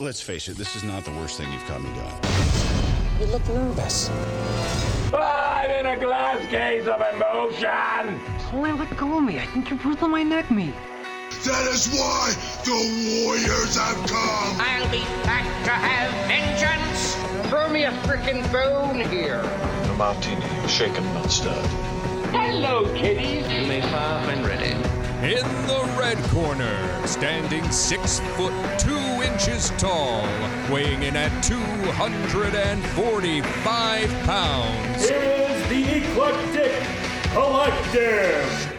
Let's face it, this is not the worst thing you've caught me doing. You look nervous. I'm in a glass case of emotion. Only let go of me. I think you're breathing my neck meat. That is why the Warriors have come. I'll be back to have vengeance. Throw me a frickin' bone here. A martini, shaken, not stirred. Hello, kiddies. You may fire when ready. In the red corner, standing six foot two inches tall, weighing in at 245 pounds, Is the Eclectic Collective.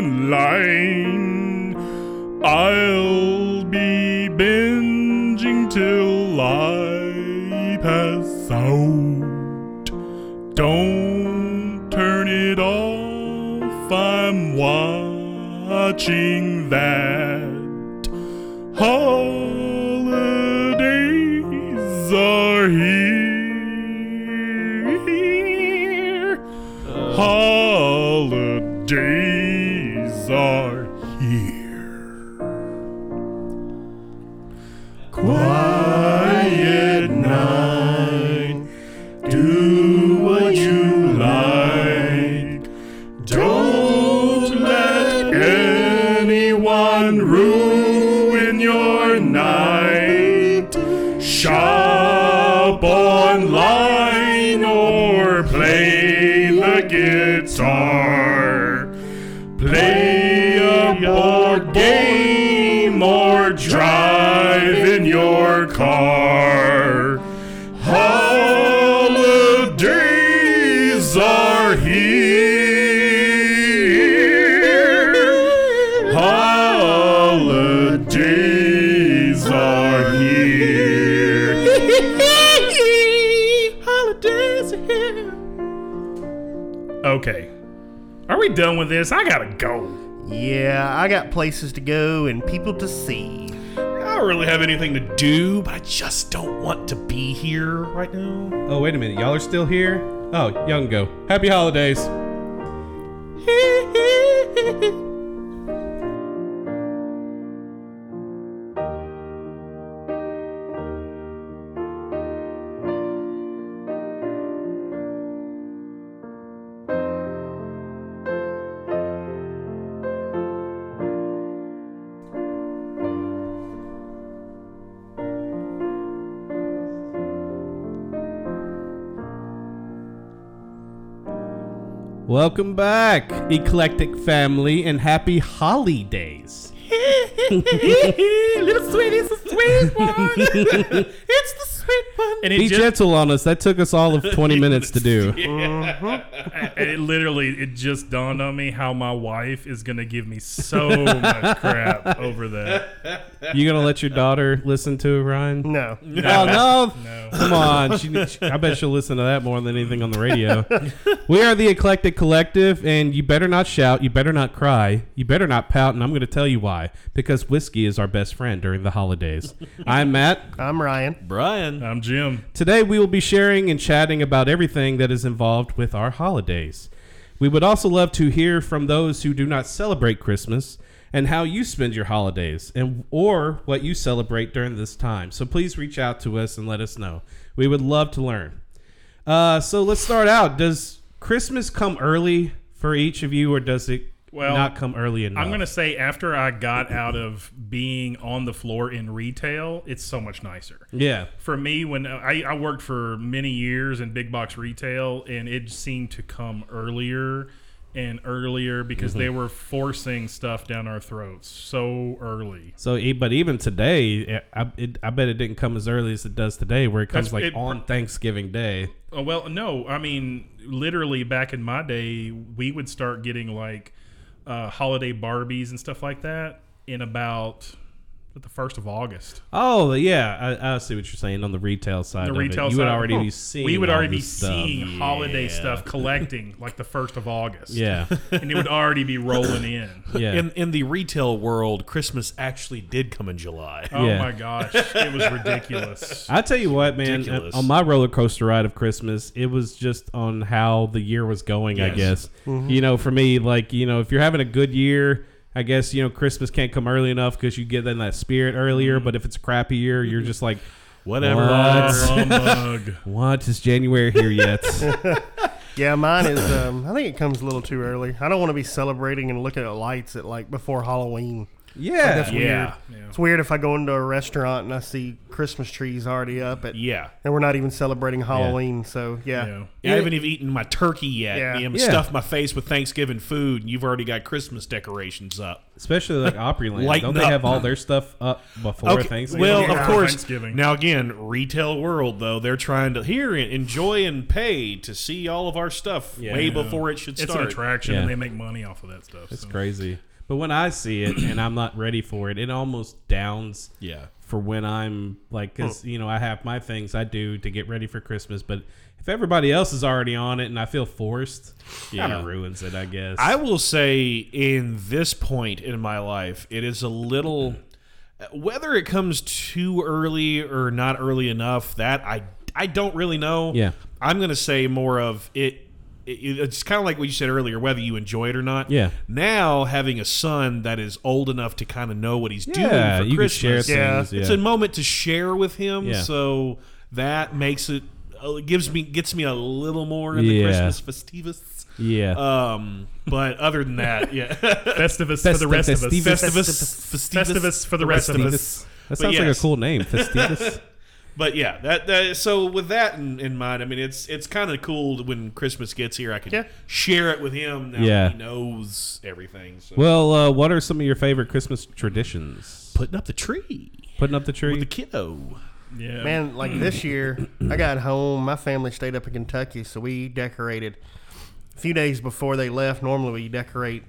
Online. I'll be binging till I pass out. Don't turn it off, I'm watching that. Holidays done with this? I gotta go. Yeah, I got places to go and people to see. I don't really have anything to do, but I just don't want to be here right now. Oh, wait a minute. Y'all are still here? Oh, y'all can go. Happy holidays. Welcome back, eclectic family, and happy holidays. Little sweetie, it's the sweet one. it's the sweet one. And Be just, gentle on us. That took us all of 20 minutes to do. Mm-hmm. it literally, it just dawned on me how my wife is gonna give me so much crap over that. You gonna let your daughter listen to it, Ryan? No. Oh no! No. Come on, she, she- I bet she'll listen to that more than anything on the radio. we are the Eclectic Collective, and you better not shout, you better not cry, you better not pout, and I'm going to tell you why. Because whiskey is our best friend during the holidays. I'm Matt. I'm Ryan. Brian. I'm Jim. Today we will be sharing and chatting about everything that is involved with our holidays. We would also love to hear from those who do not celebrate Christmas and how you spend your holidays and or what you celebrate during this time. So please reach out to us and let us know. We would love to learn. Uh, so let's start out. Does Christmas come early for each of you or does it Well, not come early enough? I'm gonna say after I got out of being on the floor in retail, it's so much nicer. Yeah. For me, when I, I worked for many years in big box retail, and it seemed to come earlier and earlier because Mhm. they were forcing stuff down our throats so early. So, but even today, eh, I, it, I bet it didn't come as early as it does today, where it comes That's- like it- on Thanksgiving Day. Oh, well, no, I mean, literally back in my day, we would start getting like uh, holiday Barbies and stuff like that in about the first of August. Oh yeah, I, I see what you're saying on the retail side. the of retail it. you side, would already oh, be seeing. We would already be stuff. seeing holiday stuff collecting like the first of August. Yeah. and it would already be rolling in. Yeah. In in the retail world, Christmas actually did come in July. Oh Yeah. my gosh, it was ridiculous. I tell you what, man. Ridiculous. On my roller coaster ride of Christmas, it was just on how the year was going. I Yes. guess Mhm. you know, for me, like you know, if you're having a good year. I guess you know Christmas can't come early enough because you get in that spirit earlier. But if it's a crappy year, you're just like, Whatever. What? Humbug. What is January here yet? Yeah, mine is. Um, I think it comes a little too early. I don't want to be celebrating and looking at lights at like before Halloween. Yeah. Like, that's weird. Yeah. It's weird if I go into a restaurant and I see Christmas trees already up at. Yeah. And we're not even celebrating Halloween, so yeah. Yeah. I haven't even eaten my turkey yet. Yeah. You know, Yeah. Stuffed my face with Thanksgiving food, and you've already got Christmas decorations up. Especially like Opryland. Lighten Don't they up. have all their stuff up before Thanksgiving? Well, Yeah. of course. Thanksgiving. Now again, retail world though, they're trying to here enjoy and pay to see all of our stuff Yeah. way Yeah. before it should It's start. an attraction, Yeah. and they make money off of that stuff. It's so. crazy. But when I see it and I'm not ready for it, it almost downs. Yeah. For when I'm like, hmm. because you know, I have my things I do to get ready for Christmas, but if everybody else is already on it and I feel forced, kind Yeah. of ruins it, I guess. I will say in this point in my life, it is a little whether it comes too early or not early enough. That I I don't really know. Yeah. I'm gonna say more of it. It it's kind of like what you said earlier, whether you enjoy it or not. Yeah. Now having a son that is old enough to kind of know what he's Yeah, doing for you can share Christmas, things, it's a moment to share with him. Yeah. So that makes it uh, gives me gets me a little more in the Yeah. Christmas festivus. yeah. Um, but other than that, yeah, Festivus for the Festiv- rest of us. Festivus. Festivus, Festivus, Festivus for the rest of us. That But sounds like a cool name. Festivus. But yeah, that, that so with that in, in mind, I mean, it's it's kind of cool when Christmas gets here. I can Yeah. share it with him. Now Yeah. he knows everything. So. Well, uh, what are some of your favorite Christmas traditions? putting up the tree Putting up the tree. with the kiddo. Yeah, Man, like this year, I got home. My family stayed up in Kentucky, so we decorated a few days before they left. Normally, we decorate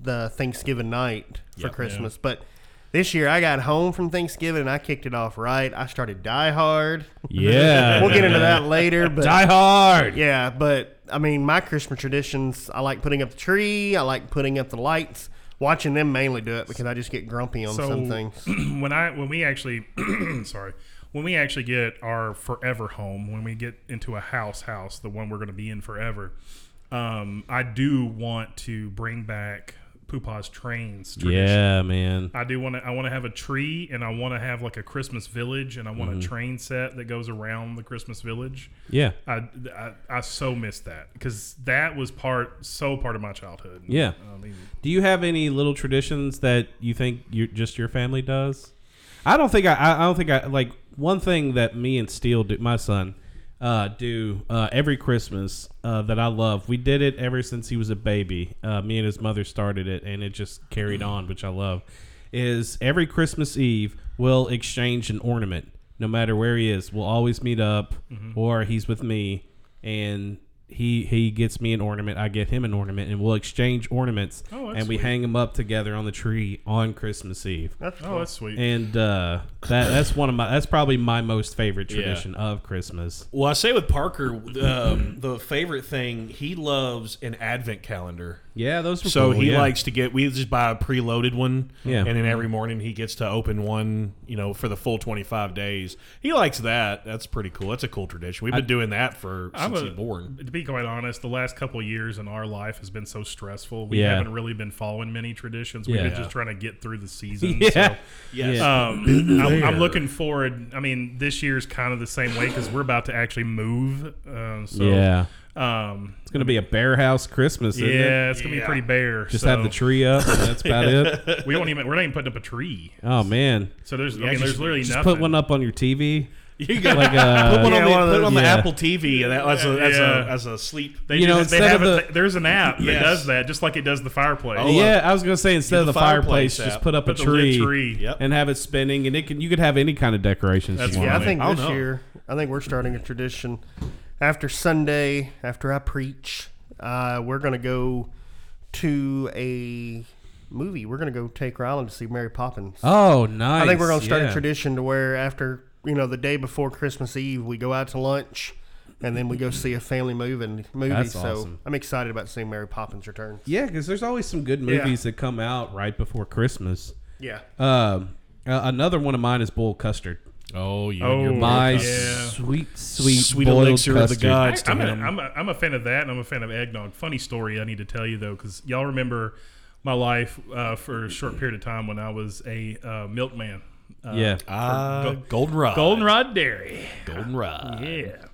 the Thanksgiving night for Christmas, but this year I got home from Thanksgiving and I kicked it off right. I started Die Hard. yeah. we'll get into that later, but Die Hard. yeah, but I mean, my Christmas traditions. I like putting up the tree. I like putting up the lights. Watching them mainly do it because I just get grumpy on So some things. when I when we actually sorry when we actually get our forever home when we get into a house house the one we're going to be in forever um, I do want to bring back Poopaw's trains tradition. Yeah, man. I do want to. I want to have a tree, and I want to have like a Christmas village, and I want Mm-hmm. a train set that goes around the Christmas village. Yeah. I, I, I so miss that because that was part so part of my childhood. Yeah. Do you have any little traditions that you think you just your family does? I don't think I. I I don't think I like one thing that me and Steele do. My son uh, do uh, every Christmas uh, that I love. We did it ever since he was a baby. Uh, me and his mother started it, and it just carried on, which I love. Is every Christmas Eve we'll exchange an ornament, no matter where he is. We'll always meet up, or he's with me, and he he gets me an ornament, I get him an ornament, and we'll exchange ornaments, Oh, that's and we sweet. hang them up together on the tree on Christmas Eve. That's oh, that's sweet. And uh, that that's one of my that's probably my most favorite tradition of Christmas. Well, I say with Parker, um, the favorite thing he loves an advent calendar. Yeah, those were So cool, he yeah. likes to get. We just buy a preloaded one, Yeah. and then every morning he gets to open one. You know, for the full twenty five days. He likes that. That's pretty cool. That's a cool tradition. We've been doing that for I'm since a- he's born. To be quite honest, the last couple of years in our life has been so stressful. We Yeah. haven't really been following many traditions. We've Yeah. been just trying to get through the season. Yeah. So, Yes. um, I'm, I'm looking forward. I mean, this year's kind of the same way because we're about to actually move. Uh, so, yeah, Um, it's gonna be a bear house Christmas. Isn't yeah, it? it's gonna be pretty bare. just so have the tree up. And that's about it. We don't even. We're not even putting up a tree. Oh man, So there's. Yeah, I mean, just- there's literally just nothing. put one up on your TV. You got Like uh, put one Yeah, on the, one of put it those- on the yeah. Apple TV, and that as a as Yeah. a as a sleep. They You do know, this- they instead have of a- the- there's an app that does that, just like it does the fireplace. Oh, yeah, I was gonna say instead of the the fireplace, fireplace just put up Put a tree, tree. Yep. and have it spinning, and it can you could have any kind of decorations. That's you Yeah, I think I this know. year, I think we're starting a tradition. After Sunday, after I preach, uh, we're gonna go to a movie. We're gonna go take Ryland to see Mary Poppins. Oh, nice. I think we're gonna start yeah. a tradition to where after you know the day before Christmas Eve, we go out to lunch, and then we go see a family movie. movie. That's so awesome. I'm excited about seeing Mary Poppins return. Yeah, because there's always some good Yeah. movies that come out right before Christmas. Yeah. Um, uh, another one of mine is boiled custard. Oh, you, Oh, you're My yeah. sweet, sweet, Sweet boiled elixir of the custard. gods. I, I'm, to a, him. I'm, a, I'm a fan of that, and I'm a fan of eggnog. Funny story I need to tell you though, because y'all remember my life uh, for a short period of time when I was a uh, milkman. Uh, Yeah. Ah, Go- goldenrod. Goldenrod Dairy. Goldenrod. Yeah.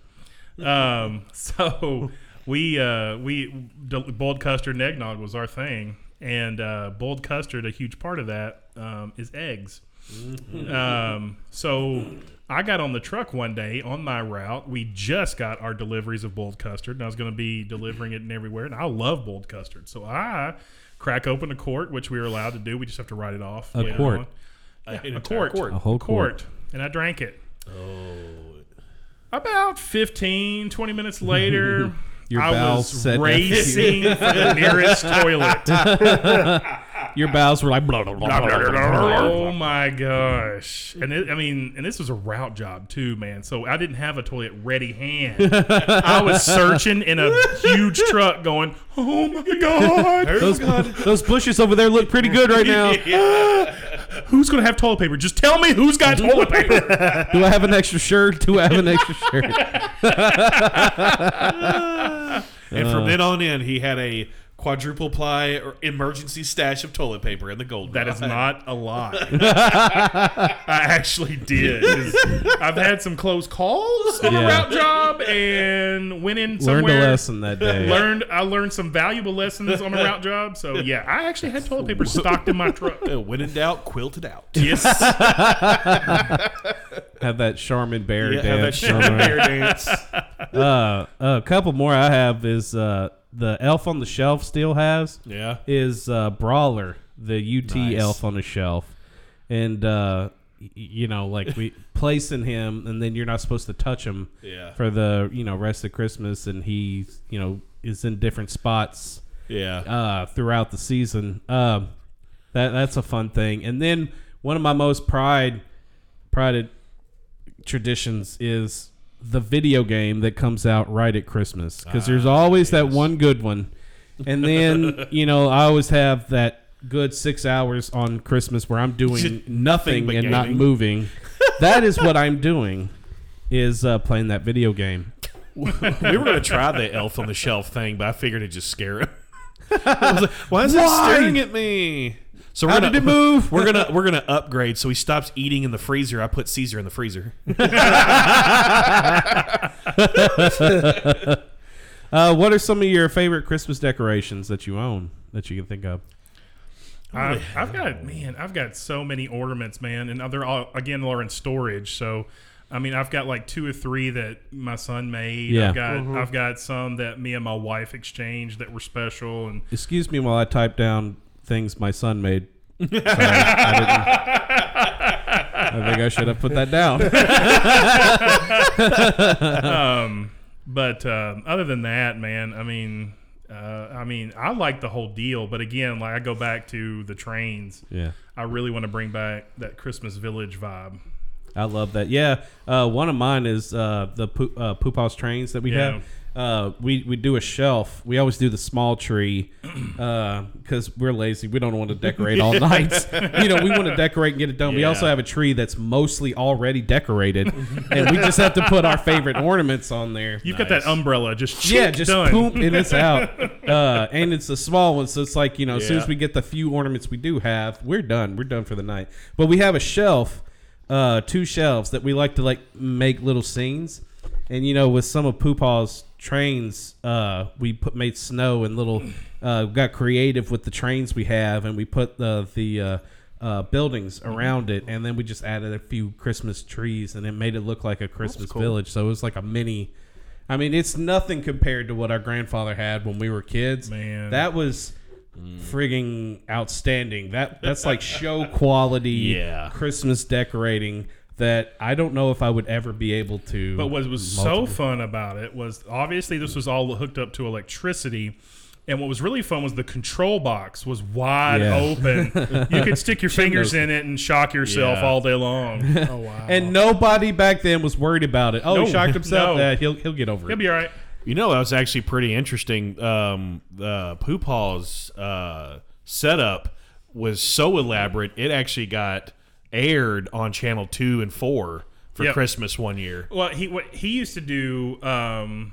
Um. So we uh we d- boiled custard and eggnog was our thing, and uh, boiled custard a huge part of that um, is eggs. Um. So I got on the truck one day on my route. We just got our deliveries of boiled custard, and I was going to be delivering it and everywhere. And I love boiled custard, so I crack open a quart, which we were allowed to do. We just have to write it off. A later quart. on. An a entire quart, quart. A whole quart. and I drank it. Oh. About 15, 20 minutes later, Your I was said F you. racing for the nearest toilet. Your bowels were like blah, blah, blah, blah, blah, blah. Oh my gosh! And it, I mean, and this was a route job too, man. So I didn't have a toilet ready hand. I was searching in a huge truck, going, "Oh my god, Those, those bushes over there look pretty good right now. who's gonna have toilet paper? Just tell me who's got toilet paper." Do I have an extra shirt? Do I have an extra shirt? And from then on in, he had a quadruple ply or emergency stash of toilet paper in the gold. That is not a lie. I actually did. I've had some close calls on a Yeah. route job and went in somewhere. Learned somewhere. a lesson that day. Learned I learned some valuable lessons on a route job. So yeah, I actually had toilet paper stocked in my truck. Uh, When in doubt, quilt it out. Yes. have that Charmin bear Yeah, have that dance. Charmin on there. bear dance. uh, a couple more I have is uh, the Elf on the Shelf still has. Yeah. Is uh, Brawler the UT Nice. Elf on the Shelf, and uh, y- you know like we placing him, and then you're not supposed to touch him. Yeah. For the you know rest of Christmas, and he you know is in different spots. Yeah. Uh, throughout the season. Um, that that's a fun thing. And then one of my most pride prided traditions is the video game that comes out right at Christmas because there's Ah, always that one good one, and then you know I always have that good six hours on Christmas where I'm doing nothing but and not gaming. moving. that is what I'm doing, is uh, playing that video game. we were going to try the elf on the shelf thing, but I figured it'd just scare him. I was like, Why is it Why? staring at me? So we're How gonna did it move? We're gonna we're gonna upgrade. So he stops eating in the freezer. I put Caesar in the freezer. Uh, what are some of your favorite Christmas decorations that you own that you can think of? I've, I've got man, I've got so many ornaments, man, and they're all again they're in storage. So, I mean, I've got like two or three that my son made. Yeah. I've got Mhm. I've got some that me and my wife exchanged that were special, and Excuse me while I type down things my son made. I, I think I should have put that down. um, but um, other than that, man, I mean, uh, I mean, I like the whole deal. But again, like I go back to the trains. Yeah. I really want to bring back that Christmas Village vibe. I love that. Yeah, uh, one of mine is uh, the Poo- uh, Poop House trains that we Yeah. have. Uh, we we do a shelf. We always do the small tree because we're lazy. We don't want to decorate all night. you know, we want to decorate and get it done. We also have a tree that's mostly already decorated, and we just have to put our favorite ornaments on there. You've got that umbrella, just yeah, just done. poop and it's out. Uh, and it's a small one, so it's like you know, as soon as we get the few ornaments we do have, we're done. We're done for the night. But we have a shelf, uh, two shelves that we like to like make little scenes. And you know, with some of Poopaw's trains, uh, we put made snow and little uh, got creative with the trains we have, and we put the the uh, uh, buildings around it, and then we just added a few Christmas trees, and it made it look like a Christmas cool. village. So it was like a mini. I mean, it's nothing compared to what our grandfather had when we were kids. Man. that was frigging outstanding. That that's like show quality Yeah. Christmas decorating that I don't know if I would ever be able to. But what was so fun about it was obviously this was all hooked up to electricity. And what was really fun was the control box was wide Yeah. open. you could stick your fingers in it and shock yourself Yeah. all day long. Oh wow! And nobody back then was worried about it. Oh, No. he shocked himself. No. Yeah, he'll he'll get over it. He'll be all right. You know, that was actually pretty interesting. Um, uh, Poopaw's uh, setup was so elaborate, it actually got aired on channel two and four for Yep. Christmas one year. Well, he what he used to do um,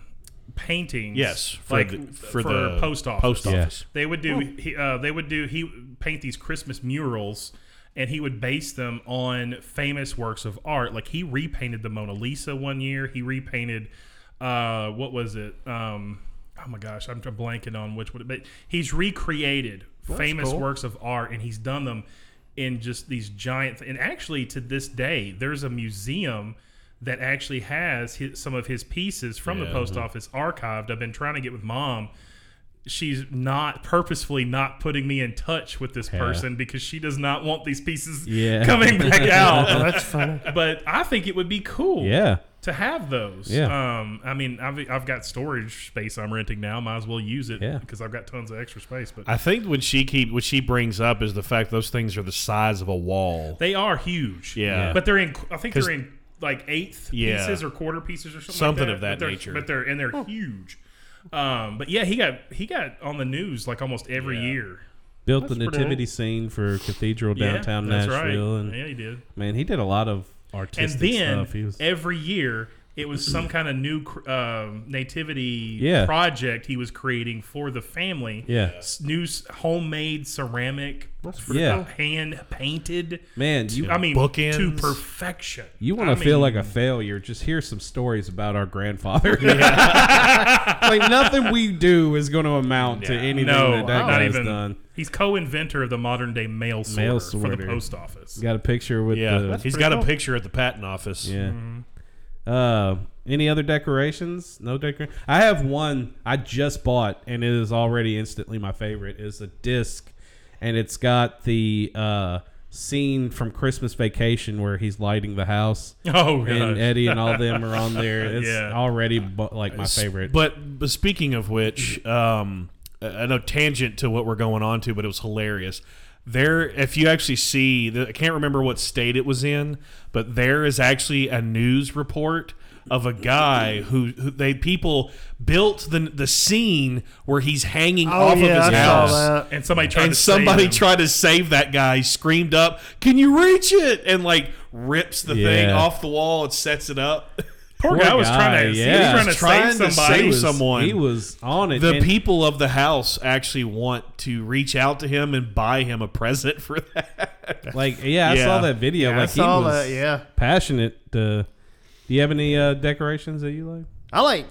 paintings. Yes, for like the- for, for the post office. post Yeah. office. They would do. He, uh, they would do. He paint these Christmas murals, and he would base them on famous works of art. Like he repainted the Mona Lisa one year. He repainted. Uh, what was it? Um, oh my gosh, I'm blanking on which one. But he's recreated That's famous cool. works of art, and he's done them in just these giant. And actually, to this day, there's a museum that actually has his, some of his pieces from the Yeah. post Mhm. office archived. I've been trying to get with mom. She's not purposefully not putting me in touch with this Yeah. person because she does not want these pieces Yeah. coming back out. Oh, that's funny. But I think it would be cool Yeah. To have those. Yeah. Um, I mean, I've, I've got storage space I'm renting now. Might as well use it Yeah. because I've got tons of extra space. But I think what she keep what she brings up is the fact those things are the size of a wall. they are huge. Yeah. But they're in. I think they're in like eighth Yeah. pieces or quarter pieces or something. Something like of that But nature. But they're and they're huge. Um, but yeah, he got he got on the news like almost every Yeah. year. Built the That's pretty nativity neat. scene for Cathedral Yeah, downtown that's right. Nashville, and Yeah, he did. man, he did a lot of And then stuff. He was every year it was some kind of new cr- um, nativity Yeah. project he was creating for the family. Yeah. S- new s- homemade ceramic, Yeah. hand painted. Man, you I mean, to perfection. You want to feel mean, like a failure? Just hear some stories about our grandfather. like nothing we do is going to amount to anything no, that that not guy's even. done. He's co-inventor of the modern day mail sorter, Mail for the post office. Got a picture with Yeah, the he's got a picture at the patent office. yeah. Mm-hmm. Uh, any other decorations? No decor. I have one I just bought and it is already instantly my favorite. Is a disc, and it's got the uh scene from Christmas Vacation where he's lighting the house. Oh, and. Eddie and all them are on there. It's Yeah. already bu- like my favorite. But, but speaking of which, um, I know tangent to what we're going on to, but it was hilarious. There, if you actually see, the, I can't remember what state it was in, but there is actually a news report of a guy who, who they people built the the scene where he's hanging Oh, off yeah, of his I house. And somebody tried and to save somebody him. tried to save that guy. Screamed up, "Can you reach it?" And like rips the thing off the wall and sets it up. Poor guy was trying to. yeah. He was trying to Trying save to somebody. save someone. He was on it. The and- people of the house actually want to reach out to him and buy him a present for that. Like, yeah, I Yeah. saw that video. Yeah, I like, saw he was that, yeah. passionate. Uh, do you have any uh, decorations that you like? I like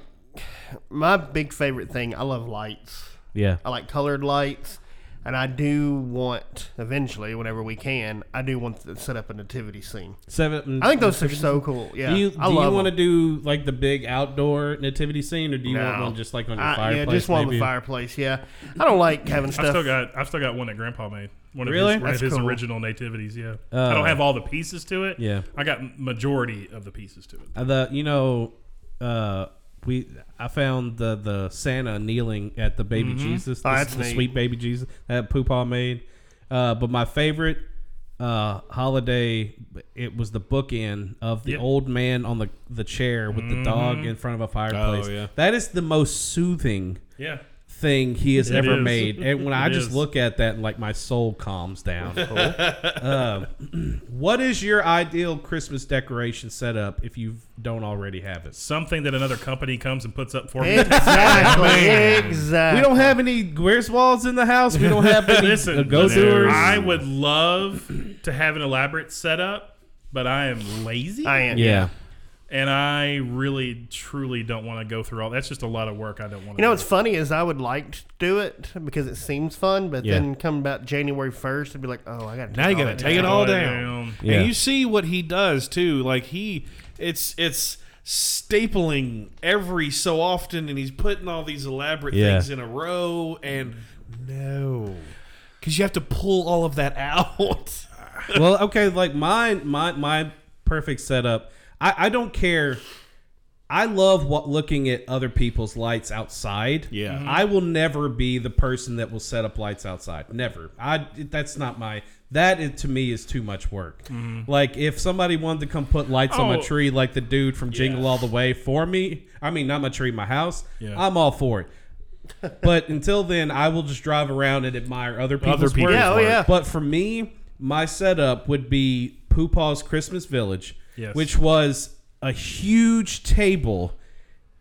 my big favorite thing. I love lights. Yeah. I like colored lights, and I do want eventually, whenever we can, I do want to set up a nativity scene. Seven. I think those are so cool. Yeah, Do you, I do love you want to do like the big outdoor nativity scene, or do you want one just like on your I- fireplace? Yeah, just one on the fireplace. Yeah, I don't like having I've stuff. still got. I've still got one that Grandpa made. One of Really? his, one of That's his cool. original nativities. Yeah, Uh, I don't have all the pieces to it. Yeah. I got majority of the pieces to it. Uh, the you know, uh, we I found the the Santa kneeling at the baby Mm-hmm. Jesus, Oh, the, that's the sweet baby Jesus that Poopaw made. Uh, but my favorite uh, holiday, it was the bookend of the Yep. old man on the the chair with the dog Mm-hmm. in front of a fireplace. Oh, yeah. That is the most soothing Yeah. Thing he has It ever is. made. And when I It just is. look at that, like my soul calms down. Uh, what is your ideal Christmas decoration setup if you don't already have it? Something that another company comes and puts up for me. Exactly. exactly. We don't have any Where's Walls in the house. We don't have any Listen, uh, go listen, doers. I would love to have an elaborate setup, but I am lazy. I am. yeah. And I really, truly don't want to go through all. That's just a lot of work. I don't want. to You know do. what's funny is I would like to do it because it seems fun, but Yeah. then come about January first, it'd be like, oh, I got to Now you gotta take it all down. Yeah. And you see what he does too. Like he, it's it's stapling every so often, and he's putting all these elaborate Yeah. things in a row. And no, because you have to pull all of that out. well, okay, like my my my perfect setup. I, I don't care. I love what looking at other people's lights outside. Yeah. Mhm. I will never be the person that will set up lights outside. Never. I that's not my that is, to me is too much work. Like if somebody wanted to come put lights on my Oh. tree, like the dude from Jingle All the Way for me. I mean, not my tree, my house. Yeah. I'm all for it. but until then, I will just drive around and admire other people's people's work. Yeah, oh, yeah. But for me, my setup would be Poopaw's Christmas Village, Yes. which was a huge table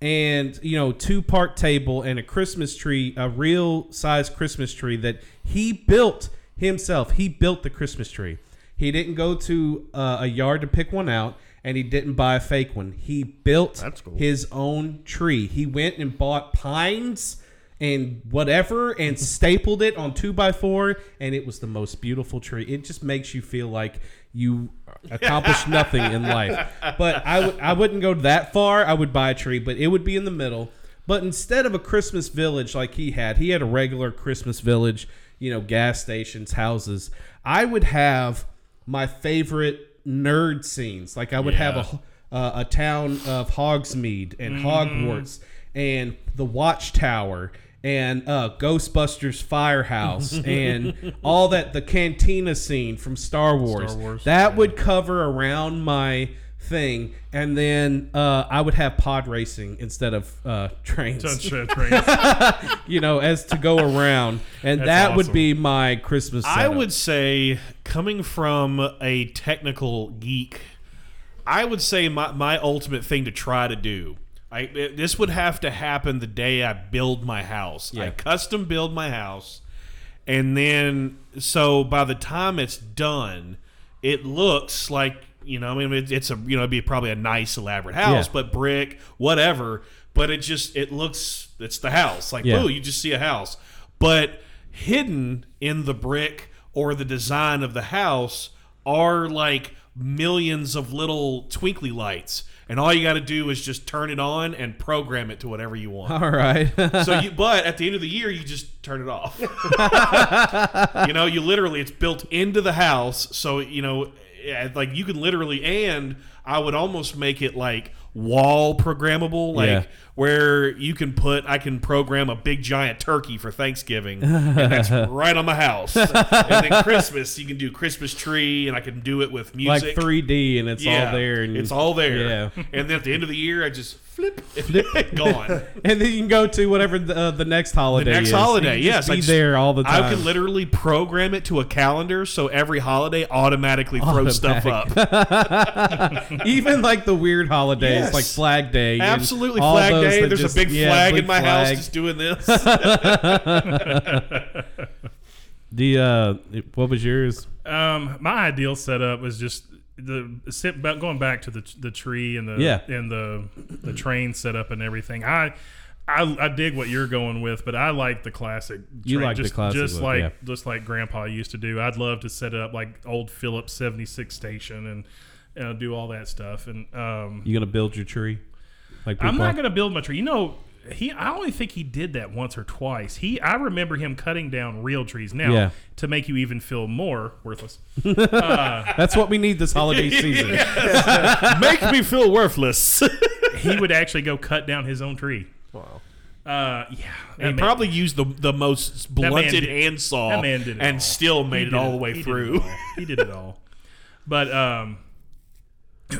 and you know two part table and a christmas tree a real size christmas tree that he built himself. He built the christmas tree. He didn't go to uh, a yard to pick one out and he didn't buy a fake one. He built cool. his own tree. He went and bought pines and whatever and stapled it on two by four and it was the most beautiful tree. It just makes you feel like you accomplish nothing in life. But I w- I wouldn't go that far. I would buy a tree but it would be in the middle. But instead of a christmas village like he had he had a regular christmas village you know gas stations houses. I would have my favorite nerd scenes. Like i would have a uh, a town of hogsmeade and hogwarts and the watchtower and uh, Ghostbusters Firehouse and all that the cantina scene from Star Wars. Star Wars, that would cover around my thing, and then uh, I would have pod racing instead of uh, trains. Trains. you know, as to go around, and That's that would be my Christmas. I would say, coming from a technical geek, I would say my, my ultimate thing to try to do. I this would have to happen the day I build my house. I custom build my house, and then so by the time it's done, it looks like you know. I mean, it, it's a you know it'd be probably a nice elaborate house, Yeah. but brick, whatever. But it just it looks it's the house. Like Yeah. oh, you just see a house, but hidden in the brick or the design of the house are like millions of little twinkly lights and all you got to do is just turn it on and program it to whatever you want All right. so you but at the end of the year you just turn it off you know you literally it's built into the house so you know eh, like you can literally and i would almost make it like wall programmable like Yeah. where you can put i can program a big giant turkey for thanksgiving and that's right on my house and then christmas you can do christmas tree and i can do it with music, like 3D, and it's Yeah, all there. And it's all there Yeah. and then at the end of the year i just flip gone and then you can go to whatever the, uh, the next holiday. the next is. holiday, You can yes, just I be just- there all the time. I can literally program it to a calendar, so every holiday automatically throws stuff up. Even like the weird holidays, Yes. like Flag Day. and Absolutely, all Flag those Day. that There's just- a big yeah, flag big in my house just doing this. The uh, what was yours? Um, my ideal setup was just the sit about going back to the the tree and the Yeah. and the the train setup and everything. I. I, I dig what you're going with, but I like the classic. You train, like the just, classic just look, like yeah. just like Grandpa used to do. I'd love to set it up like old Phillips 76 station and uh, do all that stuff. And um, You gonna build your tree? Like I'm not to build my tree. You know, he. I only think he did that once or twice. He. I remember him cutting down real trees. Now, Yeah. to make you even feel more worthless, That's what we need this holiday season. Make me feel worthless. he would actually go cut down his own tree. Wow. Uh, yeah. and he man- probably used the the most blunted handsaw that man did it and all. still made it all the way he through. all. He did it all. But um,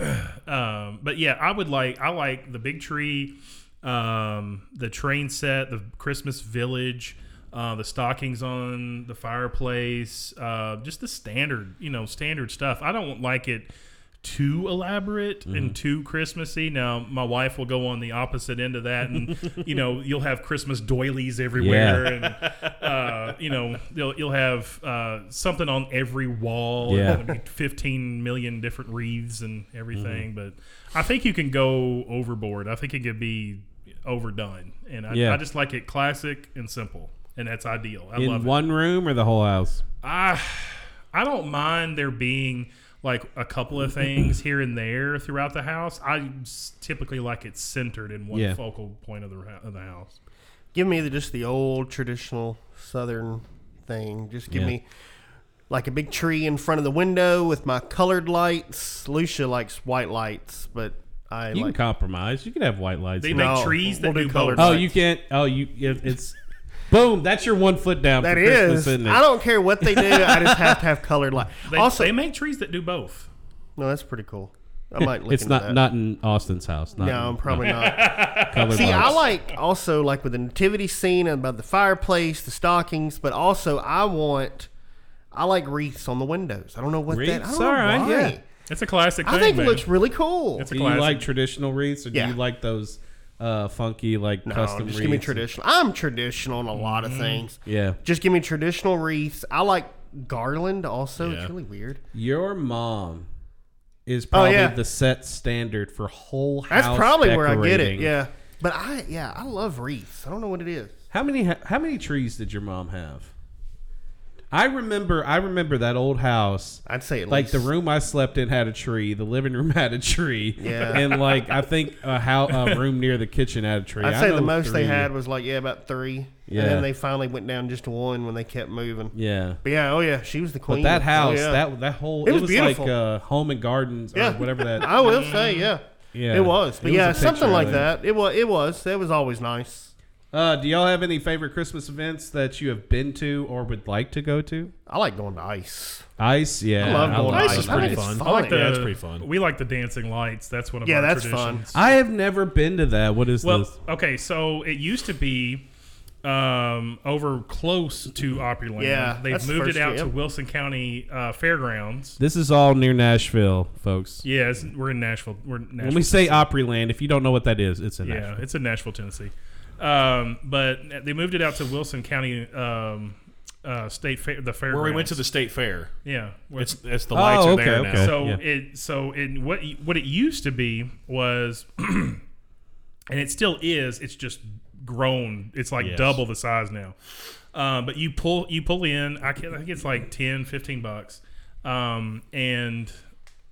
um, but yeah, I would like I like the big tree, um, the train set, the Christmas village, uh, the stockings on the fireplace, uh, just the standard, you know, standard stuff. I don't like it too elaborate Mm-hmm. and too Christmassy. Now, my wife will go on the opposite end of that, and you know, you'll have Christmas doilies everywhere, and uh, you know, you'll you'll have uh, something on every wall. Yeah. fifteen million different wreaths and everything. Mm-hmm. But I think you can go overboard. I think it could be overdone, and I, Yeah. I just like it classic and simple, and that's ideal. I In love it. one room or the whole house? I I don't mind there being like a couple of things here and there throughout the house. I s- typically like it centered in one Yeah. focal point of the hou- of the house. Give me the, just the old traditional Southern thing. Just give Yeah. me like a big tree in front of the window with my colored lights. Lucia likes white lights, but I You can compromise. You can have white lights. They No, make trees that we'll do do both. colored oh, lights. you can't. Oh, you. it- It's boom. That's your one foot down. That for Christmas, is. isn't it? I don't care what they do. I just have to have colored light. They, also, they make trees that do both. no, that's pretty cool. I might look It's into not that. not in Austin's house. Not no, in- I'm probably not. colored See, I lights. like also like with the nativity scene and about the fireplace, the stockings, but also I want, I like wreaths on the windows. I don't know what that. I Wreaths? don't know All right, why. yeah. It's a classic. I thing, think man. it looks really cool. It's a Do you classic. like traditional wreaths, or do Yeah. you like those uh, funky like no, custom just wreaths? give me traditional. I'm traditional on a lot of things. Yeah. Just give me traditional wreaths. I like garland also. Yeah. It's really weird. Your mom is Oh, probably yeah. the set standard for whole house. That's probably where I get it. decorating. Yeah. But I yeah, I love wreaths. I don't know what it is. How many how many trees did your mom have? I remember I remember that old house. I'd say at like least the room I slept in had a tree, the living room had a tree, Yeah. and like I think a, how, a room near the kitchen had a tree. I'd I say the most they had was like yeah, about three. Yeah. And then they finally went down just to one when they kept moving. Yeah, But yeah, oh yeah, she was the queen. but that Oh, house, yeah. that that whole, It it was was, beautiful. like uh, home and gardens yeah, or whatever that. I will say, yeah, Yeah, it was. But It was yeah, something like that. It was. It was. It was always nice. Uh, do y'all have any favorite Christmas events that you have been to or would like to go to? I like going to ice. Ice, yeah, I love going to Ice ice. is pretty think it's fun. I like the. Yeah, it's pretty fun. We like the dancing lights. That's one of Yeah, our that's fun. traditions. I have never been to that. What is Well, this? okay, so it used to be um, over close to Opryland. Yeah, they've that's the moved it out year, to. Wilson County uh, Fairgrounds. This is all near Nashville, folks. Yeah, it's, we're in Nashville. We're in Nashville. When we say Opryland, if you don't know what that is, it's in yeah, Nashville. it's in Nashville, Tennessee. Um, but they moved it out to Wilson County um, uh, State Fair, the fair. Where we went to the state fair. Yeah, It's it's the Oh, lights are okay, there okay. now. So Yeah. it so it what what it used to be was, and it still is. It's just grown. It's like Yes. double the size now. Um, but you pull you pull in. I, can, I think it's like 10, 15 bucks, um, and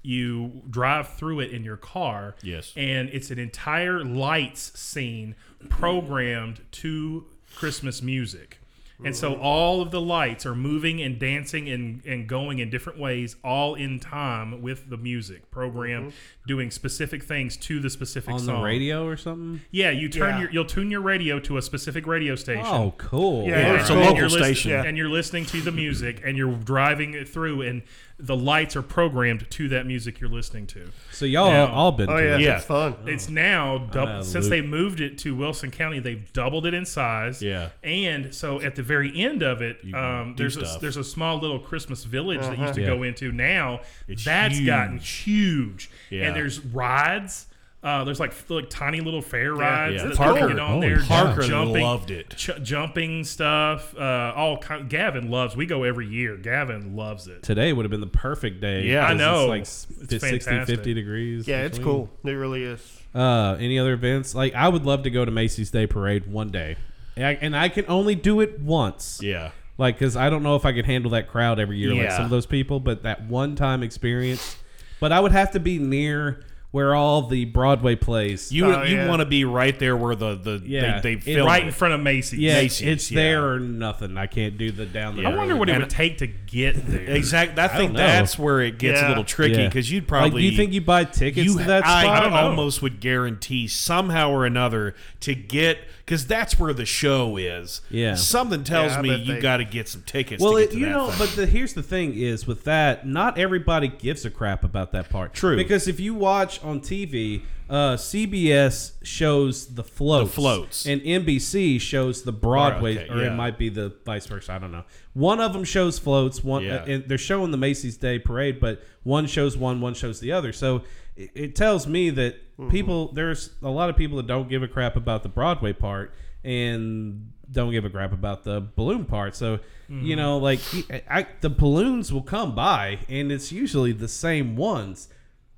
you drive through it in your car. Yes. and it's an entire lights scene programmed to Christmas music. And so all of the lights are moving and dancing and, and going in different ways, all in time with the music program, mm-hmm. Doing specific things to the specific song. On song. the radio or something? Yeah, you turn Yeah. your you'll tune your radio to a specific radio station. Oh, cool. Yeah, And it's a you're local listening- station. and you're listening to the music, and you're driving it through, and the lights are programmed to that music you're listening to. So y'all Now- all been Oh to yeah, it. Yeah. it's fun. It's now dou- Ah, since they moved it to Wilson County, they've doubled it in size. Yeah. and so at the very end of it, um, do there's a, stuff. there's a small little Christmas village that used to Yeah. go into. Now It's that's gotten huge, Yeah. And there's rides. Uh, there's like like tiny little fair rides Yeah. that Parker- you get on there. Parker jumping, loved it. ch- jumping stuff. Uh, all kind. Gavin loves. We go every year. Gavin loves it. Today would have been the perfect day. Yeah. I know. It's like It's s- 60, 50 degrees. Yeah, it's cool. It really is. Uh, any other events? Like, I would love to go to Macy's Day Parade one day. And I, and I can only do it once. Yeah. Like, because I don't know if I could handle that crowd every year like some of those people, but that one time experience. But I would have to be near where all the Broadway plays. You Oh, you yeah. want to be right there where the the Yeah. they, It- they film right it. in front of Macy's. yeah, Macy's, it's yeah. there or nothing. I can't do the down the I wonder what it And- would take to get there. Exactly. I think don't that's where it gets a little tricky Yeah. because you'd probably. Like, do you think you buy tickets you to that I, spot? I don't know. almost would guarantee somehow or another to get because that's where the show is. Yeah. Something tells Yeah, me you they- got to get some tickets. Well, to get it, to you that know, thing. but the, here's the thing: is with that, not everybody gives a crap about that part. True. because if you watch on TV, uh, CBS shows the floats, The floats. and NBC shows the Broadway, okay, or yeah. it might be the vice versa. I don't know. One of them shows floats. One, Yeah. and they're showing the Macy's Day Parade, but one shows one, one shows the other. So it, it tells me that Mm-hmm. people, there's a lot of people that don't give a crap about the Broadway part, and don't give a crap about the balloon part. So, Mm-hmm. you know, like I, I, the balloons will come by, and it's usually the same ones.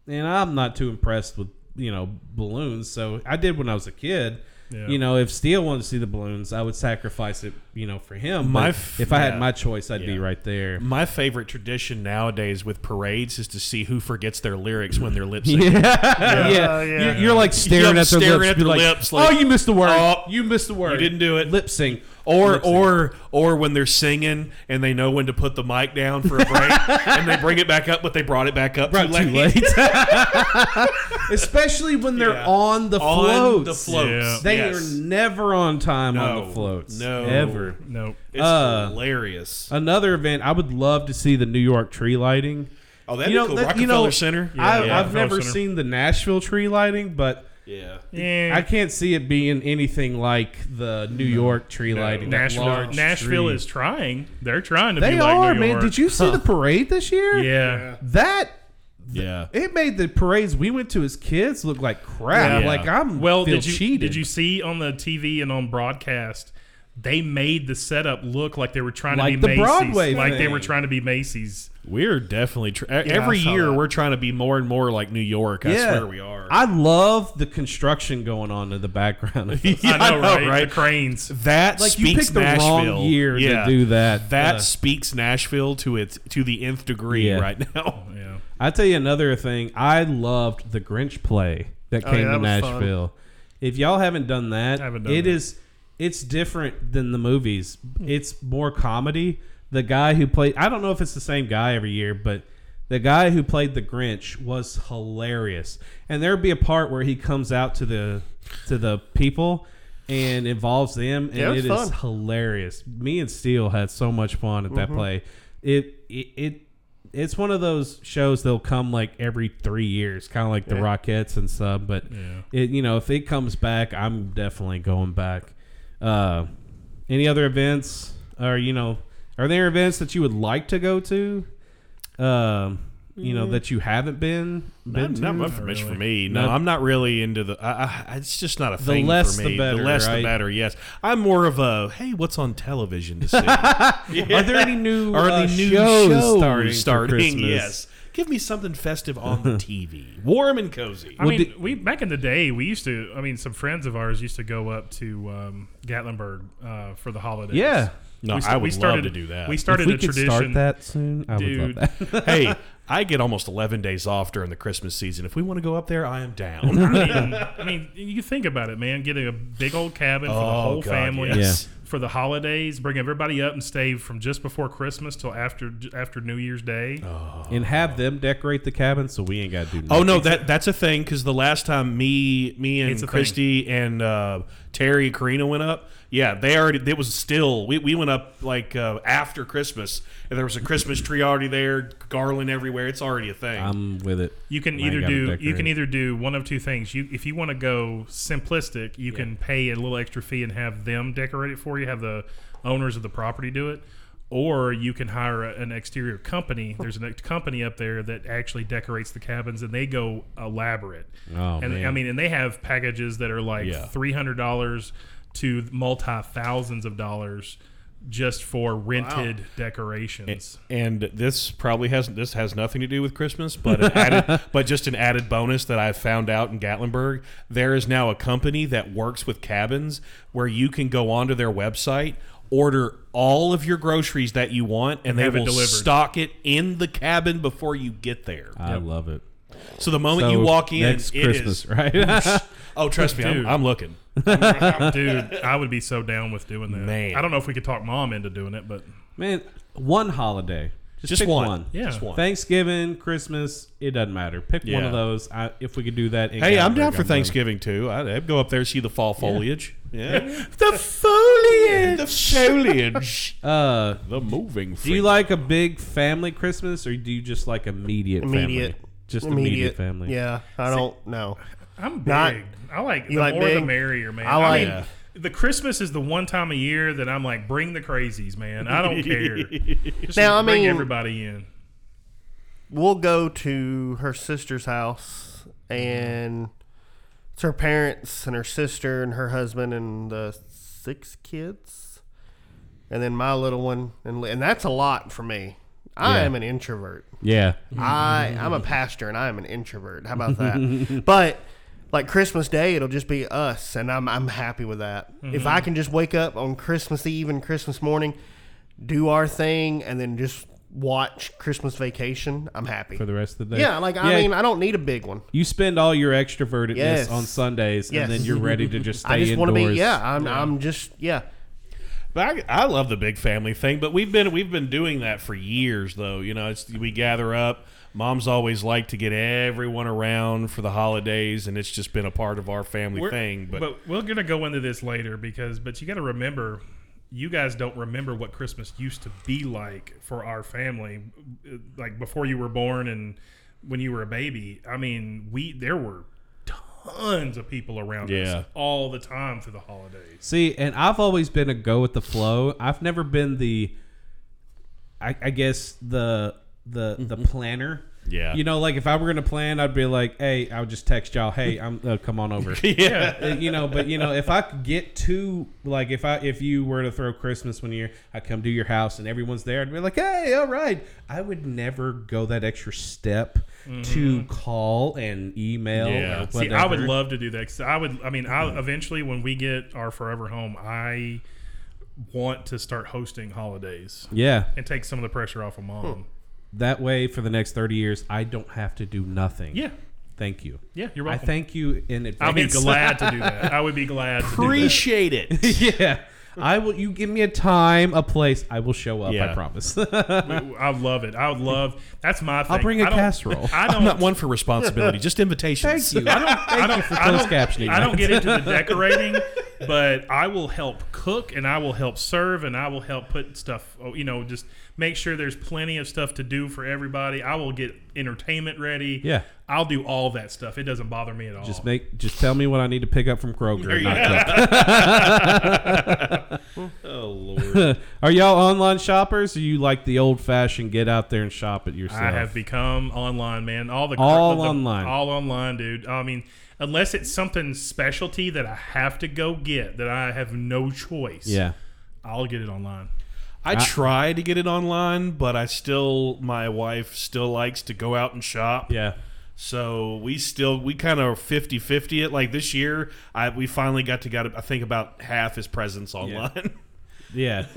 And I'm not too impressed with you know balloons. So I did when I was a kid. Yeah. You know, if Steele wanted to see the balloons, I would sacrifice it. You know, for him. My f- if I had yeah. my choice, I'd be right there. My favorite tradition nowadays with parades is to see who forgets their lyrics when they're lip syncing. Yeah, oh, yeah. You're, you're like staring Yeah, at their staring lips. at Be their like, lips, like, oh, you missed the word. oh, you missed the word. You didn't do it. Lip sync. Or or or when they're singing and they know when to put the mic down for a break and they bring it back up, but they brought it back up Brought too too late. late. Especially when they're Yeah. on the On floats. the floats. Yeah. They Yes. are never on time on No, the floats. no. Ever. Nope. It's Uh, hilarious. Another event, I would love to see the New York tree lighting. Oh, that'd you be know, cool. that- Rockefeller you know, Center. I, Yeah, I've Rockefeller never Center. seen the Nashville tree lighting, but yeah. Yeah. I can't see it being anything like the New York tree lighting. Nashville, Nashville tree. is trying. They're trying to They be like are, New man. York. Did you see the parade this year? Yeah. That Yeah. it made the parades we went to as kids look like crap. Yeah. Like I'm Well, feel did you cheated. did you see on the TV and on broadcast? They made the setup look like they were trying Like to be the Macy's, Broadway like they were trying to be Macy's. We're definitely tr- every year that. we're trying to be more and more like New York. I swear we are. I love the construction going on in the background. Of. Yeah, I know, right? right? The cranes. that Like, you speaks picked the wrong Nashville. year to do that. That Uh, speaks Nashville to its to the nth degree Yeah. right now. Yeah. I tell you another thing. I loved the Grinch play that Oh, came yeah, to that fun. Nashville. If y'all haven't done that, haven't done it that. is- it's different than the movies. It's more comedy. The guy who played I don't know if it's the same guy every year, but the guy who played the Grinch was hilarious. And there'd be a part where he comes out to the to the people and involves them and Yeah, it it was hilarious. Me and Steele had so much fun at that Mm-hmm. play. It, it it it's one of those shows that'll come like every three years, kind of like the Rockettes and stuff. But Yeah. it you know if it comes back, I'm definitely going back. Uh, Any other events, or you know, are there events that you would like to go to? Um, you know Mm. that you haven't been. Not, to? not much for much for me. No, Not- I'm not really into the. I, I, it's just not a The thing less for the me. better, less right? the better. Yes, I'm more of a hey, what's on television to see? Are there any new, Are uh, the new shows shows starting starting? Yes, give me something festive on the TV, warm and cozy. I mean, we back in the day, we used to. I mean, some friends of ours used to go up to um, Gatlinburg uh, for the holidays. Yeah. No, We I would we started, love to do that. We started If we a could tradition. start that soon, I would dude. love that. hey, I get almost 11 days off during the Christmas season. If we want to go up there, I am down. I mean, I mean, you think about it, man. Getting a big old cabin for the Oh, whole God, family yes. For the holidays, bring everybody up and stay from just before Christmas till after after New Year's Day. and have them decorate the cabin, so we ain't got to do. Nothing. Oh no, that that's a thing because the last time me, me and a Christy and uh, Terry and Karina went up, yeah, they already. It was still we, we went up like uh, after Christmas, and there was a Christmas tree already there, garland everywhere. It's already a thing. I'm with it. You can either do you can either do one of two things. You if you want to go simplistic, you can pay a little extra fee and have them decorate it for you. Have the owners of the property do it, or you can hire a, an exterior company. There's a company up there that actually decorates the cabins, and they go elaborate. Oh, and man. I mean, and they have packages that are like Yeah. three hundred dollars to multi thousands of dollars just for rented decorations. and this probably has this has nothing to do with Christmas, but an added, but just an added bonus that I found out in Gatlinburg. There is now a company that works with cabins where you can go onto their website, order all of your groceries that you want, and, they have it will stock it in the cabin before you get there. I love it. So the moment So, you walk in, next it Christmas, is- right? oh, trust me, I'm, I'm looking. Dude, I would be so down with doing that. Man. I don't know if we could talk mom into doing it, but Man, one holiday. Just, Just pick one. one. Yeah. Just one. Thanksgiving, Christmas, it doesn't matter. Pick one Yeah. of those. I, if we could do that. in Hey, I'm Gatlinburg, down for. Thanksgiving too. I'd, I'd go up there see the fall foliage. Yeah, The foliage. the foliage. Uh, the moving. do you like a big family Christmas, or do you just like immediate, Immediate. family? Just immediate, family. Yeah, I don't know. I'm big. Not- I like the like more the merrier, man. I like- mean, the Christmas is the one time a year that I'm like, bring the crazies, man. I don't care. Just Now, I bring mean- everybody in. We'll go to her sister's house, and it's her parents and her sister and her husband and the six kids, and then my little one, and and that's a lot for me. I Yeah. am an introvert. Yeah. I I'm a pastor and I am an introvert. How about that? but like Christmas Day, it'll just be us, and I'm I'm happy with that. If I mm-hmm. can just wake up on Christmas Eve and Christmas morning, do our thing, and then just watch Christmas Vacation, I'm happy. For the rest of the day. yeah, like I mean, I don't need a big one. you spend all your extrovertedness Yes. on Sundays, Yes. and then you're ready to just stay I just want to indoors. be. Yeah, I'm I'm just yeah. But I, I love the big family thing, but we've been we've been doing that for years, though. You know, it's we gather up. Mom's always liked to get everyone around for the holidays, and it's just been a part of our family We're- thing. But, we're gonna go into this later because, but you got to remember, you guys don't remember what Christmas used to be like for our family, like before you were born and when you were a baby. I mean, we there were tons of people around Yeah. us all the time for the holidays. See, and I've always been a go with the flow. I've never been the, I, I guess the the the planner. Yeah. You know, like if I were gonna plan, I'd be like, "Hey, I would just text y'all, hey, I'm uh, come on over." yeah, Uh, you know, but you know, if I could get to like if I if you were to throw Christmas one year, I come to your house and everyone's there, I'd be like, "Hey, all right." I would never go that extra step to call and email. Yeah. Or See, I would whatever. love to do that. 'cause I would. I mean, I eventually when we get our forever home, I want to start hosting holidays Yeah, and take some of the pressure off of mom. That way for the next thirty years, I don't have to do nothing. Yeah. Thank you. Yeah, you're welcome. I thank you in advance. I'll be glad to do that. I would be glad to do that. appreciate it. yeah. I will. You give me a time, a place. I will show up. I promise. I would love it. I would love. That's my thing. I'll bring a I don't- casserole. I I'm don't. one for responsibility, just invitations. Thank you. I don't. I don't, for I closed don't, captioning. I don't get into the decorating. but I will help cook and I will help serve and I will help put stuff. Oh, You know, just make sure there's plenty of stuff to do for everybody. I will get entertainment ready. Yeah. I'll do all that stuff. It doesn't bother me at all. Just make, just tell me what I need to pick up from Kroger. and not cook. Oh Lord. Are y'all online shoppers? Or you like the old fashioned get out there and shop it yourself? I have become online, man. All the All the- online. all online, dude. I mean, unless it's something specialty that I have to go get, that I have no choice. Yeah. I'll get it online. I try to get it online, but I still my wife still likes to go out and shop. Yeah. So we still we kind of 50-50 it. Like this year, I we finally got to got I think about half his presents online. Yeah.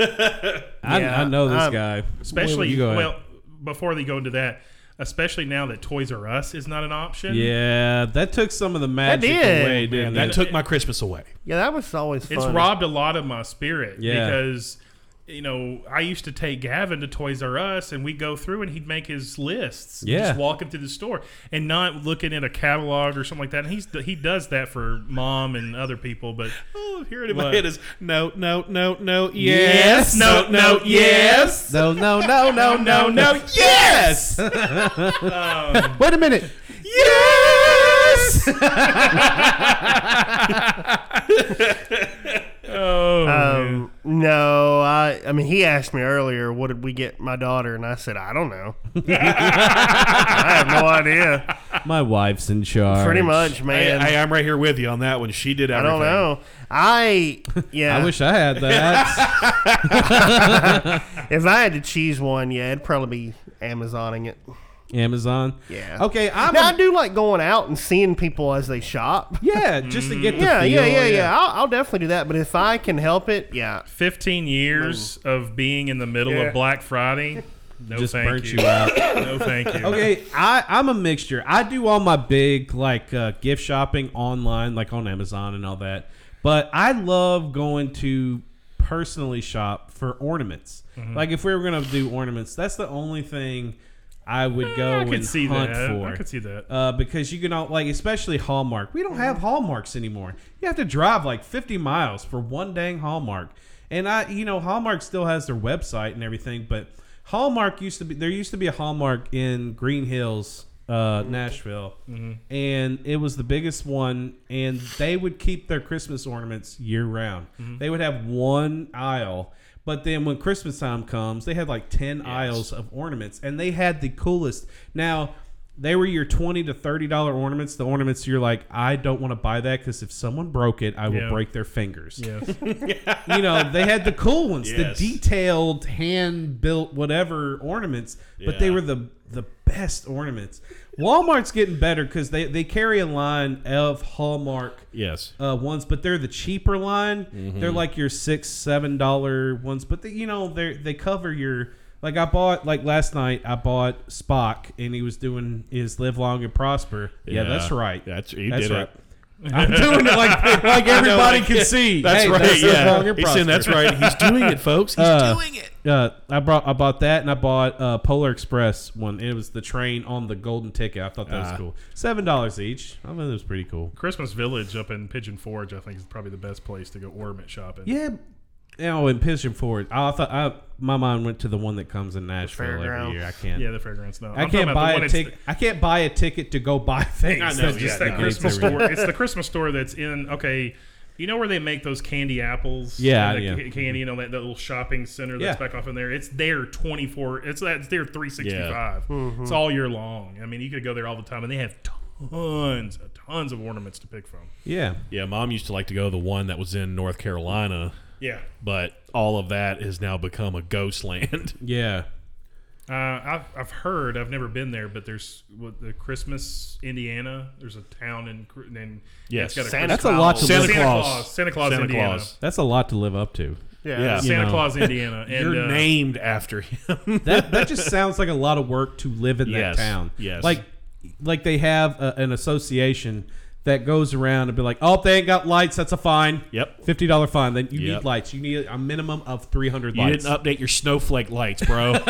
I, Yeah, I know this I'm- guy. Especially, You go well, before they go into that, especially now that Toys R Us is not an option. Yeah, that took some of the magic did. away, Man, didn't that it? took my Christmas away. Yeah, that was always fun. It's robbed a lot of my spirit Yeah. because you know I used to take Gavin to Toys R Us and we'd go through and he'd make his lists. Yeah. just walking through the store and not looking at a catalog or something like that. And he's he does that for mom and other people, but Oh, here it in my head is no, no, no, no, Yes, yes, no, no, yes, No, no, no, no, no, no. yes, um, Wait a minute. yes. oh, man. Um, no, I. I mean, he asked me earlier, "What did we get my daughter?" And I said, "I don't know. I have no idea. My wife's in charge. Pretty much, man. hey, I'm right here with you on that one. She did I don't know. I yeah. I wish I had that. if I had to choose one, yeah, it'd probably be Amazoning it. Amazon. Yeah. Okay, I'm. Now, a- I do like going out and seeing people as they shop. yeah, just to get the Yeah, feel. yeah, yeah, yeah. I'll, I'll definitely do that. But if I can help it, yeah. 15 years of being in the middle Yeah. of Black Friday. No, Just thank burnt you. you out. no, thank you. Okay, I, I'm a mixture. I do all my big like uh, gift shopping online, like on Amazon and all that. But I love going to personally shop for ornaments. Mm-hmm. Like if we were gonna do ornaments, that's the only thing I would go I could and see hunt that. for. I could see that. Uh, because you can all like, especially Hallmark. We don't have Hallmarks anymore. You have to drive like 50 miles for one dang Hallmark. And I, you know, Hallmark still has their website and everything, but Hallmark used to be there used to be a Hallmark in Green Hills, uh, Nashville, and it was the biggest one. And they would keep their Christmas ornaments year round. They would have one aisle. But then when Christmas time comes, they had like 10 aisles of ornaments and they had the coolest. Now, they were your 20 to 30 dollar ornaments, the ornaments you're like, I don't want to buy that cuz if someone broke it, I will Yeah. break their fingers. Yes. You know, they had the cool ones, Yes. the detailed hand built whatever ornaments, but they were the the best ornaments. Walmart's getting better cuz they they carry a line of Hallmark Yes. uh, ones, but they're the cheaper line. They're like your six, seven dollar ones, but they, you know they they cover your. Like I bought like last night, I bought Spock, and he was doing his live long and prosper. Yeah, that's right. That's you That's did right. it. I'm doing it like like everybody can see. That's Hey, right. Live Long yeah. and He's saying that's right. He's doing it, folks. He's Uh, doing it. Uh, I brought I bought that, and I bought uh, Polar Express one. It was the train on the golden ticket. I thought that was Ah. cool. Seven dollars each. I thought it was pretty cool. Christmas Village up in Pigeon Forge, I think, is probably the best place to go ornament shopping. Yeah. You know, in Pigeon Forge, I thought I, my mind went to the one that comes in Nashville every fairground. year. I can't. Yeah, the fairgrounds. No, I I'm talking can't about buy one a it's ticket. I can't buy a ticket to go buy things. I know, That's The, yeah, just that no, Christmas every store. It's the Christmas store that's in. Okay, you know where they make those candy apples? Yeah, And the yeah. ca- Candy, you know that, that little shopping center that's Yeah. back off in there. It's there twenty four. It's that's there three sixty five. Mm-hmm. It's all year long. I mean, you could go there all the time, and they have tons, tons of ornaments to pick from. Yeah. Yeah, mom used to like to go to the one that was in North Carolina, Yeah. but all of that has now become a ghost land. Yeah. Uh, I've, I've heard. I've never been there, but there's what the Christmas, Indiana. There's a town in in Yes. it's got a Santa Christmas- That's a lot to Santa live. Santa Claus. Claus, Santa Claus, Santa Indiana. Claus. That's a lot to live up to. Yeah. Yeah. Santa know. Claus, Indiana, and You're uh, named after him. That that just sounds like a lot of work to live in Yes, that town. yes. Like like they have a, an association that goes around and be like, "Oh, they ain't got lights. That's a fine. Yep. fifty dollar fine. Then you Yep. need lights. You need a minimum of three hundred You lights. didn't update your snowflake lights, bro.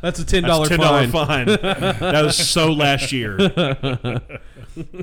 That's a ten dollar That's ten dollar fine. fine. that was so last year. uh,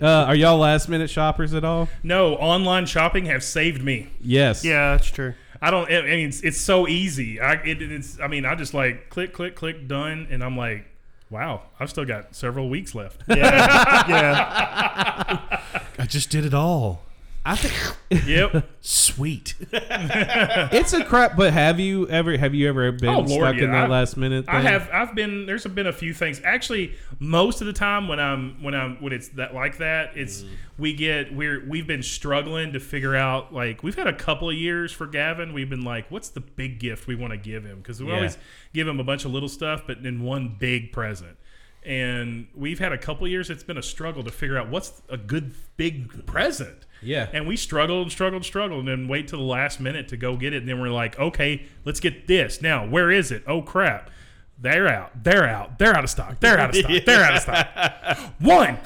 are y'all last minute shoppers at all? No, online shopping have saved me. Yes. Yeah, that's true. I don't. I mean, it's, it's so easy. I it, it's. I mean, I just like click, click, click, done, and I'm like, wow, I've still got several weeks left. Yeah, yeah. I just did it all. I think yep. Sweet. it's a crap. But have you ever have you ever been Oh, Lord, stuck yeah. in that I- last minute? I have. I've been. There's been a few things. Actually, most of the time when I'm when I'm when it's that like that, it's mm. we get we're we've been struggling to figure out like we've had a couple of years for Gavin. We've been like, what's the big gift we want to give him? Because we Yeah. always give him a bunch of little stuff, but then one big present. And we've had a couple years. It's been a struggle to figure out what's a good big present. Yeah. And we struggled and struggled and struggled and then wait till the last minute to go get it. And then we're like, okay, let's get this. Now, where is it? Oh, crap. They're out. They're out. They're out of stock. They're out of stock. They're out of stock. One.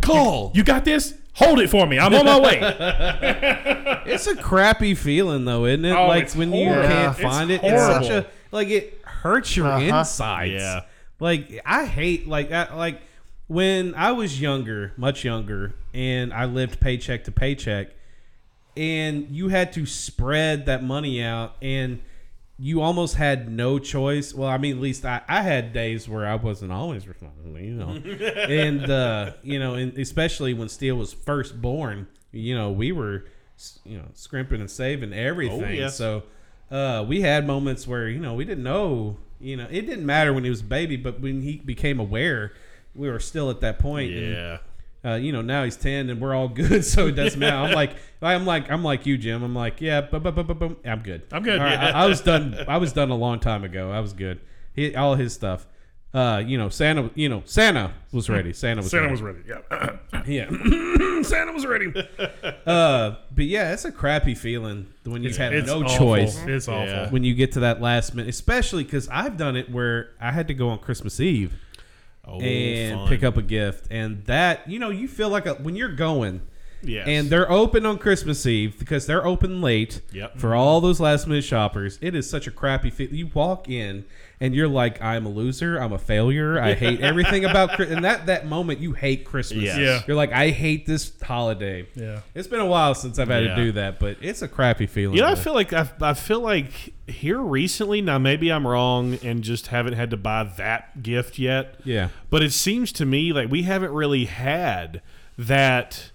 Call. You got this? Hold it for me. I'm on my way. It's a crappy feeling though, isn't it? Oh, like it's when you can't It's find it. It's such a like it hurts your Uh-huh. insides. Yeah. Like I hate like I, like when I was younger, much younger, and I lived paycheck to paycheck, and you had to spread that money out and you almost had no choice. Well, I mean, at least I, I had days where I wasn't always responsible, you know. and, uh, you know, and especially when Steele was first born, you know, we were, you know, scrimping and saving everything. yes. So uh, we had moments where, you know, we didn't know, you know, it didn't matter when he was a baby, but when he became aware, we were still at that point. and, Yeah. uh, you know, now he's ten and we're all good, so it doesn't matter. I'm like, I'm like, I'm like you, Jim. I'm like, yeah, bu- bu- bu- bu- bu- I'm good. I'm good, All right, yeah. I, I was done. I was done a long time ago. I was good. He, all his stuff. Uh, you know, Santa. You know, Santa was ready. Santa was. Santa ready. was ready. Yeah. Yeah. Santa was ready. uh, but yeah, it's a crappy feeling when you have It's no awful. choice. It's awful. Yeah. When you get to that last minute, especially because I've done it where I had to go on Christmas Eve Oh, and fun. pick up a gift, and that you know you feel like a, when you're going. Yes. And they're open on Christmas Eve because they're open late Yep. for all those last minute shoppers. It is such a crappy fit. You walk in and you're like, I'm a loser. I'm a failure. I hate everything about Christmas. And that, that moment, you hate Christmas. Yes. Yeah. You're like, I hate this holiday. Yeah. It's been a while since I've had Yeah. to do that, but it's a crappy feeling. You know, I feel like I, I feel like here recently. Now, maybe I'm wrong and just haven't had to buy that gift yet. Yeah. but it seems to me like we haven't really had that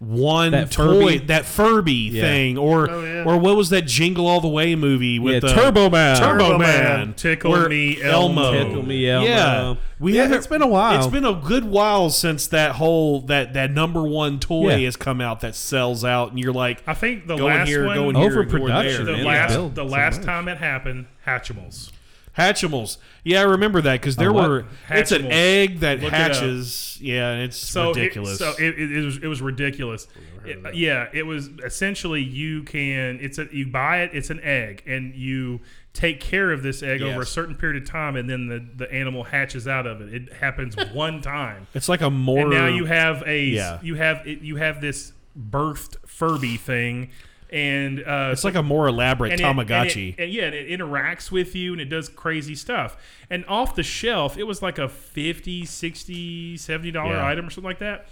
one That toy, Furby? that Furby Yeah. thing, or Oh, yeah. or what was that Jingle All the Way movie with Yeah, the Turbo Man. Turbo, Turbo Man, Man. Tickle where Me Elmo. Tickle Me Elmo. Yeah, we Yeah, haven't. it's been a while. It's been a good while since that whole that that number one toy Yeah. has come out that sells out, and you're like, I think the going last here, one, going here, Overproduction, going the there. man. Yeah. last, build the so last much. time it happened, Hatchimals. Hatchimals. Yeah, I remember that because there were. It's an Hatchimals. egg that Look it up. hatches. Yeah, and it's So ridiculous. It, so it, it, it was it was ridiculous. It- yeah, it was essentially you can it's a you buy it it's an egg and you take care of this egg over a Yes. certain period of time and then the, the animal hatches out of it. It happens one time. it's like a more. and now you have a Yeah. you have it, you have this birthed Furby thing and uh, It's like a more elaborate and it- and it- Tamagotchi. and yeah, and it interacts with you and it does crazy stuff. And off the shelf, it was like a 50 60 70 dollar Yeah. item or something like that.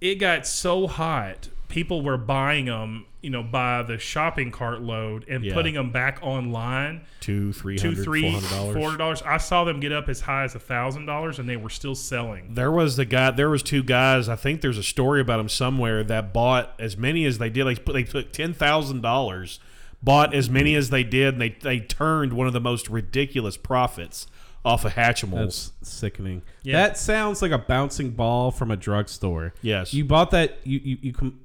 It got so hot, people were buying them, you know, by the shopping cart load and Yeah. putting them back online. two, three Two, hundred, three, four hundred dollars. four hundred dollars. I saw them get up as high as a thousand dollars, and they were still selling. There was the guy. There was two guys. I think there's a story about them somewhere that bought as many as they did. They put they took ten thousand dollars, bought as many as they did, and they they turned one of the most ridiculous profits off of Hatchimals. That's sickening. Yeah. That sounds like a bouncing ball from a drugstore. Yes. You bought that. You you, you com-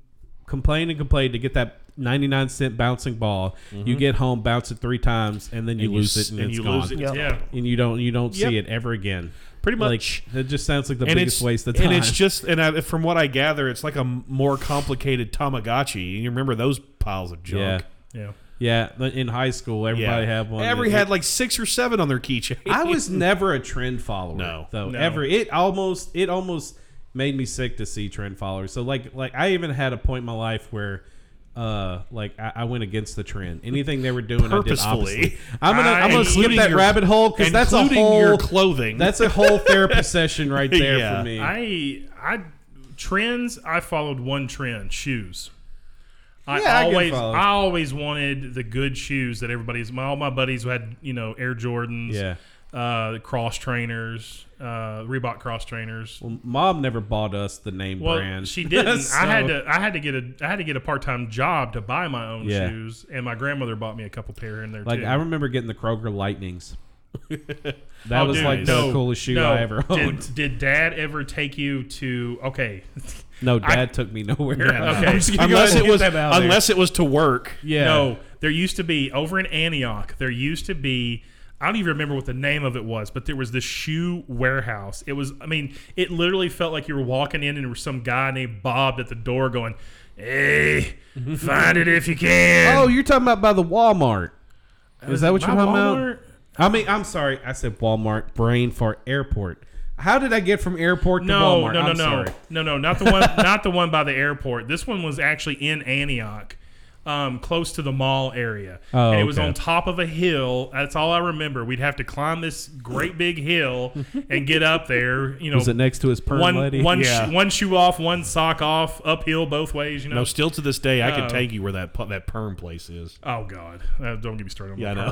complained and complain to get that ninety nine cent bouncing ball. You get home, bounce it three times, and then you Mm-hmm. And you lose s- it, and, and it's you gone. lose it. Yep. Yeah. And you don't you don't Yep. see it ever again. Pretty Like much. it just sounds like the and biggest waste of time. and it's just and I, from what I gather, it's like a more complicated Tamagotchi. And you remember those piles of junk? Yeah. Yeah, but in high school, everybody had one. Every that- had like six or seven on their keychain. I was never a trend follower. No. though No. ever. It almost it almost made me sick to see trend followers. So like like I even had a point in my life where. Uh, like I, I went against the trend. Anything they were doing, I did Purposefully. oppositely. I'm gonna I'm gonna skip Including that your- rabbit hole because that's a including whole your clothing. That's a whole therapy session right there Yeah. for me. I I trends. I followed one trend: shoes. I Yeah, I can always, follow. I always wanted the good shoes that everybody's. My, all my buddies who had, you know, Air Jordans, Yeah. Uh, cross trainers, uh, Reebok cross trainers. Well, mom never bought us the name Well, brand. she didn't. I had to. I had to get a. I had to get a part time job to buy my own Yeah. shoes, and my grandmother bought me a couple pair in there Like too. I remember getting the Kroger Lightnings. That Oh, was dude, like no, the coolest shoe no. I ever owned. Did, did Dad ever take you to? Okay, no, I- Dad took me nowhere. Yeah, I'm okay. just gonna unless it was that out there. unless it was to work. yeah. No, there used to be over in Antioch. There used to be. I don't even remember what the name of it was, but there was this shoe warehouse. It was. I mean, it literally felt like you were walking in and there was some guy named Bob at the door going, "Hey, mm-hmm. find it if you can." Oh, you're talking about by the Walmart. Uh, Is that what you're talking Walmart? about? I mean, I'm sorry. I said Walmart. Brain for airport. How did I get from airport to No, Walmart? no, no, I'm no, sorry. no, no, not the one, not the one by the airport. This one was actually in Antioch, um, close to the mall area, Oh, and it was okay. on top of a hill. That's all I remember. We'd have to climb this great big hill and get up there. You know, Was it next to his perm one lady? one Yeah. sh- one shoe off, one sock off, uphill both ways. You know. No, still to this day, I can Oh. take you where that that perm place is. oh God, uh, don't get me started on Yeah, I the know.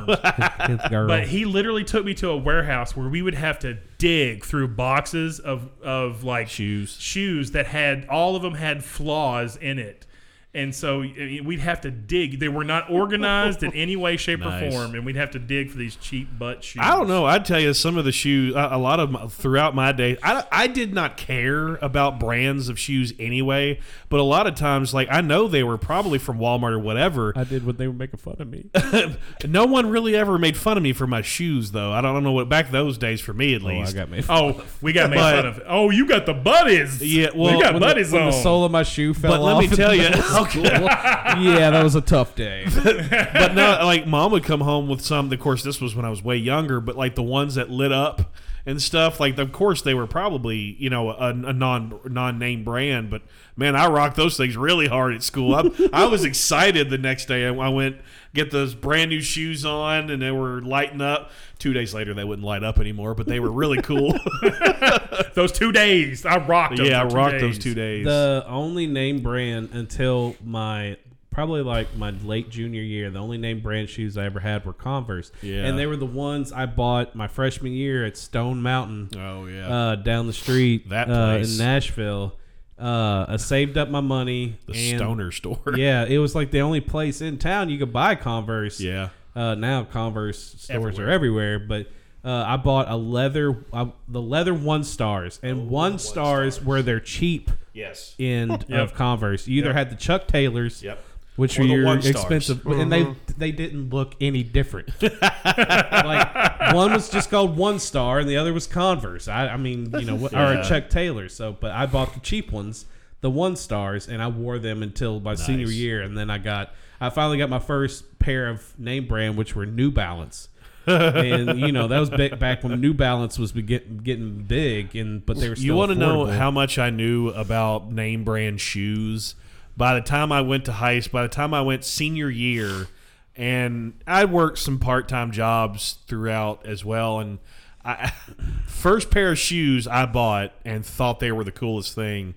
perms. But he literally took me to a warehouse where we would have to dig through boxes of of like Shoes. shoes that had all of them had flaws in it. And so I mean, we'd have to dig. They were not organized in any way, shape, Nice. or form, and we'd have to dig for these cheap butt shoes. I don't know. I'd tell you some of the shoes. A a lot of my, throughout my day, I, I did not care about brands of shoes anyway. But a lot of times, like I know they were probably from Walmart or whatever. I did when they were making fun of me. no one really ever made fun of me for my shoes, though. I don't know what back those days for me at least. Oh, I least. got made. Oh, we got made But- fun of. Oh, you got the buddies. Yeah, well, we got when the, buddies when on. the sole of my shoe fell off. but let me tell you, middle of yeah, that was a tough day. but no, like mom would come home with some. Of course, this was when I was way younger, but like the ones that lit up and stuff. Like, of course, they were probably you know a, a non non name brand, but man, I rocked those things really hard at school. I, I was excited the next day. I, I went get those brand new shoes on, and they were lighting up. Two days later, they wouldn't light up anymore, but they were really cool. those two days, I rocked. Them yeah, I rocked days. those two days. The only name brand until my probably like my late junior year, the only name brand shoes I ever had were Converse. Yeah. And they were the ones I bought my freshman year at Stone Mountain. oh yeah, Uh, down the street That uh, place. in Nashville. Uh, I saved up my money. the and- stoner store. Yeah, it was like the only place in town you could buy Converse. yeah. Uh, now Converse stores Everywhere. are everywhere, but uh, I bought a leather, uh, the leather one stars, Oh, and one stars were their cheap Yes. end Yep. of Converse. You either Yep. had the Chuck Taylors, Yep. Which were your one stars. expensive, and they mm-hmm. they didn't look any different. like one was just called one star, and the other was Converse. I, I mean, you know, what, or Yeah. a Chuck Taylor. So, but I bought the cheap ones, the one stars, and I wore them until my senior year, and then I got, I finally got my first pair of name brand, which were New Balance. and you know that was back, back when New Balance was be- getting getting big, and but they were. Still you want to know how much I knew about name brand shoes? By the time I went to high school, by the time I went senior year, and I worked some part time jobs throughout as well. And I, first pair of shoes I bought and thought they were the coolest thing,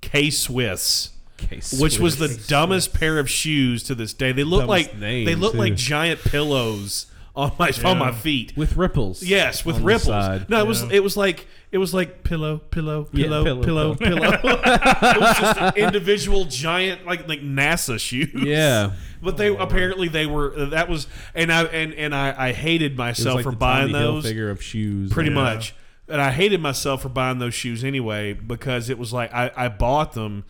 K Swiss. K-Swiss. Which was the dumbest pair of shoes to this day. They look Dumbest like name, they look too. like giant pillows on my on my feet. with ripples. Yes, with ripples. No, it was it was like it was like pillow, pillow, Yeah, pillow, pillow, pillow, pillow. it was just an individual giant like like NASA shoes. Yeah. But they apparently they were that was and I and and I, I hated myself like for the buying Tommy those figure of shoes. pretty Yeah. much. And I hated myself for buying those shoes anyway because it was like I, I bought them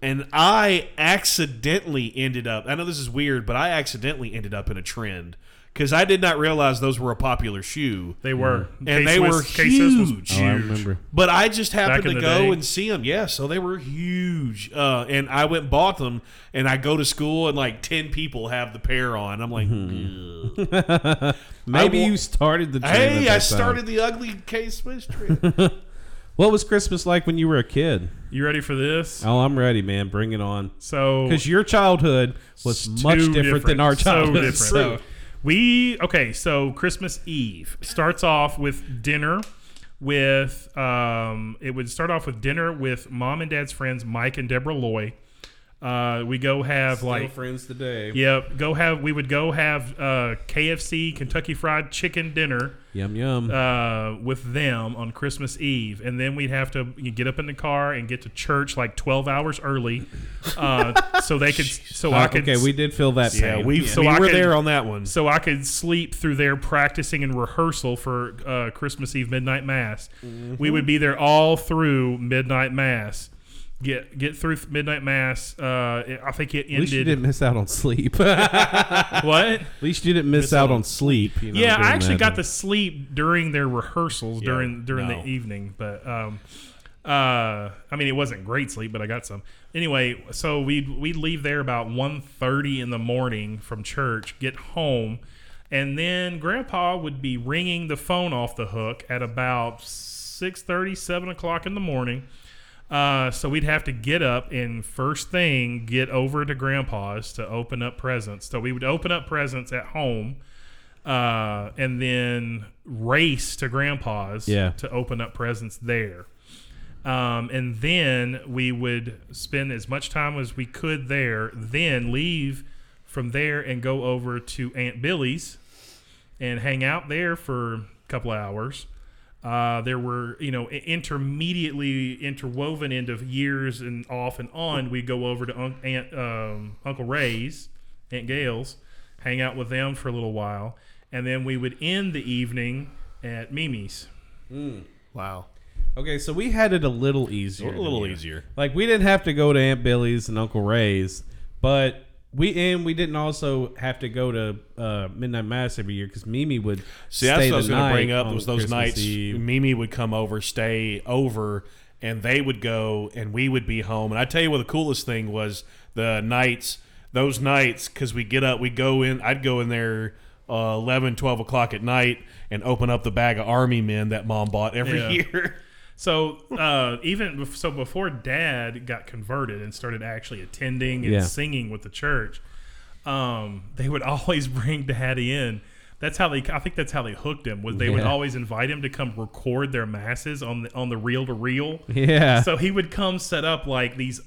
and I accidentally ended up I know this is weird, but I accidentally ended up in a trend because I did not realize those were a popular shoe. They were, And they K-Swiss- were K-Swiss huge. Oh, I remember. But I just happened Back to go day. and see them. Yeah, so they were huge. Uh, and I went and bought them, and I go to school, and like 10 people have the pair on. I'm like, "Ugh." Maybe I you started the trend. at hey, that I time. started the ugly K Swiss trend. What was Christmas like when you were a kid? You ready for this? Oh, I'm ready, man. Bring it on. So Because your childhood was much too different, than our So childhood. different. So, We okay. So Christmas Eve starts off with dinner with um, it would start off with dinner with mom and dad's friends Mike and Deborah Loy. Uh, we go have Still like friends today. Yep, go have. We would go have uh, KFC Kentucky Fried Chicken dinner. Yum yum. Uh, with them on Christmas Eve, and then we'd have to get up in the car and get to church like twelve hours early, uh, so they could. So I Uh, could. okay, we did feel that Yeah, pain. we So we I were could- there on that one. So I could sleep through their practicing and rehearsal for uh, Christmas Eve midnight mass. We would be there all through midnight mass. Get get through midnight mass. Uh, it- I think it ended. At least you ended. didn't miss out on sleep. what? At least you didn't miss, out on sleep. You know, yeah, I actually that. got to sleep during their rehearsals during during no. the evening, but um, uh, I mean it wasn't great sleep, but I got some. Anyway, so we'd we'd leave there about 1.30 in the morning from church, get home, and then Grandpa would be ringing the phone off the hook at about 6.30, 7 o'clock in the morning. Uh, so we'd have to get up and first thing get over to Grandpa's to open up presents. So we would open up presents at home uh, and then race to grandpa's Yeah. to open up presents there. Um, and then we would spend as much time as we could there, then leave from there and go over to Aunt Billy's and hang out there for a couple of hours. Uh, there were, you know, i- intermediately interwoven into years and off and on. we'd go over to un- Aunt um, Uncle Ray's, Aunt Gail's, hang out with them for a little while, and then we would end the evening at Mimi's. Wow. Okay, so we had it a little easier. A little easier. Like we didn't have to go to Aunt Billy's and Uncle Ray's, but we and we didn't also have to go to uh, midnight mass every year because Mimi would See, stay that's what I was going to bring up. Was those Christmas nights Eve. Mimi would come over, stay over, and they would go, and we would be home. And I tell you what, the coolest thing was the nights. Those nights, because we get up, we go in. I'd go in there uh, 11, 12 o'clock at night and open up the bag of Army Men that Mom bought every Yeah. year. So uh, even so, before Dad got converted and started actually attending and Yeah. singing with the church, um, they would always bring Daddy in. That's how they. I think that's how they hooked him. Was they would always invite him to come record their masses on the on the reel to reel. Yeah. So he would come set up like these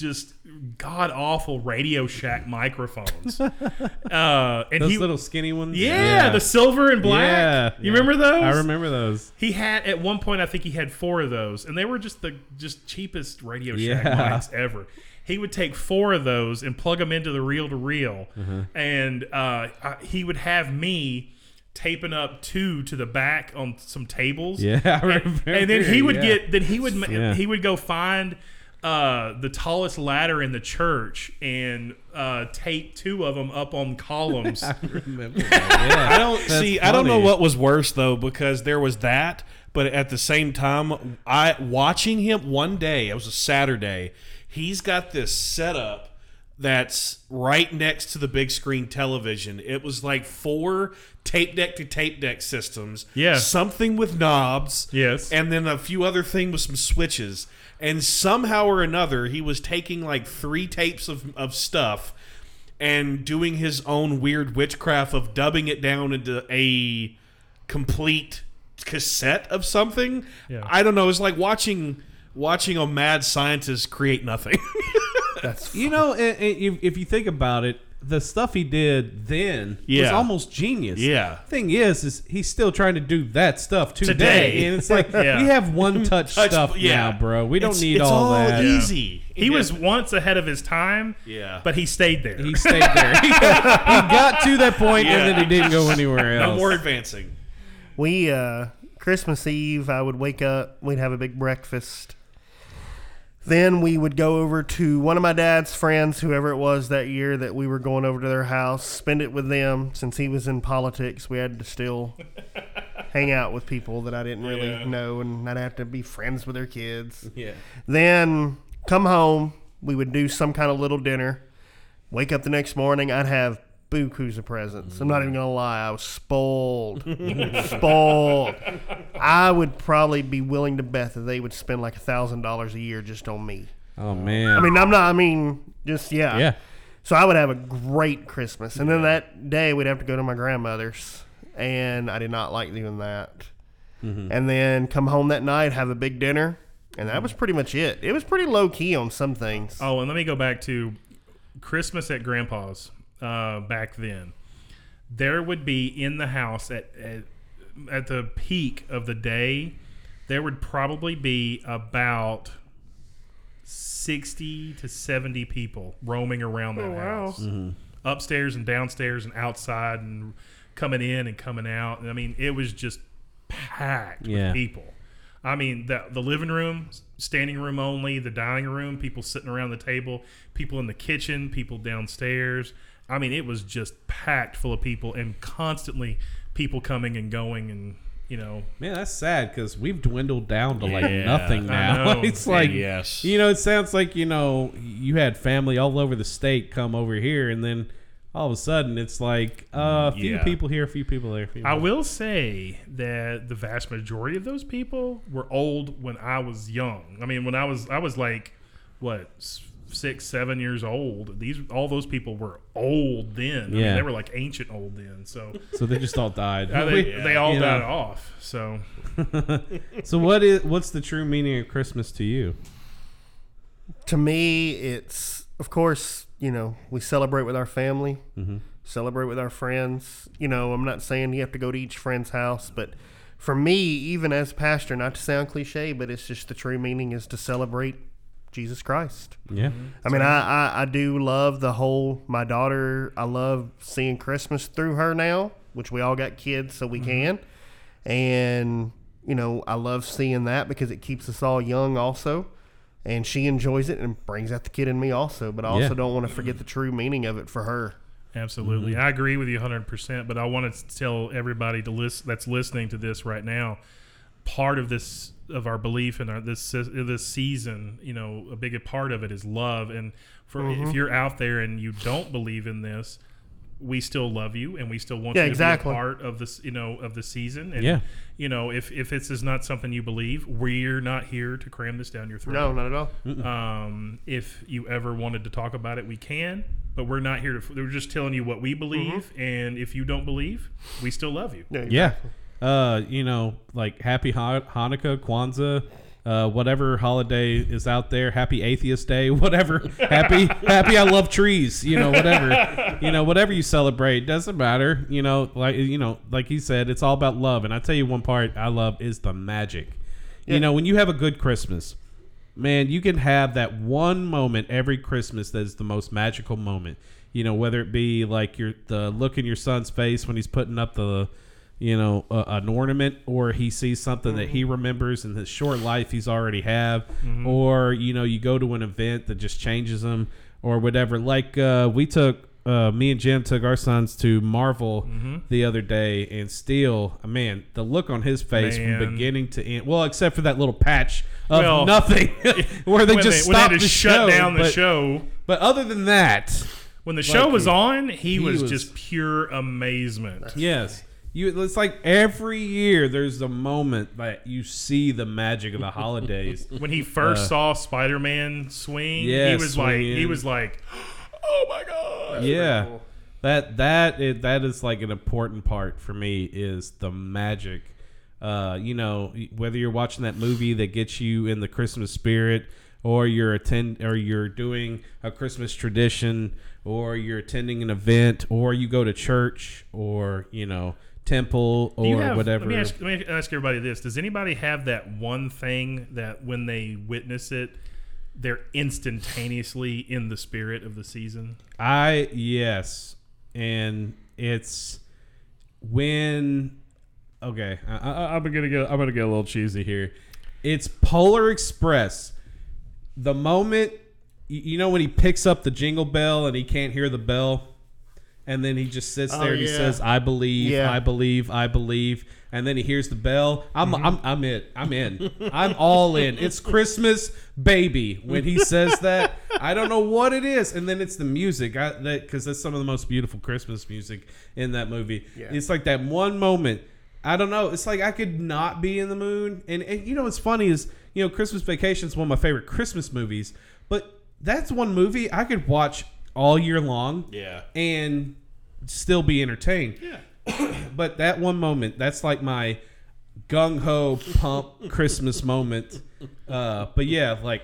just god awful Radio Shack microphones. uh, and those he little skinny ones. yeah, the silver and black. Yeah, you yeah. remember those? I remember those. He had at one point, I think he had four of those, and they were just the just cheapest Radio Shack Yeah. mics ever. He would take four of those and plug them into the reel to reel, Mm-hmm. and uh, I, he would have me taping up two to the back on some tables. Yeah, I and, and then he would yeah. get then he would Yeah. he would go find. Uh, the tallest ladder in the church and uh, tape two of them up on columns. Remember that, yeah. I don't That's see. I don't know what was worse though, because there was that, but at the same time, I watching him one day. It was a Saturday. He's got this setup that's right next to the big screen television. It was like four tape deck to tape deck systems. Yeah. something with knobs. Yes. and then a few other things with some switches. And somehow or another, he was taking like three tapes of, of stuff and doing his own weird witchcraft of dubbing it down into a complete cassette of something. Yeah. I don't know. It's like watching watching a mad scientist create nothing. That's You know, and, and if, if you think about it, the stuff he did then was almost genius. Yeah. Thing is, is he's still trying to do that stuff today, Today. and it's like Yeah. we have one touch, Touch- stuff yeah. now, bro. We don't It's- need it's all, that. easy. He was once ahead of his time. Yeah. But he stayed there. He stayed there. he, got, he got to that point, and then he didn't go anywhere else. No more advancing. We uh Christmas Eve, I would wake up, we'd have a big breakfast. Then we would go over to one of my dad's friends, whoever it was that year that we were going over to their house, spend it with them. Since he was in politics, we had to still hang out with people that I didn't really Yeah. know, and I'd have to be friends with their kids. Yeah. Then come home, we would do some kind of little dinner. Wake up the next morning, I'd have bukus of presents. I'm not even mm. gonna lie, I was spoiled, spoiled. I would probably be willing to bet that they would spend like a thousand dollars a year just on me. Oh man. I mean, I'm not. I mean, just yeah. Yeah. So I would have a great Christmas, and then that day we'd have to go to my grandmother's, and I did not like doing that. Mm-hmm. and then come home that night, have a big dinner, and that was pretty much it. It was pretty low key on some things. Oh, and let me go back to Christmas at Grandpa's uh, back then. There would be in the house at, at at the peak of the day, there would probably be about sixty to seventy people roaming around that Oh, wow. house, Mhm. upstairs and downstairs and outside and coming in and coming out. And I mean, it was just packed Yeah. with people. I mean, the the living room, standing room only, the dining room, people sitting around the table, people in the kitchen, people downstairs. I mean, it was just packed full of people and constantly people coming and going and you know. Man, that's sad because we've dwindled down to like Yeah, nothing now. it's like, Yes. you know, it sounds like you know you had family all over the state come over here, and then all of a sudden it's like uh, a few Yeah. people here, a few people there. A few I people- will say that the vast majority of those people were old when I was young. I mean, when I was I was like what s- six, seven years old. These all those people were old then. I mean, Yeah. they were like ancient old then. So So they just all died. Uh, they, they all You know. died off. So so what is what's the true meaning of Christmas to you? To me, it's of course you know we celebrate with our family, Mhm. celebrate with our friends. You know, I'm not saying you have to go to each friend's house, but for me, even as pastor, not to sound cliche, but it's just the true meaning is to celebrate Jesus Christ. Yeah. I mean, I, I, I do love the whole, my daughter, I love seeing Christmas through her now, which we all got kids, so we can. And, you know, I love seeing that because it keeps us all young also. And she enjoys it and brings out the kid in me also. But I also Yeah. don't want to forget the true meaning of it for her. Absolutely, Mhm. I agree with you 100. percent But I want to tell everybody to list that's listening to this right now. Part of this of our belief in our this this season, you know, a big part of it is love. And for if Mhm. you're out there and you don't believe in this, we still love you and we still want Yeah, you to exactly. be a part of this, you know, of the season. And Yeah. you know, if if this is not something you believe, we're not here to cram this down your throat. No, not at all. Um, if you ever wanted to talk about it, we can, but we're not here to. We're just telling you what we believe, and if you don't believe, we still love you. Yeah. Uh, you know, like Happy Han- Hanukkah, Kwanzaa, uh, whatever holiday is out there. Happy Atheist Day, whatever. happy, happy. I love trees. You know, whatever. you know, whatever you celebrate doesn't matter. You know, like you know, like he said, it's all about love. And I tell you, one part I love is the magic. Yeah. You know, when you have a good Christmas, man, you can have that one moment every Christmas that is the most magical moment. You know, whether it be like your the look in your son's face when he's putting up the, you know, uh, an ornament, or he sees something that he remembers in his short life he's already have, Mhm. or you know, you go to an event that just changes him, or whatever. Like uh, we took. Uh, me and Jim took our sons to Marvel Mhm. the other day, and still, man, the look on his face Man. from beginning to end. Well, except for that little patch of Well, nothing, where they just they- they stopped to the shut show, down the but- show. But other than that, When the like, show was on, he, he was, was- just pure amazement. Yes. You, it's like every year there's a moment that you see the magic of the holidays. When he first Uh, saw Spider-Man swing, Yeah, he was like, he was like, "Oh my god!" yeah, that that is, that is like an important part for me is the magic. Uh, you know, whether you're watching that movie that gets you in the Christmas spirit, or you're attend, or you're doing a Christmas tradition, or you're attending an event, or you go to church, or you know, temple, or have- whatever. Let me, ask, let me ask everybody this: Does anybody have that one thing that when they witness it, they're instantaneously in the spirit of the season? I yes, and it's when okay. I, I, I'm gonna get I'm gonna get a little cheesy here. It's Polar Express. The moment you know when he picks up the jingle bell and he can't hear the bell, and then he just sits Oh, there and he yeah. says, "I believe, Yeah. I believe, I believe," and then he hears the bell. I'm Mm-hmm. I'm I'm it. I'm in. I'm all in. It's Christmas, baby. When he says that, I don't know what it is, and then it's the music. I, that because that's some of the most beautiful Christmas music in that movie. Yeah. It's like that one moment. I don't know. It's like I could not be in the moon. And, and you know what's funny is, you know, Christmas Vacation is one of my favorite Christmas movies, but that's one movie I could watch all year long. Yeah. And still be entertained. Yeah. but that one moment, that's like my gung ho pump Christmas moment. Uh, but yeah, like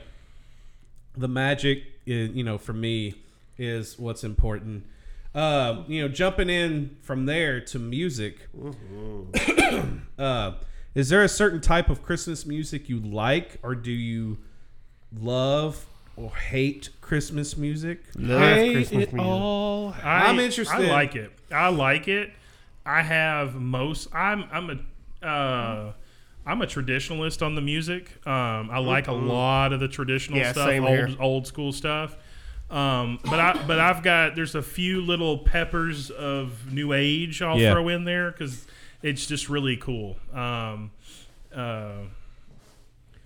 the magic, is, you know, for me is what's important. Uh, you know, jumping in from there to music. uh, is there a certain type of Christmas music you like, or do you love or hate Christmas music? Love Christmas music. all. I, I'm interested. I like it. I like it. I have most. I'm. I'm a. Uh, I'm a traditionalist on the music. Um, I like a lot of the traditional Yeah, stuff, same old here. old school stuff. Um, but I but I've got there's a few little peppers of new age I'll Yeah. throw in there because it's just really cool. Um, uh,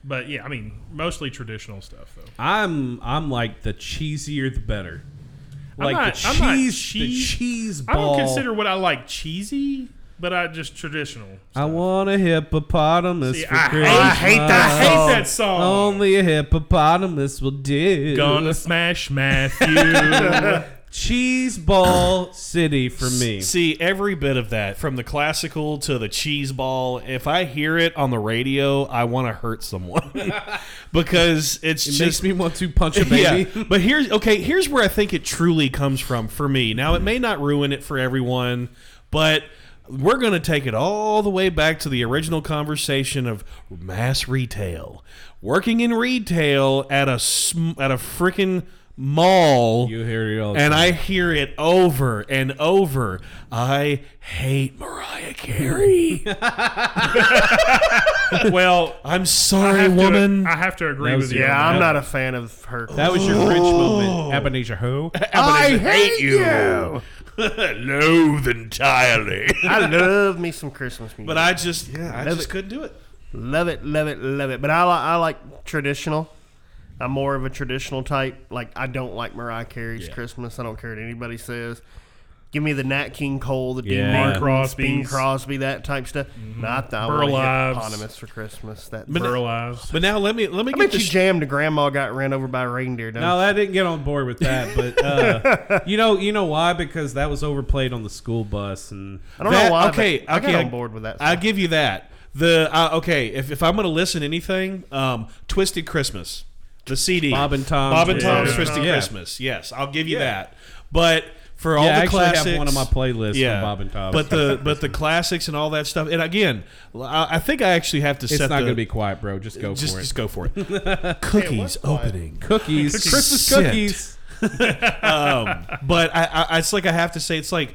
but yeah, I mean mostly traditional stuff though. I'm I'm like the cheesier the better. Like not- the I'm not cheese, cheese- the cheese I ball. don't consider what I like cheesy, but I just traditional. I want a hippopotamus See, for I hate- Christmas. I hate that I hate that song. Only a hippopotamus will do. Gonna smash Matthew. cheese ball city for me. See every bit of that, from the classical to the cheese ball. If I hear it on the radio, I want to hurt someone because it's It just makes me want to punch a baby. Yeah, but here's okay. Here's where I think it truly comes from for me. Now it may not ruin it for everyone, but we're going to take it all the way back to the original conversation of mass retail. Working in retail at a sm- at a freaking mall. You hear it all the and time. I hear it over and over. I hate Mariah Carey. well, I'm I sorry, have to- woman. I have to agree That with was you. your- on Yeah, I'm that. not a fan of her. That was your Grinch oh. moment, Ebenezer Ho. I hate you. Loathe entirely. I love me some Christmas music. But I just, yeah, I just it. couldn't do it. Love it, love it, love it. But I like I like traditional. I'm more of a traditional type. Like I don't like Mariah Carey's Christmas. I don't care what anybody says. Give me the Nat King Cole, the Dean Yeah. Martin, Crosby's. Bing Crosby, that type stuff. Not the I Burl want Ives. eponymous for Christmas. That Burl Ives. But now let me let me I get bet you this. jammed a grandma got ran over by a reindeer. Don't No, that didn't get on board with that. But uh, you know, you know why? Because that was overplayed on the school bus, and I don't that- know why. Okay, but I okay, got on board with that. I'll give you that. The uh, okay, if, if I'm going to listen to anything, um, Twisted Christmas, the CD, Bob and Tom's Bob and Tom's Twisted Yeah. Christmas. Yes, I'll give you that. But for all Yeah, I the actually have classics, one of my playlists from Bob and Tom's. But the but the classics and all that stuff. And again, I, I think I actually have to it's set not the, going to be quiet, bro. Just go just for it. just go for it. Cookies opening. cookies, Cookies. Christmas Shit. cookies. um, but I, I, it's like I have to say, it's like,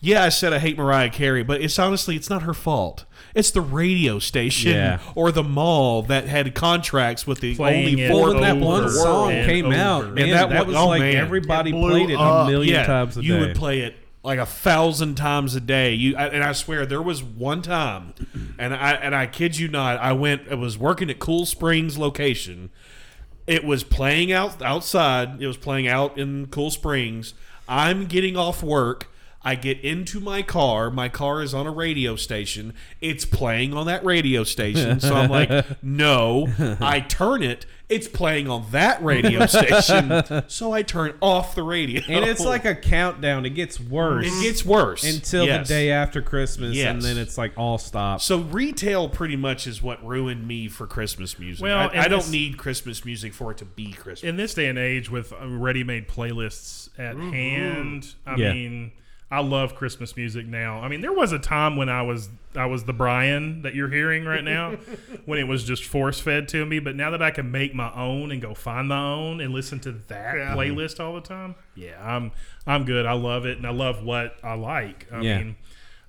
yeah, I said I hate Mariah Carey, but it's honestly, it's not her fault. It's the radio station Yeah. or the mall that had contracts with the Playing only four when that one song and came over. out, And that that, one- was oh, like man. everybody It played it up. a million yeah, times a you day. You would play it like a thousand times a day. You I- and I swear there was one time, and I and I kid you not, I went. I was working at Cool Springs location. It was playing out outside. It was playing out in Cool Springs. I'm getting off work. I get into my car. My car is on a radio station. It's playing on that radio station. So I'm like, no. I turn it. It's playing on that radio station. So I turn off the radio. and it's like a countdown. It gets worse. it gets worse until Yes. the day after Christmas, Yes. and then it's like all stops. So retail pretty much is what ruined me for Christmas music. Well, I, I don't this- need Christmas music for it to be Christmas. in this day and age with uh, ready-made playlists at hand i Yeah. mean i love christmas music now i mean there was a time when i was i was the brian that you're hearing right now when it was just force-fed to me but now that i can make my own and go find my own and listen to that playlist all the time yeah i'm i'm good i love it and i love what i like i Yeah. mean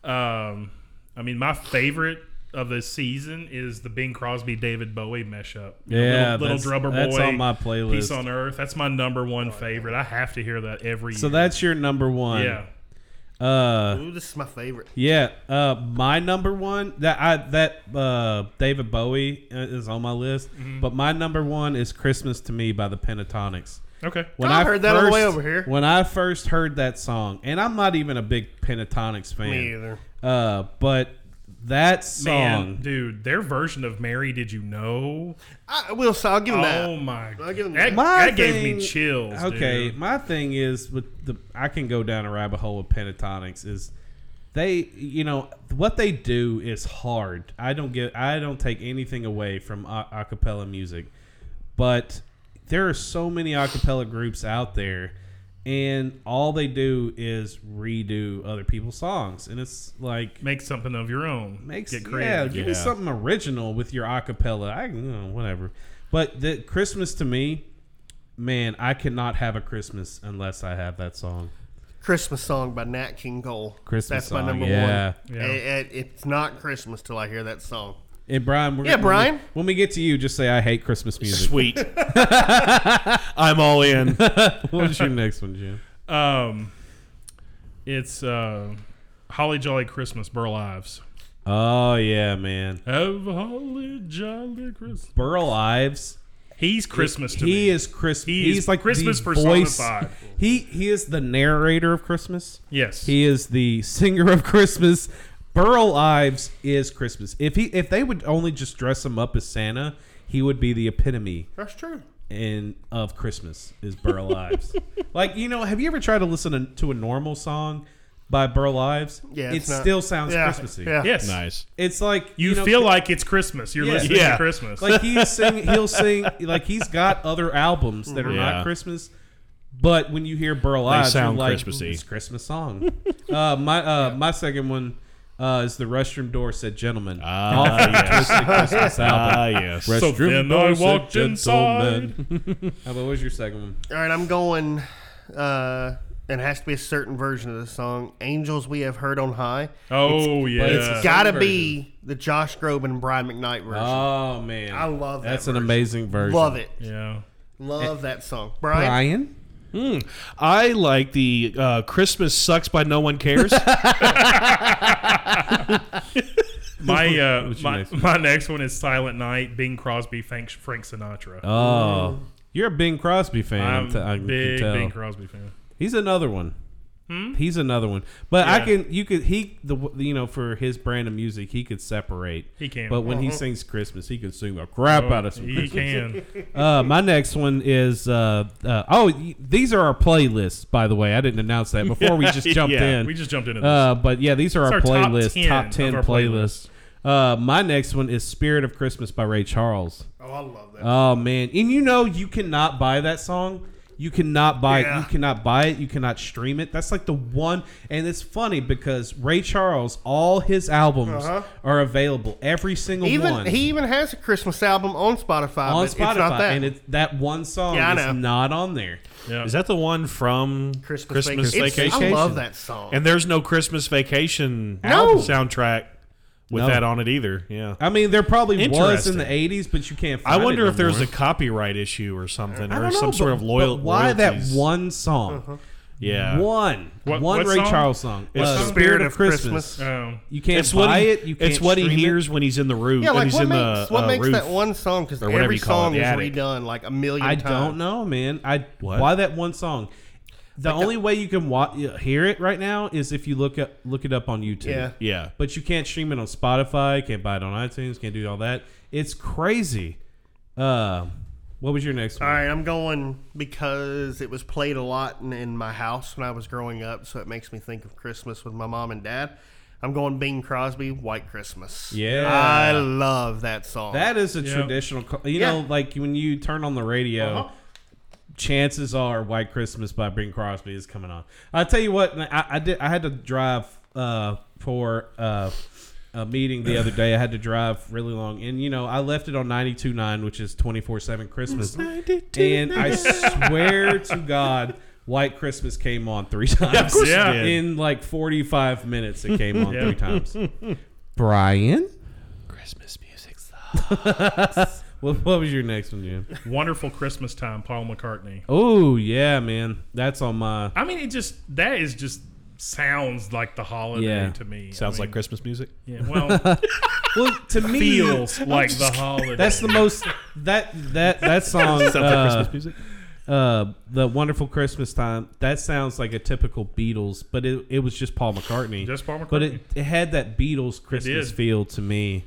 um i mean my favorite of the season is the Bing Crosby David Bowie mashup. You know, Yeah, little, little drummer boy. that's on my playlist. Peace on Earth. That's my number one favorite. I have to hear that every year. So year. that's your number one. yeah. Uh, Ooh, this is my favorite. yeah. Uh, my number one that I that uh David Bowie uh, is on my list, Mm-hmm. but my number one is "Christmas to Me" by the Pentatonix. Okay. When I heard that on the way over here. When I first heard that song, and I'm not even a big Pentatonix fan. Me either. Uh, but that song, Man, dude, their version of "Mary, Did You Know"? I will. So I'll give him that. Oh my! I'll give him that, that. My that gave me chills. Okay, dude. my thing is with the I can go down a rabbit hole with Pentatonix is they you know what they do is hard. I don't get I don't take anything away from a, a cappella music, but there are so many a cappella groups out there, and all they do is redo other people's songs, and it's like Make something of your own. makes Get yeah, creative. give me something original with your acapella. I you know, whatever. But the Christmas to me, man, I cannot have a Christmas unless I have that song. Christmas song by Nat King Cole. Christmas That's my song, number yeah. one. Yeah. It- it- it's not Christmas till I hear that song. And Brian, we're Yeah, when we- Brian. When we, get to you, just say I hate Christmas music. Sweet. I'm all in. What's your next one, Jim? Um, it's uh, Holly Jolly Christmas, Burl Ives. Oh yeah, man. Have a holly jolly Christmas. Burl Ives. He's Christmas to he is Christmas. He he's like Christmas the voice. personified. He he is the narrator of Christmas. Yes. He is the singer of Christmas. Burl Ives is Christmas. If he if they would only just dress him up as Santa, he would be the epitome That's true. in of Christmas is Burl Ives. like you know, have you ever tried to listen to, to a normal song by Burl Ives? Yeah, it it's not- still sounds yeah, Christmassy. yeah. Yes. Nice. It's like You, know, feel like it's Christmas. You're Yeah. listening Yeah. to Christmas. like he's sing he'll sing like he's got other albums that are Yeah. not Christmas. But when you hear Burl Ives, sound you're like, Christmassy. It's a Christmas song. uh, my uh, my second one uh, is the restroom door said gentlemen. Ah, Off yes. Twisted Christmas album. Ah, yes. So Restroom then door I said walked. How about what was your second one? All right, I'm going. Uh, it has to be a certain version of the song. "Angels We Have Heard on High." oh yeah. It's got to be the Josh Groban and Brian McKnight version. Oh man, I love that That's an amazing version. Love it. yeah. Love that song. Brian. Brian. Hmm. I like the uh, Christmas sucks by no one cares. My uh, What's your my, next one? my next one is Silent Night, Bing Crosby, Frank, Frank Sinatra. Oh, you're a Bing Crosby fan. I'm t- I a can big tell. Bing Crosby fan. He's another one. He's another one. But I can you could he the you know for his brand of music he could separate. He can. But when he sings Christmas, he can sing a crap Oh, out of some. he Christmas. can. Uh, my next one is uh, uh, oh these are our playlists by the way. I didn't announce that before we just jumped Yeah, in. we just jumped into this. Uh, but yeah, these are It's our, playlists, top 10 top of ten our playlists. Uh, my next one is "Spirit of Christmas" by Ray Charles. Oh, I love that. Oh man, and you know you cannot buy that song. You cannot buy Yeah. it. You cannot buy it. You cannot stream it. That's like the one. And it's funny because Ray Charles, all his albums Uh-huh. are available. Every single even one he even has a Christmas album on Spotify. on but Spotify, It's not that. and it's that one song Yeah, is not on there. yeah. Is that the one from Christmas, Christmas Vacation. Vacation? I love that song. And there's no Christmas Vacation No. soundtrack with No. that on it either. Yeah. I mean, there probably was in the '80s, but you can't. I wonder it if no there's a copyright issue or something, or know, some sort of loyal. but why that one song? Uh-huh. Yeah. One, What- one what Ray song? Charles song. It's Uh, the Spirit of Christmas. Oh. You can't It's what buy he, it. You can't it's what he stream it. hears when he's in the roof. yeah, like he's what in makes the what uh, makes roof. that one song? Because every you call it, song the is attic. redone like a million I times. don't know, man. I What? why that one song. The only way you can wa- hear it right now is if you look up look it up on YouTube. Yeah. Yeah. But you can't stream it on Spotify. Can't buy it on iTunes. Can't do all that. It's crazy. Uh, what was your next All one? right, I'm going because it was played a lot in, in my house when I was growing up, so it makes me think of Christmas with my mom and dad. I'm going Bing Crosby, White Christmas. Yeah. I love that song. That is a Yeah. traditional. You Yeah. know, like when you turn on the radio, Uh-huh. Chances are "White Christmas" by Bing Crosby is coming on. I'll tell you what. I, I did. I had to drive uh, for uh, a meeting the other day. I had to drive really long, and you know, I left it on 92.9, which is twenty four seven Christmas. And I swear to God. White Christmas came on three times. course it did. In like 45 minutes, it came on Yeah. three times. Brian? Christmas music. What, what was your next one, Jim? Wonderful Christmas Time, Paul McCartney. Oh yeah, man, that's on my. I mean, it just that is just sounds like the holiday Yeah. to me. Sounds I like Christmas music. Yeah, well, Well, to me, feels like the holiday. that's the most that that that song. Sounds like uh, Christmas music. uh, the wonderful Christmas time. That sounds like a typical Beatles, but it, it was just Paul McCartney. Just Paul But McCartney. it, it had that Beatles Christmas did. feel to me.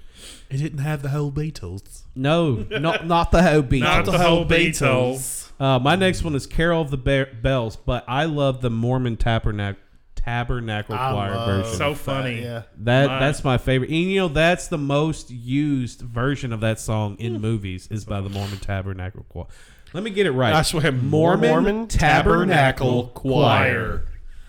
It didn't have the whole Beatles. No, not not the whole Beatles. Not the whole Beatles. Uh, my next one is Carol of the Bear- Bells, but I love the Mormon Tabernacle Tabernacle I Choir love version. So that, funny. Yeah. That My- that's my favorite. And you know that's the most used version of that song in movies is by the Mormon Tabernacle Choir. Let me get it right. I swear, Mormon, Mormon Tabernacle, Tabernacle Choir. Choir.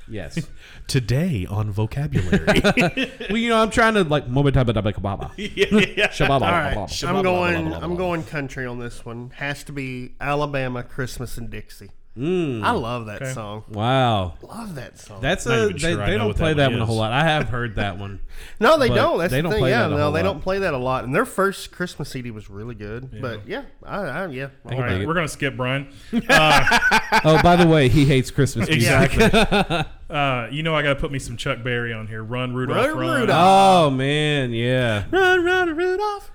Yes. Today on vocabulary. well, you know I'm trying to like Mormon Tabernacle Choir. Shabba All right, I'm going. I'm going country on this one. Has to be Alabama Christmas and Dixie. Mm. I love that Okay. song. Wow. Love that song. That's a even they, sure they don't play that that one one a whole lot. I have heard that one. no, they don't. That's they the don't thing. play yeah, that a no, whole they lot. don't play that a lot. And their first Christmas CD was really good. But yeah, I, I yeah. All right, we're gonna skip Brian. oh, by the way, he hates Christmas music. exactly. Uh, you know I gotta put me some Chuck Berry on here. Run Rudolph, Run, run. Rudolph. Oh man, yeah. Run, run, Rudolph.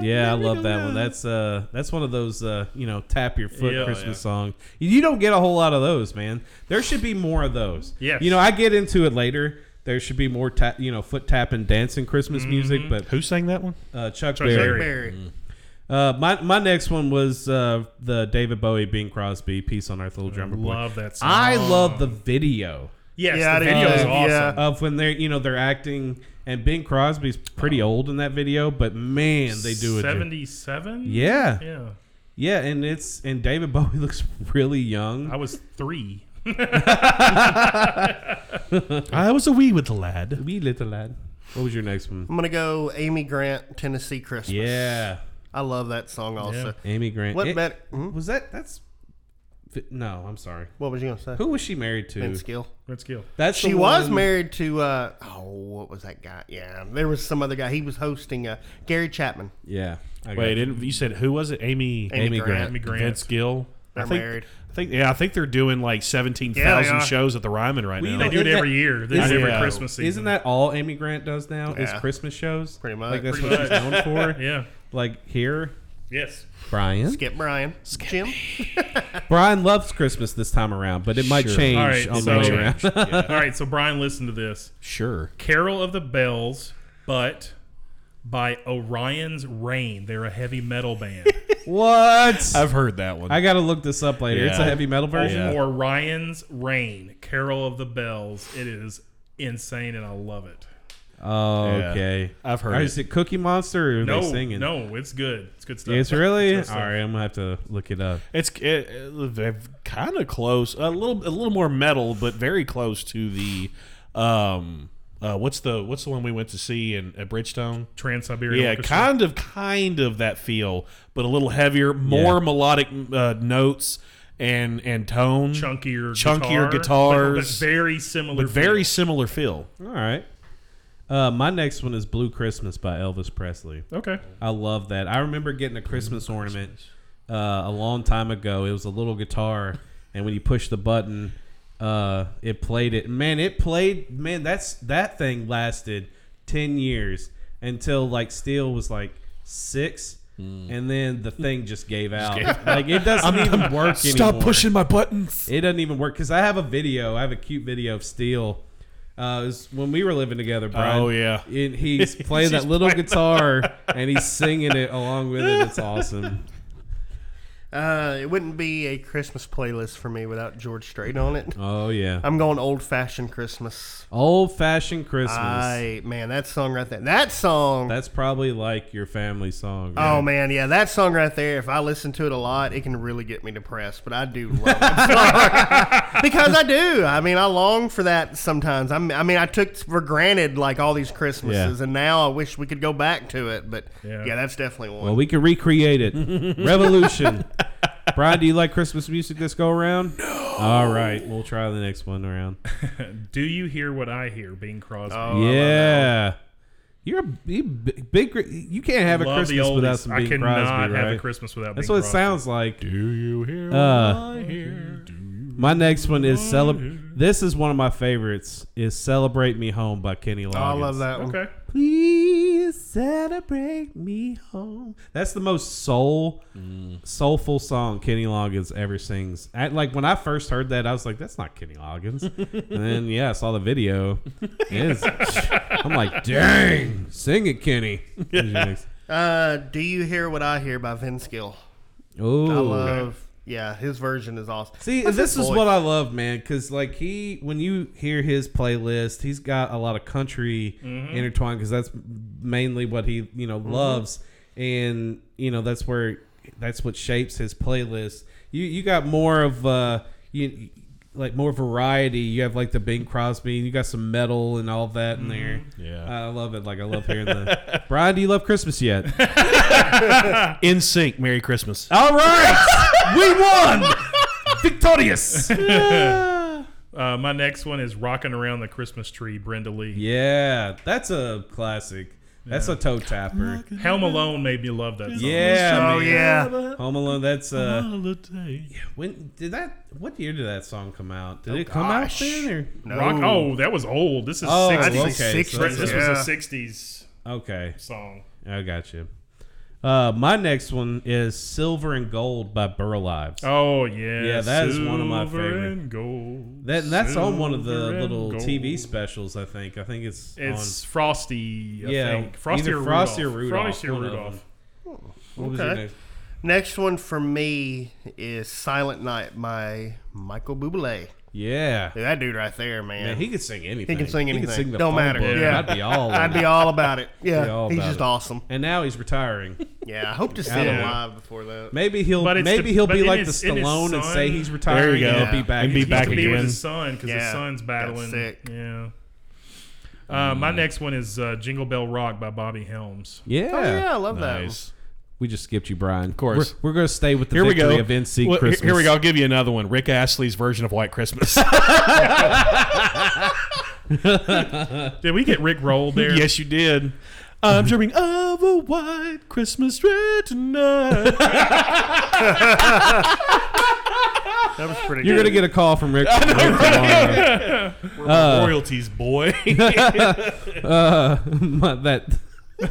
Yeah, I love that one. That's uh that's one of those uh, you know, tap your foot Yeah, Christmas yeah. songs. You don't get a whole lot of those, man. There should be more of those. Yes. You know, I get into it later. There should be more tap, you know, foot tapping dancing Christmas music, but Who sang that one? uh, Chuck, Chuck Berry. Berry. Berry. Uh, my my next one was uh, the David Bowie Bing Crosby Peace on Earth Little Drummer Boy. I love that song. I love the video Yes, Yeah, I the do video is too. awesome. Yeah. of when they're you know they're acting and Bing Crosby's pretty old in that video, but man, they do it. Seventy-seven. Yeah, Yeah. yeah, and it's and David Bowie looks really young. I was three. I was a wee with the lad. Wee little lad. What was your next one? I'm gonna go Amy Grant, Tennessee Christmas. Yeah, I love that song also. Amy Grant. What It- better? hmm? was that? That's no. I'm sorry. What was you gonna say? Who was she married to? Vince Gill. Let's go. That's She was one- married to uh oh what was that guy? Yeah, there was some other guy. He was hosting uh Gary Chapman. Yeah. I Wait, didn't you said who was it? Amy Amy, Amy Grant. Grant. Amy Grant. Vince Gill. They're I think, married. I think yeah, I think they're doing like seventeen thousand Yeah, thousand they are. shows at the Ryman right Well, now. They do it Isn't every that- year. They do it isn't every that- Christmas season. Isn't that all Amy Grant does now? Is Christmas shows? Pretty much. Like that's Pretty what she's known for. Yeah. Like here, Yes. Brian. Skip Brian. Skip Jim. Brian loves Christmas this time around, but it might Sure. change All right, on so- the way around. All right. So Brian, listen to this. sure. Carol of the Bells, but by Orion's Rain. They're a heavy metal band. what? I've heard that one. I got to look this up later. It's a Yeah. heavy metal version. Yeah. Orion's Rain. Carol of the Bells. It is insane, and I love it. Oh, Yeah. okay. I've heard Or it. Is it Cookie Monster or are No, they singing? no, it's good. It's good stuff. It's really It's good stuff. right. I'm gonna have to look it up. It's it, it, kind of close, a little a little more metal, but very close to the um uh, what's the what's the one we went to see in at Bridgestone? Trans Siberian Yeah, Orchestra. kind of kind of that feel, but a little heavier, more Yeah. melodic uh, notes and and tone, chunkier, chunkier guitar, guitars, but, but very similar. but very feel. similar feel. All right. Uh, my next one is Blue Christmas by Elvis Presley. okay. I love that. I remember getting a Christmas ornament uh, a long time ago. It was a little guitar, and when you push the button, uh, it played it. Man, it played. Man, that's that thing lasted ten years until like Steele was like six. And then the thing just gave out. Like it doesn't even work Stop anymore. pushing my buttons. It doesn't even work because I have a video. I have a cute video of Steele. Uh, it was when we were living together, Brian. Oh, yeah. and he's playing that little playing guitar and he's singing it along with it. It's awesome. Uh, it wouldn't be a Christmas playlist for me without George Strait on it. Oh yeah, I'm going old fashioned Christmas. old fashioned Christmas. I man, that song right there. That song. That's probably like your family song. Oh man, yeah, that song right there. If I listen to it a lot, it can really get me depressed. But I do love that song because I do. I mean, I long for that sometimes. I'm, I mean, I took for granted like all these Christmases, and now I wish we could go back to it. But Yeah. yeah, that's definitely one. Well, we can recreate it. Revolution. Brian, do you like Christmas music this go around? No. All right, we'll try the next one around. Do you hear what I hear? Bing Crosby. Oh, yeah. You're a you big, big. You can't have a Love the Christmas without oldies. some I cannot Crosby, have a Christmas without That's Bing what it sounds like. Do you hear Uh, what I hear? My next one is celebrate. This is one of my favorites. Is "Celebrate Me Home" by Kenny Loggins. Oh, I love that one. Okay. Please celebrate me home. That's the most soul, soulful song Kenny Loggins ever sings. At, like when I first heard that, I was like, "That's not Kenny Loggins." and then yeah, I saw the video. Is- I'm like, "Dang, sing it, Kenny." Uh, do you hear what I hear by Vince Gill? Oh, I love yeah, his version is awesome. See, Plus this is voice. what I love, man. Because like he, when you hear his playlist, he's got a lot of country Mm-hmm. intertwined because that's mainly what he you know loves, and you know that's where that's what shapes his playlist. You you got more of uh you like more variety. You have like the Bing Crosby, and you got some metal and all that in there. Yeah. I love it. Like I love hearing that. Brian, do you love Christmas yet? NSYNC. Merry Christmas. all right, we won, victorious. Uh, my next one is "Rocking Around the Christmas Tree," Brenda Lee. Yeah, that's a classic. That's a toe tapper. Home Alone made me love that song. Yeah, Oh man. yeah, Home Alone. That's uh. Holiday. When did that? What year did that song come out? Did it come gosh. out then or? no. Rock. Oh, that was old. This is Oh, 60s. Okay. so This yeah. was a '60s okay, song. I got you. Uh, my next one is "Silver and Gold" by Burl Ives. Oh yeah, Yeah, that is one of my favorites Silver favorite. and Gold. That that's on one of the little gold. TV specials. I think. I think it's, It's Frosty. I Yeah, think. Frosty either or Frosty or Rudolph. Rudolph, Frosty or Rudolph. on. What was Okay. next? Next one for me is "Silent Night" by Michael Bublé. Yeah. Dude, that dude right there, man. Man, he could sing anything. He can sing He anything. could sing the Don't matter. book. Yeah. I'd be all. I'd be all about it. Yeah, all he's just it. awesome. And now he's retiring. Yeah, I hope to see him live before that. Maybe he'll But maybe the- he'll be like his- the in his Stallone and say he's retiring. There you go. And he'll be back. And be again. back to be with again. his son because his Yeah, son's battling. sick. Yeah. Uh, my next one is uh, "Jingle Bell Rock" by Bobby Helms. Yeah. Oh yeah, I love that. one. Nice. We just skipped you, Brian. Of course. We're, we're going to stay with the Here we victory go. of NC Well, Christmas. Here we go. I'll give you another one. Rick Astley's version of White Christmas. Did we get Rick rolled there? yes, you did. I'm dreaming of a white Christmas tree tonight. That was pretty. Good. You're good. going to get a call from Rick. Rick tomorrow. We're royalties, boy. uh, my, that. Is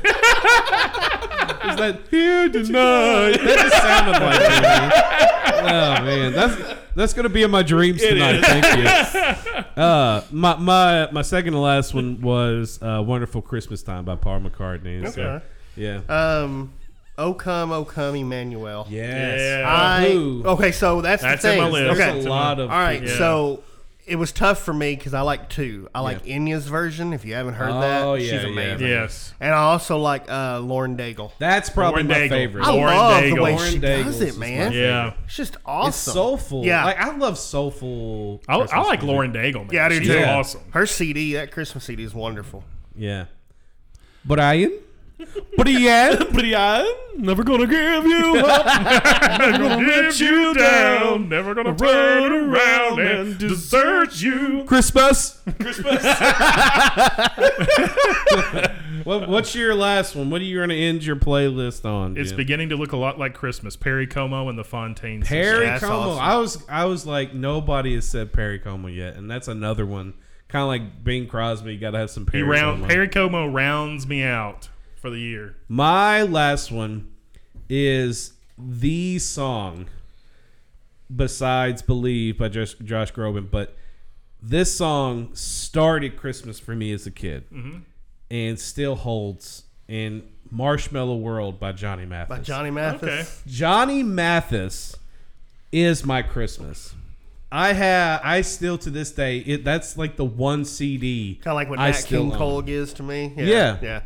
that here tonight? That just sounded like it. Oh man, that's that's gonna be in my dreams tonight. Thank you. Uh, my my my second to last one was uh, "Wonderful Christmas Time" by Paul McCartney. So, Okay. yeah. Um, "O Come, O Come, Emmanuel." Yes. Yeah. I Ooh. okay, so that's, That's the in thing. my list. Okay, That's a lot of. all right. Yeah. So it was tough for me because I like two. I like Enya's version. If you haven't heard that, Oh, she's yeah, yeah. amazing. Yes. And I also like uh, Lauren Daigle. That's probably Lauren my Daigle. favorite. I Lauren love Daigle. the way Lauren she Daigle's does it, man. Yeah. It's just awesome. It's soulful. Yeah. Like I love soulful. I, I like music. Lauren Daigle. Man. yeah, I do She's too. Yeah. awesome. Her CD, that Christmas CD, is wonderful. Yeah. but Brian. Brian. Brian, never gonna give you up. Never gonna let you down. Never gonna turn around and desert you. Christmas. Christmas. what, what's your last one? What are you going to end your playlist on? It's Jim? beginning to look a lot like Christmas. Perry Como and the Fontaines. Perry that's Como. awesome. I was I was like nobody has said Perry Como yet, and that's another one. Kind of like Bing Crosby. You got to have some He Perry round Como. Perry Como rounds me out for the year. My last one is the song besides "Believe" by Josh, Josh Groban, but this song started Christmas for me as a kid, Mm-hmm. and still holds. And "Marshmallow World" by Johnny Mathis. By Johnny Mathis. Okay. Johnny Mathis is my Christmas. I have, I still to this day, it that's like the one CD. Kind of like what I Nat still King. Cole gives to me. Yeah. Yeah.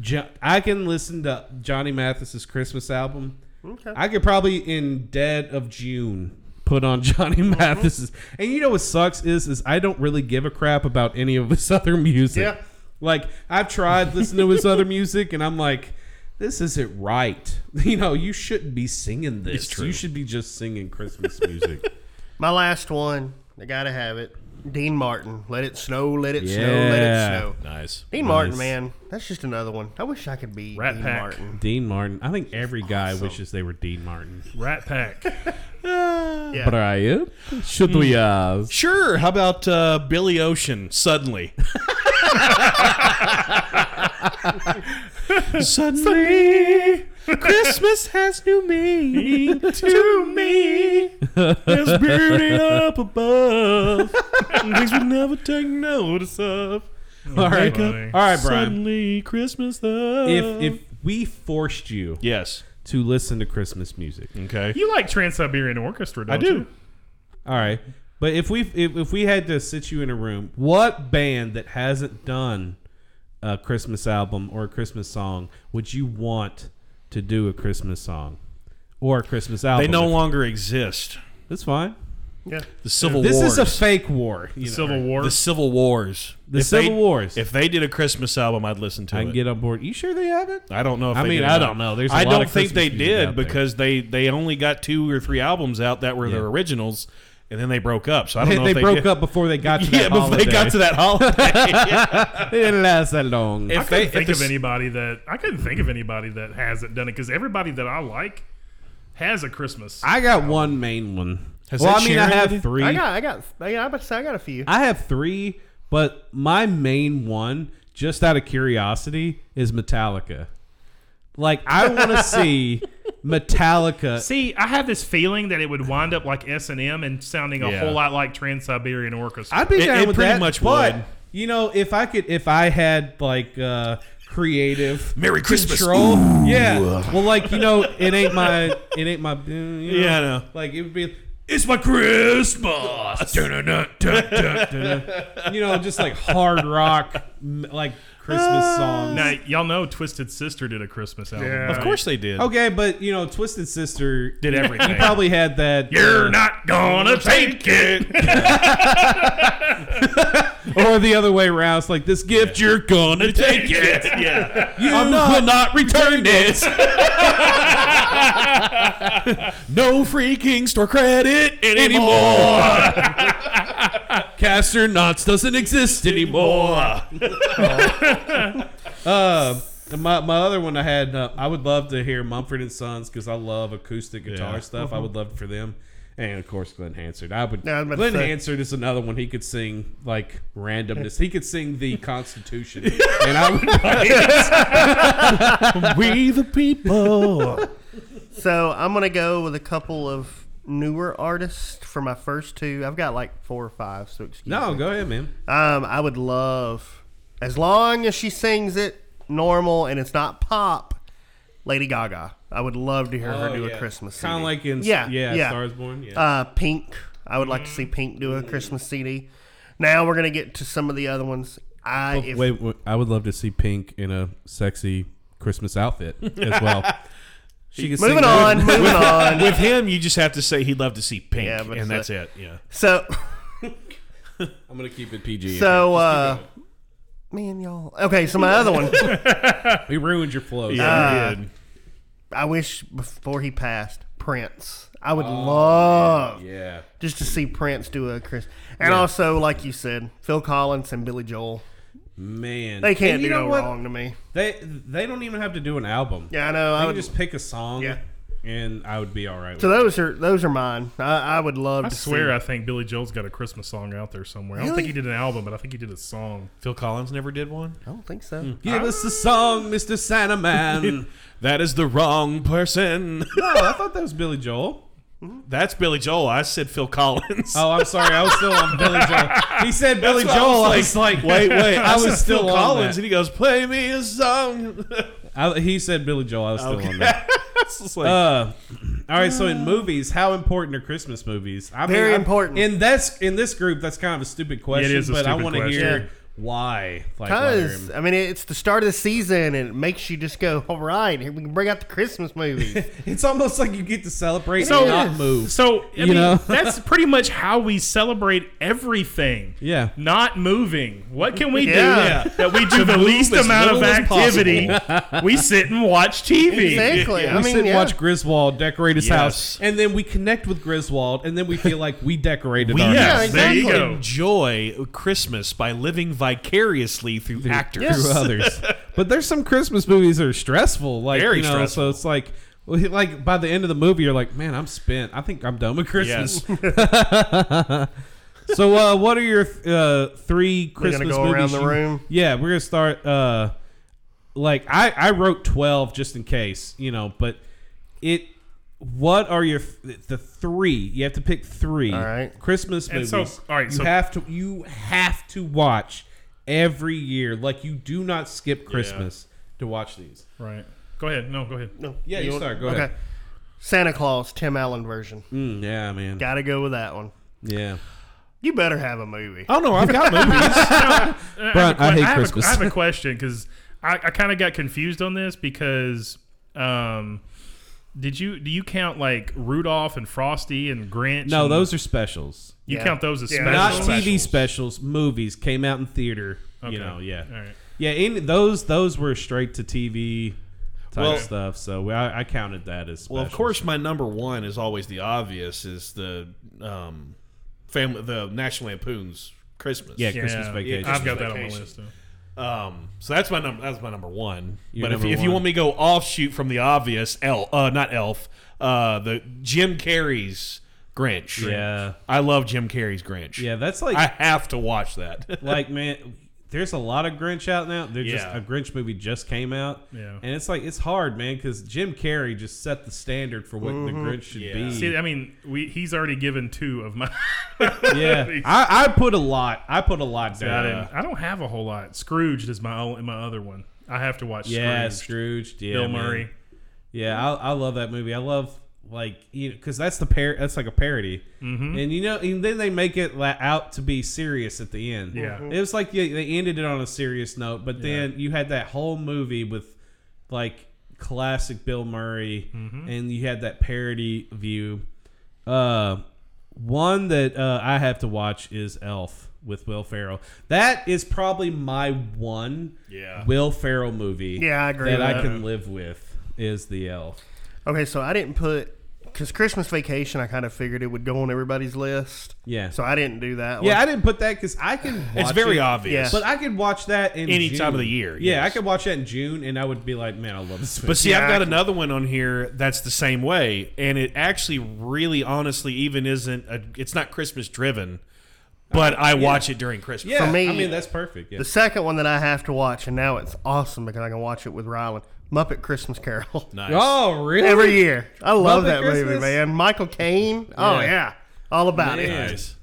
Jo- I can listen to Johnny Mathis's Christmas album. Okay. I could probably in dead of June put on Johnny Mm-hmm. Mathis's. And you know what sucks is is I don't really give a crap about any of his other music. Yeah. Like I've tried listening to his other music and I'm like this isn't right. You know, you shouldn't be singing this. true. You should be just singing Christmas music. My last one, I gotta have it. Dean Martin. Let it snow, let it snow, let it Yeah. snow. nice. Dean Martin, man, that's just another one. I wish I could be Rat Dean Pack. Martin. Dean Martin. I think every guy wishes they were Dean Martin. Rat Pack. Yeah. Brian, should we uh Sure. How about uh, Billy Ocean? Suddenly. Suddenly, Christmas has new meaning to me. There's beauty up above, things we never take notice of. All right. funny. All right, Brian. Suddenly, Christmas love. If if we forced you yes, to listen to Christmas music. Okay. You like Trans Siberian Orchestra, don't I do. you? All right. But if we if, if we had to sit you in a room, what band that hasn't done a Christmas album or a Christmas song would you want to do a Christmas song or a Christmas album? They no longer exist. That's fine. Yeah. The Civil War. This Wars. is a fake war. The know. Civil War. The Civil Wars. The If Civil they- Wars. If they did a Christmas album, I'd listen to I it. can get on board. You sure they haven't? I don't know if I they mean, did I don't know. There's a I lot don't of think they Christmas music did because they they only got two or three albums out that were Yeah. their originals, and then they broke up. So I don't know they if they broke did. up before they got to yeah, that before they got holiday. to that holiday. It didn't last that long. If they couldn't think if of anybody that I couldn't think of anybody that hasn't done it because everybody that I like has a Christmas. I got one main one. Has well, I mean, I have three. I got, I got, I got, I about to say I got a few. I have three, but my main one, just out of curiosity, is Metallica. Like, I want to see Metallica. See, I have this feeling that it would wind up like S and M and sounding a Yeah. whole lot like Trans Siberian Orchestra. I'd be It- down it with pretty that, much but, would. You know, if I could, if I had like uh, creative Merry Christmas. control, yeah. Well, like you know, it ain't my, it ain't my. You know, Yeah, I know. Like it would be. It's my Christmas. you know, just like hard rock, m- like Christmas songs. now, y'all know Twisted Sister did a Christmas album. Yeah. right? Of course they did. Okay, but you know, Twisted Sister Did everything. You probably had that. You're uh, not gonna take it. or the other way around. It's like this gift you're gonna take it. yeah. You will not return it. No freaking store credit anymore. Castner Knott's doesn't exist anymore. uh, my, my other one I had, uh, I would love to hear Mumford and Sons because I love acoustic guitar Yeah. stuff. I would love for them. And of course, Glen Hansard. I would. Yeah, I was about to Glen say. Hansard is another one. He could sing like randomness. He could sing the Constitution, and I would. we the people. So I'm gonna go with a couple of newer artists for my first two. I've got like four or five, so excuse no, me. go ahead, man. Um, I would love, as long as she sings it normal and it's not pop, Lady Gaga. I would love to hear her do a Christmas Kind of Oh, like in yeah, yeah, yeah. Stars Born. Yeah. Uh, Pink. I would like to see Pink do a Christmas CD. Now we're gonna get to some of the other ones. I Oh, if, wait, wait, I would love to see Pink in a sexy Christmas outfit as well. She could sing moving that. on, moving on. With him, you just have to say he'd love to see Pink, Yeah, but and it's that's it. Yeah. So I'm gonna keep it PG. so uh, man, y'all. Okay, so my other one. we ruined your flow. Yeah, Uh, did. I wish before he passed, Prince. I would love yeah. just to see Prince do a Chris. And also, like you said, Phil Collins and Billy Joel. Man, They can't And do no what? wrong to me. They they don't even have to do an album. Yeah, I know. They I can would just pick a song. Yeah. and I would be all right. So with those are those are mine. I, I would love I to swear, see. I think Billy Joel's got a Christmas song out there somewhere. I don't think he did an album, but I think he did a song. Phil Collins never did one. I don't think so. it. Give us the song, Mr. Santa Man. That is the wrong person. no, I thought that was Billy Joel. That's Billy Joel. I said Phil Collins. Oh, I'm sorry. I was still on Billy Joel. He said Billy That's why Joel. I I was was like, wait, wait. I was said still Phil on Collins, that. and he goes, "Play me a song." I, he said Billy Joel. I was still on that. It's just like- Uh, all right. So in movies, how important are Christmas movies? I Very I'm- important. In this in this group, that's kind of a stupid question, is a but I stupid want to question. hear Yeah. Why. Like, why they're Because in- I mean, it's the start of the season, and it makes you just go, "All right, here we can bring out the Christmas movies." it's almost like you get to celebrate So- and not move. So I You mean, know? that's pretty much how we celebrate everything. Yeah. Not moving. What can we Yeah. do that we do the least amount of activity? we sit and watch TV. exactly. we I mean, sit and yeah. watch Griswold decorate his Yes. house, and then we connect with Griswold, and then we feel like we decorated We our Yes, house there you go. enjoy Christmas by living vicariously through actors. through others. But there's some Christmas movies that are stressful, like Very you know. stressful. So it's like, well, like by the end of the movie, you're like, man, I'm spent. I think I'm done with Christmas. Yes. so, uh, what are your uh, three We're gonna Christmas go movies? around the you- room? Yeah, we're gonna start. Uh, like I, I wrote twelve just in case, you know. But it, what are your the three? You have to pick three. All right. Christmas And movies. so- all right, you so- have to you have to watch every year. Like you do not skip Christmas to watch these. Right. Go ahead. No, go ahead. No. Yeah, you want- start. Go ahead. Santa Claus, Tim Allen version. Mm, yeah, man. Got to go with that one. Yeah. You better have a movie. Oh no, I've got movies. But I, Brian, have a I que- hate have a- Christmas. I have a question because I, I kind of got confused on this because um, did you do you count like Rudolph and Frosty and Grinch? No, and- those are specials. You Yeah. count those as Yeah. specials. Not TV specials, movies came out in theater. Okay. You know, yeah, All right. yeah. In, those those were straight to TV type Well- stuff. So we, I, I counted that as. Well, of course, my number one is always the obvious: is the um, family, the National Lampoon's Christmas. Yeah, Yeah, Christmas Vacation. I've got Christmas that on my list. Too. Um, so that's my number. That's my number one. Your but if, number if you want me to go offshoot from the obvious, Elf, uh, not Elf, uh, the Jim Carrey's Grinch. Yeah. I love Jim Carrey's Grinch. Yeah, that's like I have to watch that. like man there's a lot of grinch out now there's just Yeah. a grinch movie just came out Yeah. and it's like it's hard man because jim carrey just set the standard for what the mm-hmm. grinch should Yeah. be See, I mean, we he's already given two of my. yeah I, I put a lot i put a lot I, down didn't, I don't have a whole lot. Scrooged is my own, my other one. I have to watch. yeah Scrooged. scrooge yeah, Bill man. Murray. yeah I, I love that movie i love like you because that's the par that's like a parody Mm-hmm. and you know and then they make it la- out to be serious at the end Yeah. it was like they, they ended it on a serious note but then you had that whole movie with like classic bill murray Mm-hmm. and you had that parody view uh one that uh, i have to watch is elf with will ferrell that is probably my one Yeah. will ferrell movie Yeah, I agree that with i that. can live with is the elf Okay, so I didn't put because Christmas Vacation. I kind of figured it would go on everybody's list. Yeah. So I didn't do that. Yeah, I didn't put that because I can. it's watch very it, obvious. Yeah. but I could watch that in Any June. time of the year, Yeah, I yes. could watch that in June, and I would be like, "Man, I love this." But see, Yeah, I've got can- another one on here that's the same way, and it actually, really, honestly, even isn't. A, it's not Christmas driven, but uh, I watch it during Christmas. yeah, For me, I mean that's perfect. Yeah. The second one that I have to watch, and now it's awesome because I can watch it with Rylan. Muppet Christmas Carol. Nice. Oh, really? Every year. I love Muppet that movie, Christmas? man. Michael Caine. Oh, Yeah. yeah. All about it. Nice.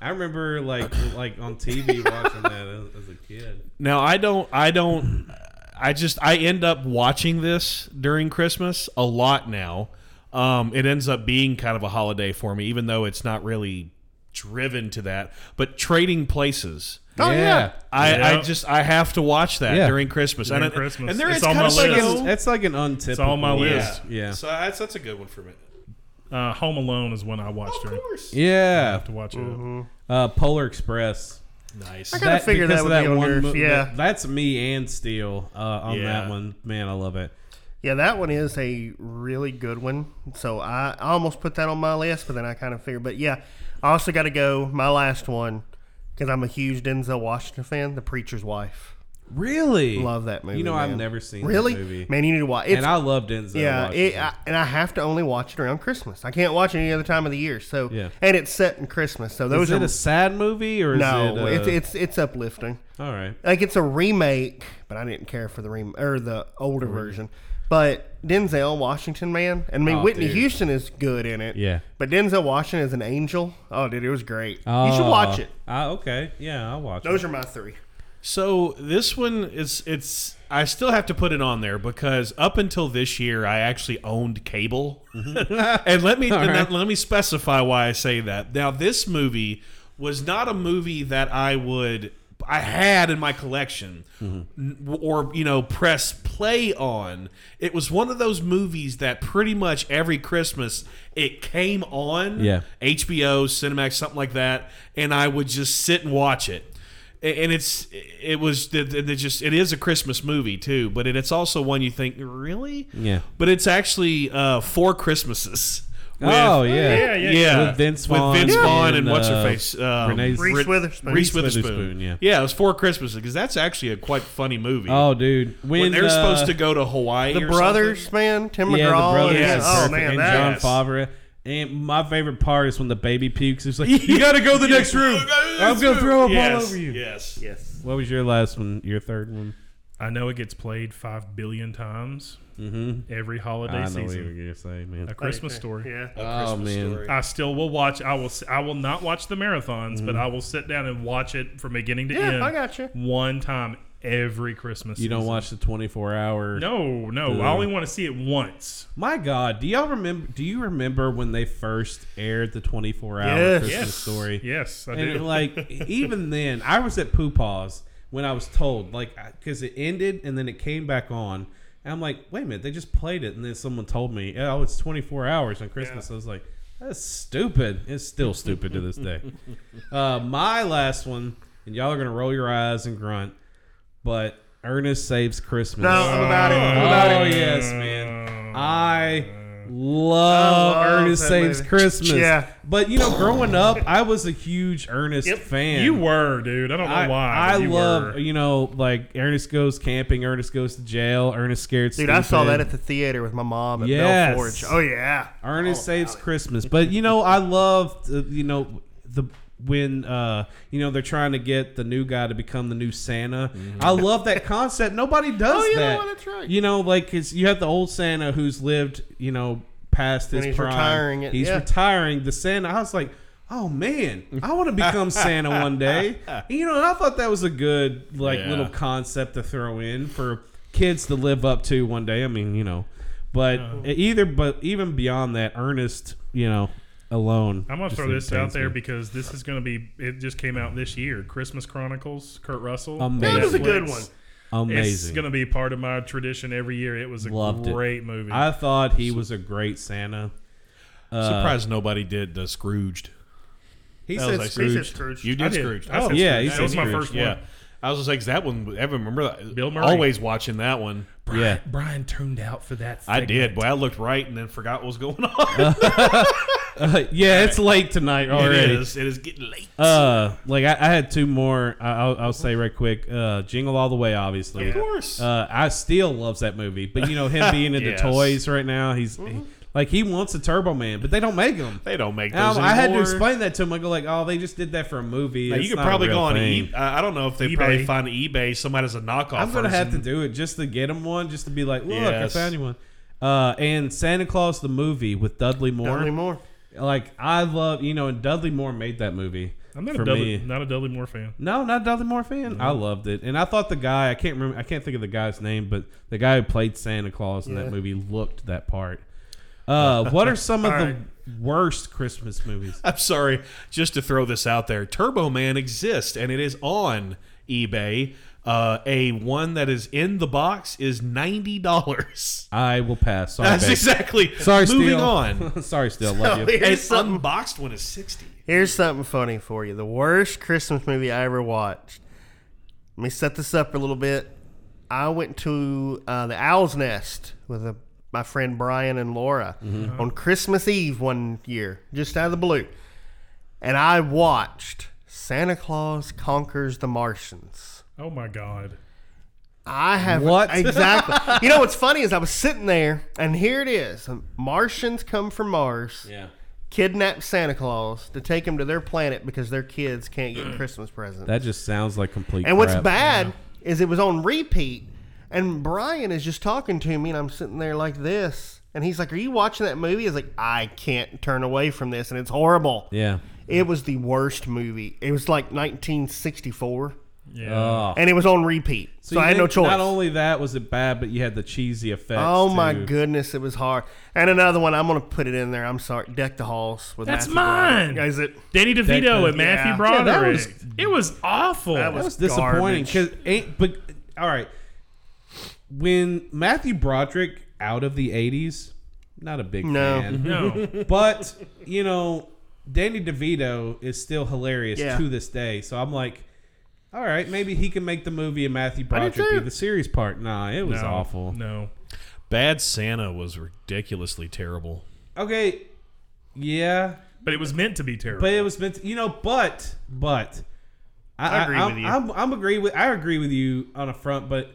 I remember like like on TV watching that as, as a kid. Now I don't. I don't. I just. I end up watching this during Christmas a lot now. Um, it ends up being kind of a holiday for me, even though it's not really driven to that. But trading places. Oh, yeah. I, I just I have to watch that Yeah. during Christmas. During and, Christmas. and there It's is on kind my of like, like list. an, it's like an untypical. It's on my list. Yeah. So that's that's a good one for me. Uh, Home Alone is one I watched. Of during. course. I Yeah. have to watch it. Uh, Polar Express. Nice. I kinda figured because that of would be on yours, mo- yeah. that- that's me and Steele uh, on Yeah. that one. Man, I love it. Yeah, that one is a really good one. So I, I almost put that on my list, but then I kind of figured. But yeah, I also got to go my last one because I'm a huge Denzel Washington fan. The Preacher's Wife. Really Love that movie. You know, I've never seen really that movie. Man, you need to watch. It's, and I love Denzel. yeah, it, I, and I have to only watch it around Christmas. I can't watch it any other time of the year. So Yeah. and it's set in Christmas. So those is it are a sad movie or is no, it? Uh, it's it's it's uplifting. all right. Like it's a remake, but I didn't care for the rem or the older version. But Denzel Washington, man, and I mean Oh, Whitney dude. Houston is good in it. Yeah. But Denzel Washington is an angel, oh dude, it was great. you should watch it. Ah, okay. Yeah, I'll watch Those it. are my three. So this one is it's I still have to put it on there because up until this year I actually owned cable. and let me and right. let me specify why I say that. Now this movie was not a movie that I would I had in my collection n- or you know press play on. It was one of those movies that pretty much every Christmas it came on Yeah. HBO, Cinemax, something like that, and I would just sit and watch it. And it's it was it it just it is a Christmas movie too, but it's also one you think really, Yeah. But it's actually uh, four Christmases. With- oh yeah. Yeah, yeah, yeah, With Vince Vaughn with Vince Vaughn and, and, what's her uh, face, um, Renee's- Reese Witherspoon. Reese Reese Witherspoon. Witherspoon, yeah. yeah, it was four Christmases because that's actually a quite funny movie. Oh, dude. When, when, they're uh, supposed to go to Hawaii, The or brothers, something. man, Tim Yeah, the McGraw. brothers. Yes. is Oh perfect. man, and John Yes. Favreau. And my favorite part is when the baby pukes. It's like you got to go to the next room. I'm gonna throw up yes, all over you. Yes, yes. What was your last one? Your third one? I know it gets played five billion times mm-hmm. every holiday I know what you were season. gonna say, man. A Christmas story. Yeah. Oh man. I still will watch. I will. s- I will not watch the marathons, but mm-hmm. I will sit down and watch it from beginning to Yeah, end. I got you. One time every Christmas. You don't season. watch the 24 hour. No, no. The- I only want to see it once. My God, do y'all remember? Do you remember when they first aired the 24 hour Yes. Christmas Yes. story? Yes, I did. and do. like even then, I was at Poopaw's when I was told like because it ended and then it came back on. And I'm like, wait a minute, they just played it, and then someone told me, oh, it's 24 hours on Christmas. I was like, that's stupid. It's still stupid to this day. Uh, my last one, and y'all are gonna roll your eyes and grunt, but Ernest Saves Christmas. No, I'm about it. I'm about oh it. yes, man. I love love Ernest Saves movie. Christmas. Yeah. But you know, growing up, I was a huge Ernest fan. You were, dude. I don't know I, why. I you love were. you know like Ernest goes camping, Ernest goes to jail, Ernest scared. Dude, I saw that at the theater with my mom at Yes. Bell Forge. Oh yeah. Ernest Saves Christmas. But you know, I love uh, you know the when uh you know they're trying to get the new guy to become the new Santa. I love that concept. Nobody does Oh, you know that. That's right. You know, like 'cause you have the old Santa who's lived you know past his he's prime. retiring it, He's yeah. retiring. The Santa. I was like. Oh man, I want to become Santa one day. You know, I thought that was a good like Yeah. little concept to throw in for kids to live up to one day. I mean, you know, but either but even beyond that, Ernest, you know, alone. I'm gonna throw this out there me. because this is gonna be. It just came out this year. Christmas Chronicles. Kurt Russell. Amazing. That was a good one. amazing. It's gonna be part of my tradition every year. It was a Loved it. great movie. I thought he was a great Santa. Uh, Surprised nobody did the Scrooged. He That was said like He said Scrooge. Scrooge. You I did did. Scrooge. I Oh, said yeah, Scrooge. he that said was my first yeah. one. I was just like, 'cause that one. I remember that. Bill Murray. Always watching that one. Yeah. Brian turned out for that. I did. Boy, I looked right and then forgot what was going on. Uh, yeah, it's late tonight already. It is. It is getting late. Uh, like I, I had two more. I, I'll, I'll say right quick. Uh, Jingle All the Way, obviously. Of course. Uh, I still loves that movie, but you know him being into Yes. toys right now, he's he- like he wants a Turbo Man, but they don't make them. they don't make Now, those I had to explain that to him. I go like, oh, they just did that for a movie. Now, you could probably go on. thing. E- I I don't know if they eBay. probably find eBay. Somebody has a knockoff. I'm gonna have to do it just to get him one, just to be like, look, Yes. I found you one. Uh, and Santa Claus the movie with Dudley Moore. Dudley Moore. Like I love, you know, and Dudley Moore made that movie. I'm not a Dudley, me. not a Dudley Moore fan. No, not a Dudley Moore fan. I loved it, and I thought the guy I can't remember. I can't think of the guy's name, but the guy who played Santa Claus in Yeah. that movie looked that part. Uh, what are some of the right. worst Christmas movies? I'm sorry, just to throw this out there. Turbo Man exists and it is on eBay. Uh, a one that is in the box is ninety dollars. I will pass. Sorry, That's babe. exactly. Sorry, Moving Steele. on. Sorry, still love you. So, An here's, something, unboxed one is sixty. here's something funny for you. The worst Christmas movie I ever watched. Let me set this up a little bit. I went to uh, the Owl's Nest with a, my friend Brian and Laura mm-hmm. on Christmas Eve one year, just out of the blue. And I watched Santa Claus Conquers the Martians. Oh my god. I have What? exactly. you know what's funny is I was sitting there, and here it is: Martians come from Mars, Yeah. kidnap Santa Claus to take him to their planet because their kids can't get Christmas presents. That just sounds like complete. and what's crap. bad is it was on repeat, and Brian is just talking to me, and I'm sitting there like this, and he's like, "Are you watching that movie?" He's like, "I can't turn away from this, and it's horrible." Yeah. It was the worst movie. It was like 1964, Yeah. Oh. and it was on repeat, so, you I had no choice. Not only that was it bad, but you had the cheesy effects. Oh my goodness, it was hard. And another one, I'm gonna put it in there. I'm sorry, Deck the Halls with That's Matthew mine. Broderick. Is it? Danny DeVito That- and Matthew yeah. Broderick. Yeah, that was- it was awful. That That was was disappointing because ain't but all right. When Matthew Broderick out of the '80s, not a big No. fan. no. but you know, Danny DeVito is still hilarious Yeah. to this day. So I'm like, all right, maybe he can make the movie and Matthew Broderick be the serious part. Nah, it was no, awful. No. Bad Santa was ridiculously terrible. Okay, yeah, But it was meant to be terrible. but it was meant. To, you know, but but I, I agree I'm, with you. I'm, I'm agree with I agree with you on a front, but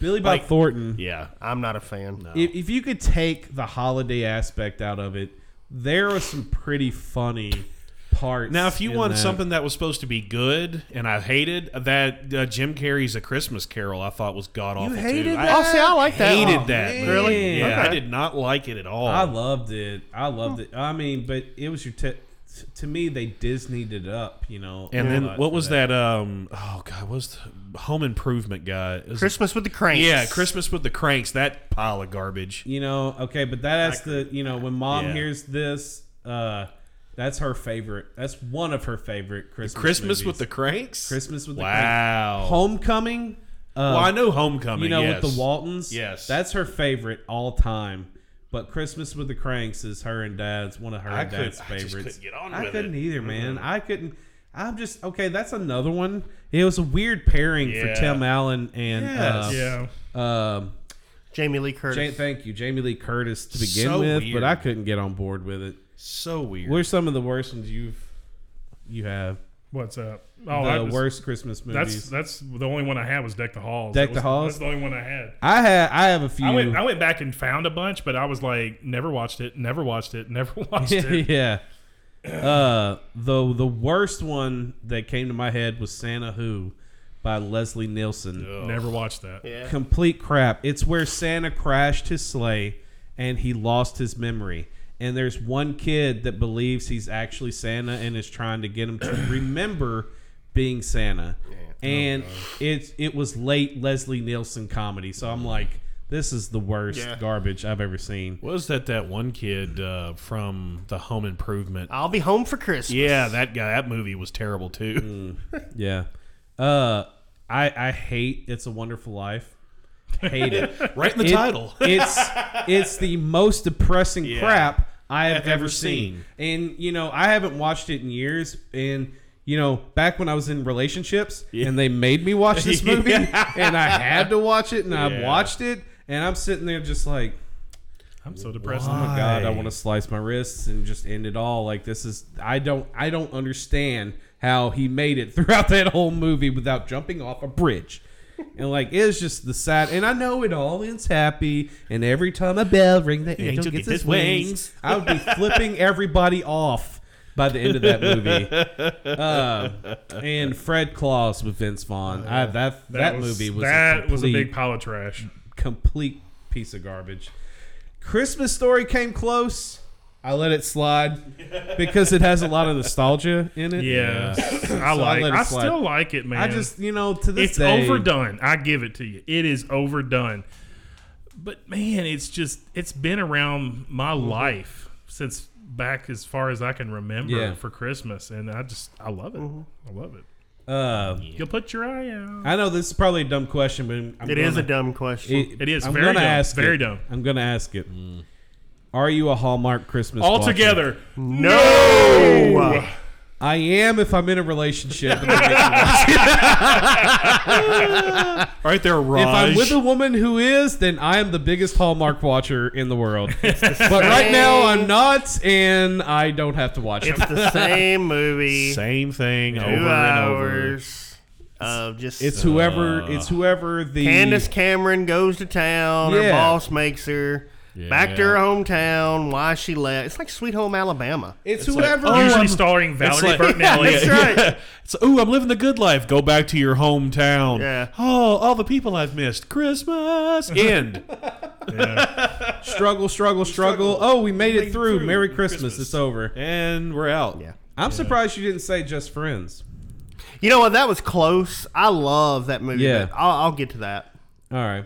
Billy Bob Like- Thornton. Yeah. I'm not a fan. If, if you could take the holiday aspect out of it, there are some pretty funny parts. Now, if you in want that. something that was supposed to be good, and I hated that uh, Jim Carrey's A Christmas Carol, I thought was god awful You hated too. that? I Oh, see, I like that. hated Oh, that. man. Really? Yeah, Okay. I did not like it at all. I loved it. I loved it. I mean, but it was your t- t- to me they Disneyed it up, you know. And then what was that? Um, oh god, what was the Home Improvement guy? Was- Christmas with the Cranks. Yeah, Christmas with the Cranks. That pile of garbage. You know, okay, but that's the you know when mom Yeah. hears this, uh, that's her favorite. That's one of her favorite Christmas. Christmas movies. with the Cranks. Christmas with the Wow. Cranks. Homecoming. Uh, Well, I know Homecoming. You know, yes. with the Waltons. Yes. that's her favorite all time. But Christmas with the Cranks is her and Dad's one of her I and could- Dad's I just favorites. couldn't get on I with couldn't it. either, man. I couldn't. I'm just okay. That's another one. It was a weird pairing Yeah. for Tim Allen and Yes. Yeah. uh, um, Jamie Lee Curtis. Ja- thank you, Jamie Lee Curtis to begin So with, weird. but I couldn't get on board with it. so weird. What are some of the worst ones you've you have? What's up? Oh, the was- worst Christmas movie. That's that's the only one I had was Deck the Halls. Deck That the Halls? That's the only one I had. I had I have a few. I went I went back and found a bunch, but I was like, never watched it, never watched it, never watched it. yeah. Uh, the the worst one that came to my head was Santa Who by Leslie Nielsen. Never watched that. Yeah. Complete crap. It's where Santa crashed his sleigh and he lost his memory. And there's one kid that believes he's actually Santa and is trying to get him to remember being Santa. And it's it was late Leslie Nielsen comedy. So I'm like, this is the worst Yeah. garbage I've ever seen. Was that? That one kid uh, from the Home Improvement. I'll be home for Christmas. Yeah, that guy. That movie was terrible too. Yeah. Uh I I hate It's a Wonderful Life. Hate it. Right in the It- title. it's it's the most depressing Yeah. crap I have ever ever seen. seen. And you know, I haven't watched it in years and you know, back when I was in relationships and they made me watch this movie Yeah. and I had to watch it and I watched it and I'm sitting there just like I'm so depressed. Oh my god, I want to slice my wrists and just end it all. Like this is I don't I don't understand how he made it throughout that whole movie without jumping off a bridge. And like it's just the sad and I know it all ends happy and every time a bell ring the angel, angel gets gets his his wings. wings. I would be flipping everybody off by the end of that movie. Uh, and Fred Claus with Vince Vaughn. I, that that, was- movie was that a was a big pile of trash. complete piece of garbage. Christmas Story came close. I let it slide because it has a lot of nostalgia in it. Yeah, I So I like. let it I still like it, man. I just, you know, to this it's day, overdone. I give it to you. It is overdone. But man, it's just it's been around my Mm-hmm. life since back as far as I can remember Yeah. for Christmas, and I just I love it. I love it. Uh, You'll put your eye out. I know this is probably a dumb question, but I'm It gonna, is a dumb question. It is I'm very gonna dumb, ask very it. dumb. I'm gonna ask it. Are you a Hallmark Christmas All watcher? together. no. I am if I'm in a relationship. and I get to watch it. right there, Raj. If I'm with a woman who is, then I am the biggest Hallmark watcher in the world. but right now I'm not, and I don't have to watch It's it. the same movie. Same thing Two over and over. hours of just. It's whoever. It's uh, whoever the Candace Cameron goes to town. Her boss makes her back to her hometown. Why she left? It's like Sweet Home Alabama. It's, like, whoever. oh, Usually I'm- starring Valerie like- Bertinelli. That's right. Yeah. It's ooh, I'm living the good life. Go back to your hometown. Yeah. Oh, all the people I've missed. Christmas. End. struggle, struggle, struggle. Oh, we made it through. through. Merry Christmas. Christmas. It's over. and we're out. Yeah. I'm surprised you didn't say just friends. You know what? That was close. I love that movie. Yeah. but I'll, I'll get to that. All right.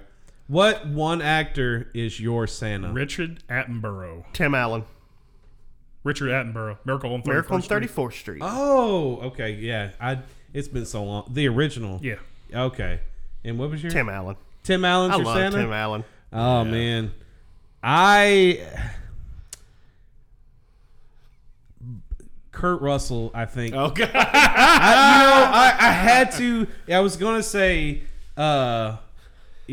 What one actor is your Santa? Richard Attenborough. Tim Allen. Richard Attenborough. Miracle on 34th Miracle on Street. 34th Street. Oh, okay, yeah. I. It's been so long. The original. Yeah. Okay. And what was your Tim Allen. Tim Allen's I your love Santa? Tim Allen. Oh man, I Kurt Russell. I think. Oh God. I, you know, I, I had to. I was gonna say uh,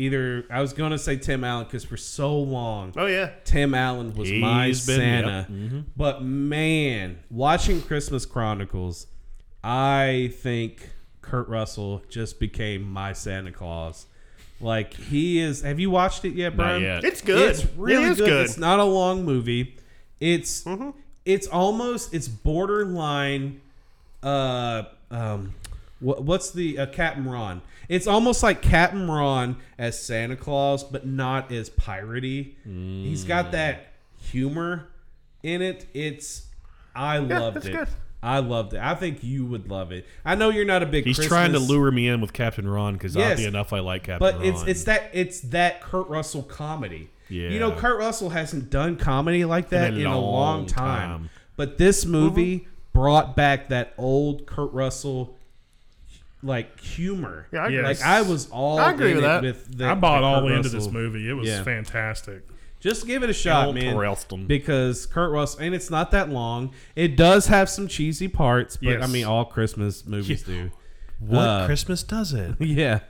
either. I was gonna say Tim Allen because for so long, Oh yeah. Tim Allen was my been- Santa. yep, But man, watching Christmas Chronicles, I think Kurt Russell just became my Santa Claus. Like he is. Have you watched it yet, Brian? yet. It's good. It's really it is good. good. It's not a long movie. It's Mm-hmm. it's almost it's borderline. Uh, um, what, what's the uh, Captain Ron? It's almost like Captain Ron as Santa Claus, but not as piratey. He's got that humor in it. It's I loved it. good. I loved it. I think you would love it. I know you're not a big. He's Christmas, trying to lure me in with Captain Ron because Yes. oddly enough, I like Captain but Ron. it's it's that it's that Kurt Russell comedy. Yeah. You know, Kurt Russell hasn't done comedy like that In in a a, long, long time. time. But this movie Mm-hmm. brought back that old Kurt Russell like humor. Yeah, I agree. Like I was all I agree in with it that. with the, I bought the all Kurt into Russell. this movie. It was Yeah. fantastic. Just give it a shot, Old man. Ralston. Because Kurt Russell, and it's not that long. It does have some cheesy parts, but Yes. I mean, all Christmas movies do. what Uh, Christmas does it? Yeah.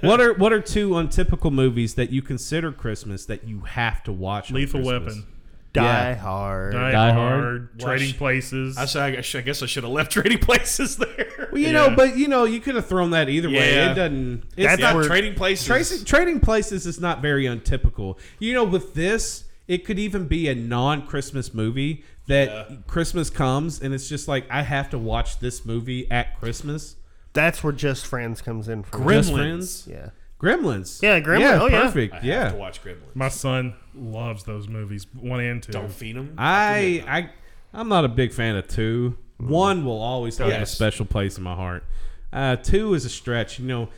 what are what are two untypical movies that you consider Christmas that you have to watch? on Lethal Christmas? Weapon. Die Yeah. Hard. Die, Die Hard, Hard. Trading Well, Places. I, say, I, guess- I guess I should have left Trading Places there. Well, you Yeah. know, but you know, you could have thrown that either way. Yeah. It doesn't. It's That's not where- Trading Places. Tracy, trading places is not very untypical. You know, with this, it could even be a non-Christmas movie that Christmas comes and it's just like I have to watch this movie at Christmas. That's where Just Friends comes in from. Just Gremlins. Friends? Yeah. Gremlins. Yeah, Gremlins. Yeah, oh, yeah. perfect. I yeah. to watch Gremlins. My son loves those movies, one and two. Don't feed them. I I I'm not a big fan of two. One will always have a Yes. special place in my heart. Uh, two is a stretch. You know,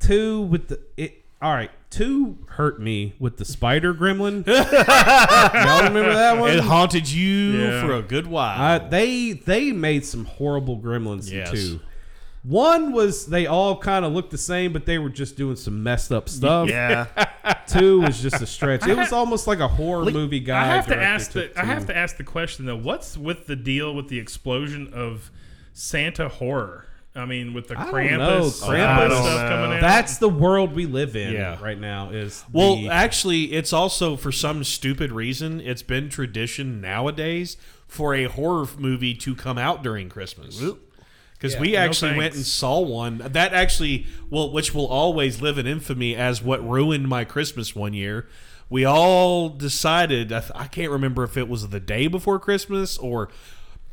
two with the it. All right, two hurt me with the spider gremlin. Y'all remember that one? It haunted you Yeah. for a good while. Uh, they they made some horrible gremlins Yes. in two. One was they all kind of looked the same, but they were just doing some messed up stuff. Yeah. Two was just a stretch. It was almost like a horror movie guy. I have to ask the I have to ask the question though. What's with the deal with the explosion of Santa horror? I mean, with the I don't Krampus, know. Krampus Krampus. stuff coming out. That's the world we live in Yeah. right now. Is Well, the- actually, it's also for some stupid reason, it's been tradition nowadays for a horror movie to come out during Christmas. Because we no actually went and saw one that actually, well, which will always live in infamy as what ruined my Christmas one year. We all decided, I, th- I can't remember if it was the day before Christmas or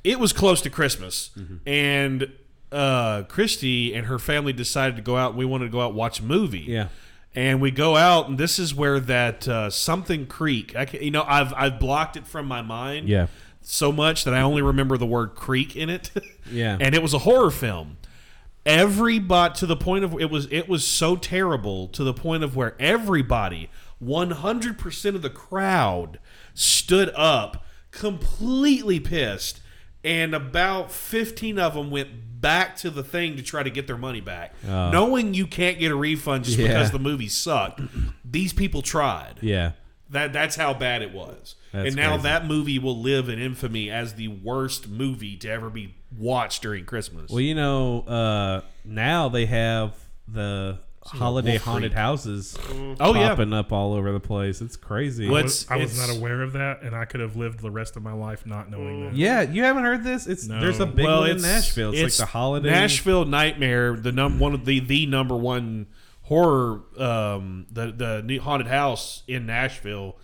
it was close to Christmas. And uh, Christy and her family decided to go out. We wanted to go out and watch a movie. Yeah. And we go out, and this is where that uh, something creek. I can, you know, I've I've blocked it from my mind. Yeah. So much that I only remember the word creek in it. Yeah. And it was a horror film. Everybody to the point of it was it was so terrible to the point of where everybody, one hundred percent of the crowd, stood up, completely pissed, and about fifteen of them went back to the thing to try to get their money back, Oh. knowing you can't get a refund just Yeah. because the movie sucked. These people tried. yeah. That that's how bad it was. That's and now crazy. that movie will live in infamy as the worst movie to ever be watched during Christmas. Well, you know, uh, now they have the holiday Wolf haunted Creek. houses Oh, yeah. popping up all over the place. It's crazy. I was, It's- I was it's- not aware of that, and I could have lived the rest of my life not knowing that. Yeah, you haven't heard this? It's No. there's a big well, one in it's Nashville. It's, like the holiday. Nashville Nightmare, the num one of the the number one horror, um, the the new haunted house in Nashville,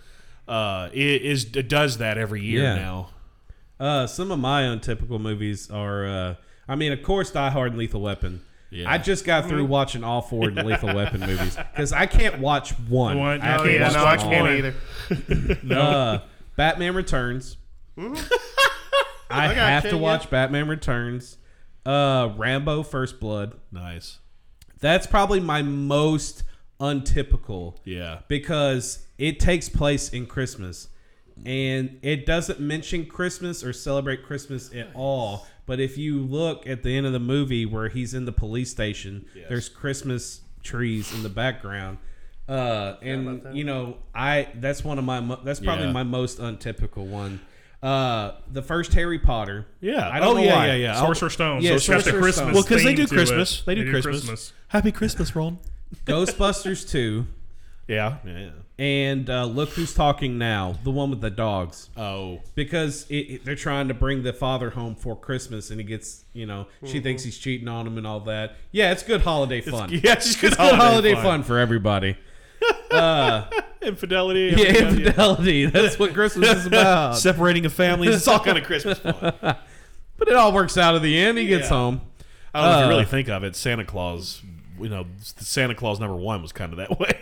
uh, i- is it does that every year Yeah. now. Uh, some of my untypical movies are, uh, I mean, of course, Die Hard and Lethal Weapon. Yeah. I just got through watching all four Lethal Weapon movies because I can't watch one. One- I have oh, to yeah, watch no, I can't all. either. No, Uh, Batman Returns. I, got have you, to yeah. watch Batman Returns. Uh, Rambo First Blood. Nice. That's probably my most untypical Yeah. because it takes place in Christmas and it doesn't mention Christmas or celebrate Christmas at all. But if you look at the end of the movie where he's in the police station, there's Christmas trees in the background. Uh, and you know, I that's one of my mo- that's probably Yeah. my most untypical one. Uh, the first Harry Potter. Yeah. I don't oh know yeah, why. yeah, yeah. Sorcerer's Stone. Yeah, so it's got the Christmas. Stone. Well, because they do to Christmas. it. They do Christmas. Happy Christmas, Ron. Ghostbusters two, Yeah. Yeah. and uh, look who's talking now, the one with the dogs. Oh. because it, it- they're trying to bring the father home for Christmas, and he gets, you know, she thinks he's cheating on him and all that. Yeah, it's good holiday fun. yeah, it's just good It's holiday fun. for everybody. Infidelity. Yeah, everything, infidelity. That's what Christmas is about. Separating of families. It's all kind of Christmas fun. But it all works out at the end. He gets Yeah. home. I don't know if Uh, you really think of it. Santa Claus, you know, Santa Claus number one was kind of that way.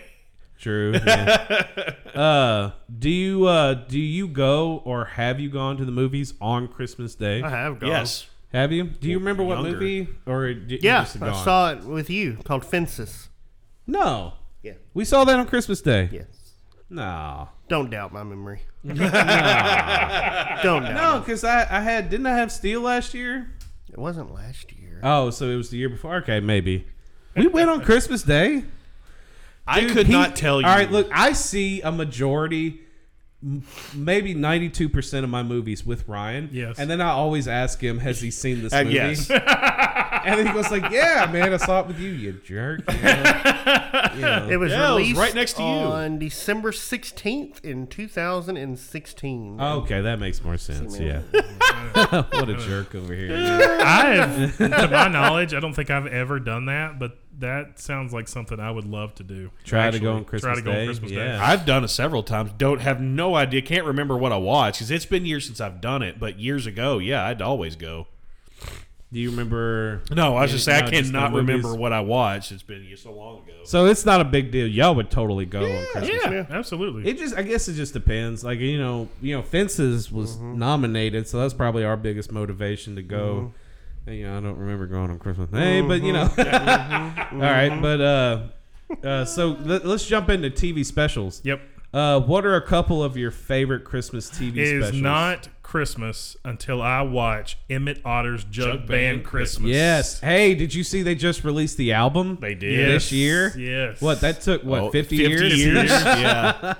True. yeah. uh, do you uh, do you go or have you gone to the movies on Christmas Day? I have gone. Yes. Have you? Do you remember what Younger. movie or did you Yeah, just I gone? saw it with you called Fences. No. Yeah. We saw that on Christmas Day. Yes. No. Don't doubt my memory. no. Don't doubt. No, because I, I had didn't I have Steele last year? It wasn't last year. Oh, so it was the year before. Okay, maybe. We went on Christmas Day. I Dude, could he- not tell you. All right, look, I see a majority, m- maybe ninety-two percent of my movies with Ryan. Yes. and then I always ask him, "Has he seen this Uh, movie?" yes. and then he goes like, "Yeah, man, I saw it with you, you jerk." You know? You know. It was Yeah, it was released right next to you. on December 16th in 2016. Okay, that makes more sense. Yeah. what a jerk over here. I have, to my knowledge, I don't think I've ever done that, but that sounds like something I would love to do. Try to go on Try Christmas to go on Day? Christmas Yeah. Day. I've done it several times. Don't have no idea. Can't remember what I watched because it's been years since I've done it. But years ago, yeah, I'd always go. Do you remember? No, I was just saying I No, just the cannot remember what I watched. It's been so long ago. So it's not a big deal. Y'all would totally go on Christmas. yeah, absolutely. It just, I guess, it just depends. Like you know, you know, Fences was Mm-hmm. nominated, so that's probably our biggest motivation to go. Mm-hmm. And, you know, I don't remember going on Christmas Day, but you know, all right. But uh, uh, so let, us jump into TV specials. Yep. Uh, what are a couple of your favorite Christmas TV It is specials? not Christmas until I watch Emmett Otter's Jug, Jug Band, Band Christmas. Yes. Hey, did you see they just released the album? They did. Yes. this year. Yes. What that took? What Oh, fifty, years? yeah.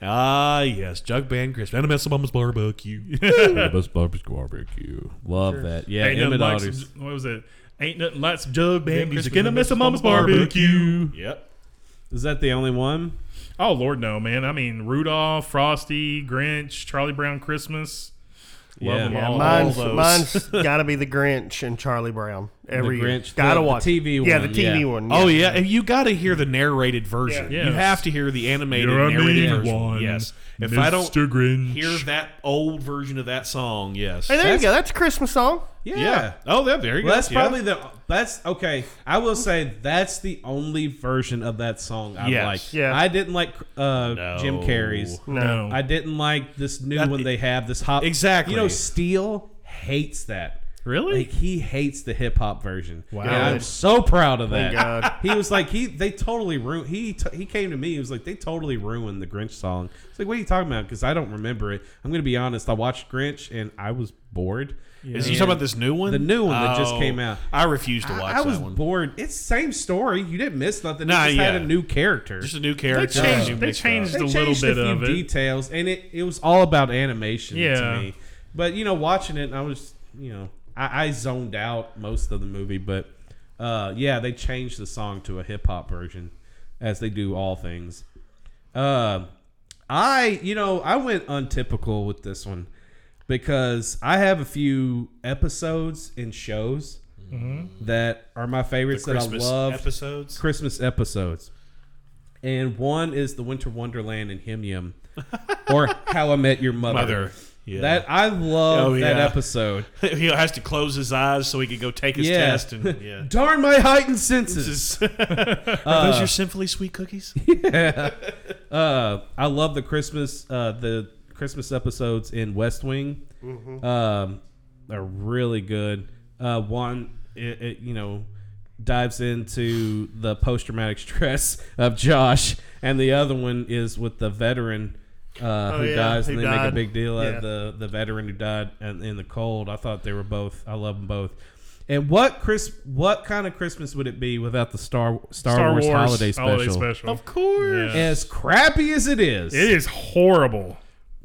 Ah, yes. Jug Band Chris. And a mess of Mama's barbecue. Best barbecue. Love that. Yeah, Ain't Emmett nothing like Otter's. some, what was it? Ain't nothing like some Jug Band music Christmas and a mess of Mama's barbecue. yep. Is that the only one? Oh Lord, no, man. I mean Rudolph, Frosty, Grinch, Charlie Brown Christmas. Love Yeah. them Yeah, all. Mine's, those. mine's got to be the Grinch and Charlie Brown every The year. Grinch, Gotta the- the watch it. TV Yeah, one, the TV yeah. one. Oh yeah, and you got to hear the narrated version. Yeah. You Yes. have to hear the animated You're a narrated mean version. one, yes. If I don't Mr. Grinch. hear that old version of that song, yes. Hey, there That's- you go. That's a Christmas song. Yeah. yeah. Oh, that there you Well, go. that's Yeah. probably the that's okay. I will say that's the only version of that song I Yes. like. Yeah. I didn't like uh, Jim Carrey's. No. I didn't like this new That- one they have. This hop Exactly. You know, Steele hates that. Really? Like he hates the hip hop version. Wow. And I'm so proud of that. Thank God. He was like he they totally ruined. He t- he came to me. He was like they totally ruined the Grinch song. It's like what are you talking about? Because I don't remember it. I'm gonna be honest. I watched Grinch and I was bored. Is he talking about this new one? The new one that just Oh, came out. I refuse to watch I, I was that one. bored. It's same story. You didn't miss nothing. Nah, it just had yeah. a new character. Just a new They character. changed, new they mix-up. changed They a little changed bit few of it. details, and it, it was all about animation Yeah. to me. But you know, watching it, I was you know I, I zoned out most of the movie. But uh, yeah, they changed the song to a hip hop version, as they do all things. Uh, I you know I went untypical with this one because I have a few episodes and shows that are my favorites The that Christmas I love. episodes? Christmas episodes. And one is the Winter Wonderland and Him Yum, or How I Met Your Mother. Mother. Yeah. That I love Oh, that episode. he has to close his eyes so he can go take his Yeah. test. And yeah. Darn my heightened senses. Are those your sinfully sweet cookies? uh, I love the Christmas uh, the Christmas episodes in West Wing. Um, are really good. Uh, one, it, it, you know, dives into the post traumatic stress of Josh, and the other one is with the veteran. Uh, Oh, who yeah, dies who and they make a big deal Yeah. of the the veteran who died in, in the cold. I thought they were both. I love them both. And what Chris? What kind of Christmas would it be without the Star Star, Star Wars, Wars holiday special? holiday special. of course. Yeah. As crappy as it is, It is horrible.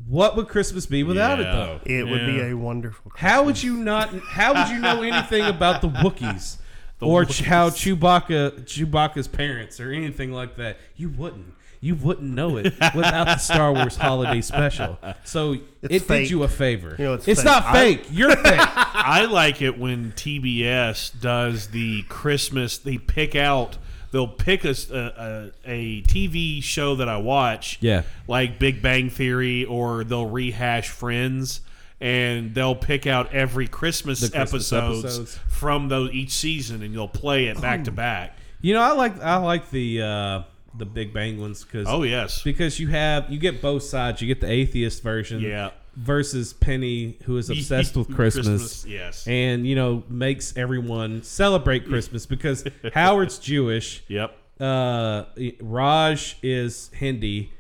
what would Christmas be without it though? It would be a wonderful. How would you not? How would you know anything about the Wookiees or Wookiees. how Chewbacca Chewbacca's parents or anything like that? You wouldn't. You wouldn't know it without the Star Wars holiday special. So It's it fake. did you a favor. You know, it's it's fake. not I- fake. You're fake. I like it when TBS does the Christmas. They pick out. They'll pick a a TV show that I watch. Yeah. like Big Bang Theory, or they'll rehash Friends, and they'll pick out every Christmas, The Christmas episodes, episodes. from those each season, and you'll play it back to back. You know, I like I like the uh, the Big Bang ones because Oh, yes. because you have you get both sides. You get the atheist version, Yeah. versus Penny, who is obsessed with Christmas, Christmas, yes. and you know makes everyone celebrate Christmas because Howard's Jewish. Yep. Uh, Raj is Hindi,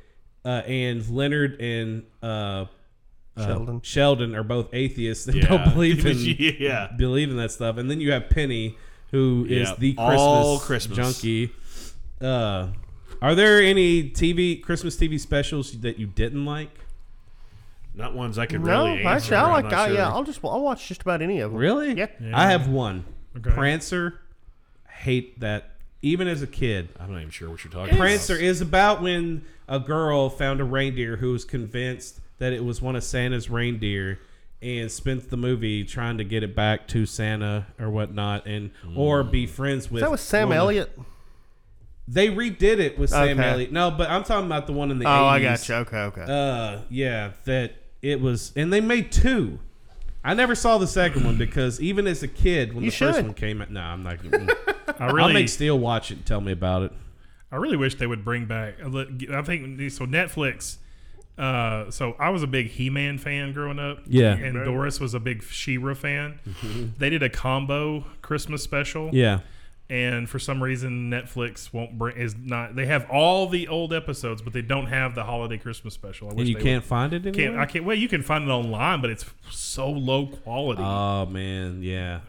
uh, and Leonard and uh, uh, Sheldon. Sheldon are both atheists and Yeah. don't believe in Yeah. believe in that stuff. And then you have Penny, who is Yeah, the Christmas, all Christmas. junkie. Uh, are there any TV Christmas TV specials that you didn't like? Not ones I could No, really answer. actually, I I'm like. not I, sure. yeah, I'll just I'll watch just about any of them. Really? Yeah. I have one. Okay. Prancer. Hate that. Even as a kid, I'm not even sure what you're talking about. Prancer about. is about when a girl found a reindeer who was convinced that it was one of Santa's reindeer and spent the movie trying to get it back to Santa or whatnot and or be mm. friends with Is that with Sam one of- Elliott? They redid it with Sam Okay. Elliott. No, but I'm talking about the one in the Oh, 80s. I got you. Okay, okay. Uh, yeah, that it was, and they made two. I never saw the second one because even as a kid, when You the first one came out, no, I'm not. Gonna, I I'll make Steele watch it and tell me about it. I really wish they would bring back. I think so. Netflix. Uh, so I was a big He-Man fan growing up. Yeah. and Doris was a big She-Ra fan. They did a combo Christmas special. Yeah, and for some reason Netflix won't bring is not. They have all the old episodes, but they don't have the holiday Christmas special. I and you they can't would- find it Can't. I can't? Well, you can find it online, but it's so low quality. Oh man, yeah.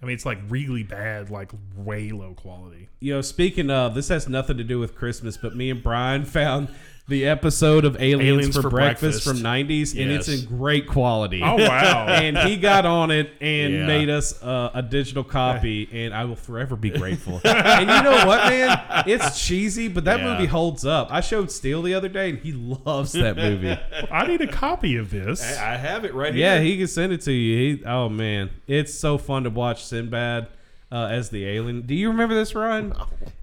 I mean, it's like really bad, like way low quality. You know, speaking of, this has nothing to do with Christmas, but me and Brian found the episode of Aliens, Aliens for, for breakfast, Breakfast. from '90s, and it's in great quality. Oh wow! and he got on it and Yeah. made us uh, a digital copy, and I will forever be grateful. and you know what, man? It's cheesy, but that Yeah. movie holds up. I showed Steele the other day, and he loves that movie. I need a copy of this. I have it right yeah, here. Yeah, he can send it to you. He, oh man, it's so fun to watch Sinbad uh, as the alien. Do you remember this, Ryan?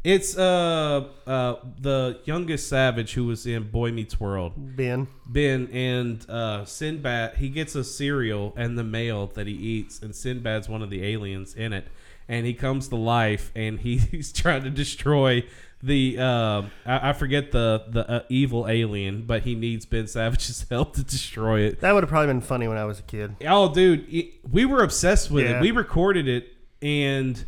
It's uh uh the youngest savage who was in Boy Meets World. Ben. Ben and uh, Sinbad, he gets a cereal and the mail that he eats, and Sinbad's one of the aliens in it. And he comes to life, and he, he's trying to destroy the uh, I, I forget the the uh, evil alien, but he needs Ben Savage's help to destroy it. That would have probably been funny when I was a kid. Oh, dude, it- we were obsessed with Yeah. it. We recorded it, and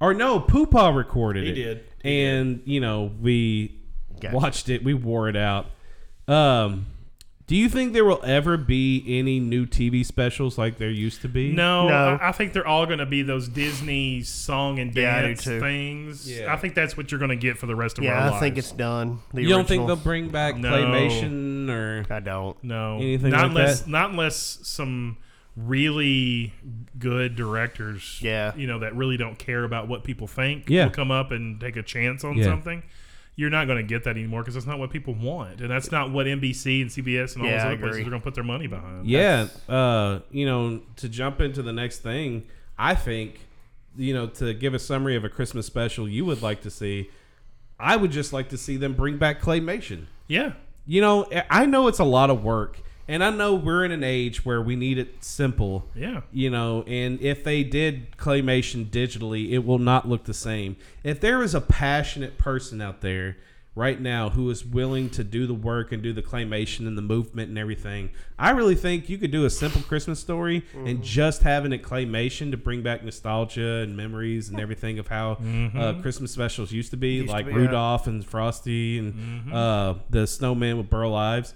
or no, Poopaw recorded He it. did. He and you know we Gotcha. watched it. We wore it out. Um, do you think there will ever be any new TV specials like there used to be? No, No. I, I think they're all going to be those Disney song and Yeah, I do dance too. things. Yeah. I think that's what you're going to get for the rest of our Yeah, lives. I think it's done. The You don't think they'll bring back No. claymation or? I don't. no, anything not like unless that? not unless some really good directors, Yeah. you know, that really don't care about what people think, Yeah. will come up and take a chance on Yeah. something. You're not going to get that anymore because that's not what people want, and that's not what NBC and CBS and all Yeah, those other places are going to put their money behind. Yeah, uh, you know, to jump into the next thing, I think, you know, to give a summary of a Christmas special you would like to see, I would just like to see them bring back claymation. yeah. You know, I know it's a lot of work, and I know we're in an age where we need it simple. Yeah. You know, and if they did claymation digitally, it will not look the same. If there is a passionate person out there right now who is willing to do the work and do the claymation and the movement and everything, I really think you could do a simple Christmas story and just having it claymation to bring back nostalgia and memories and everything of how uh, Christmas specials used to be, Used to like be, yeah. Rudolph and Frosty and uh, the Snowman with Burl Ives.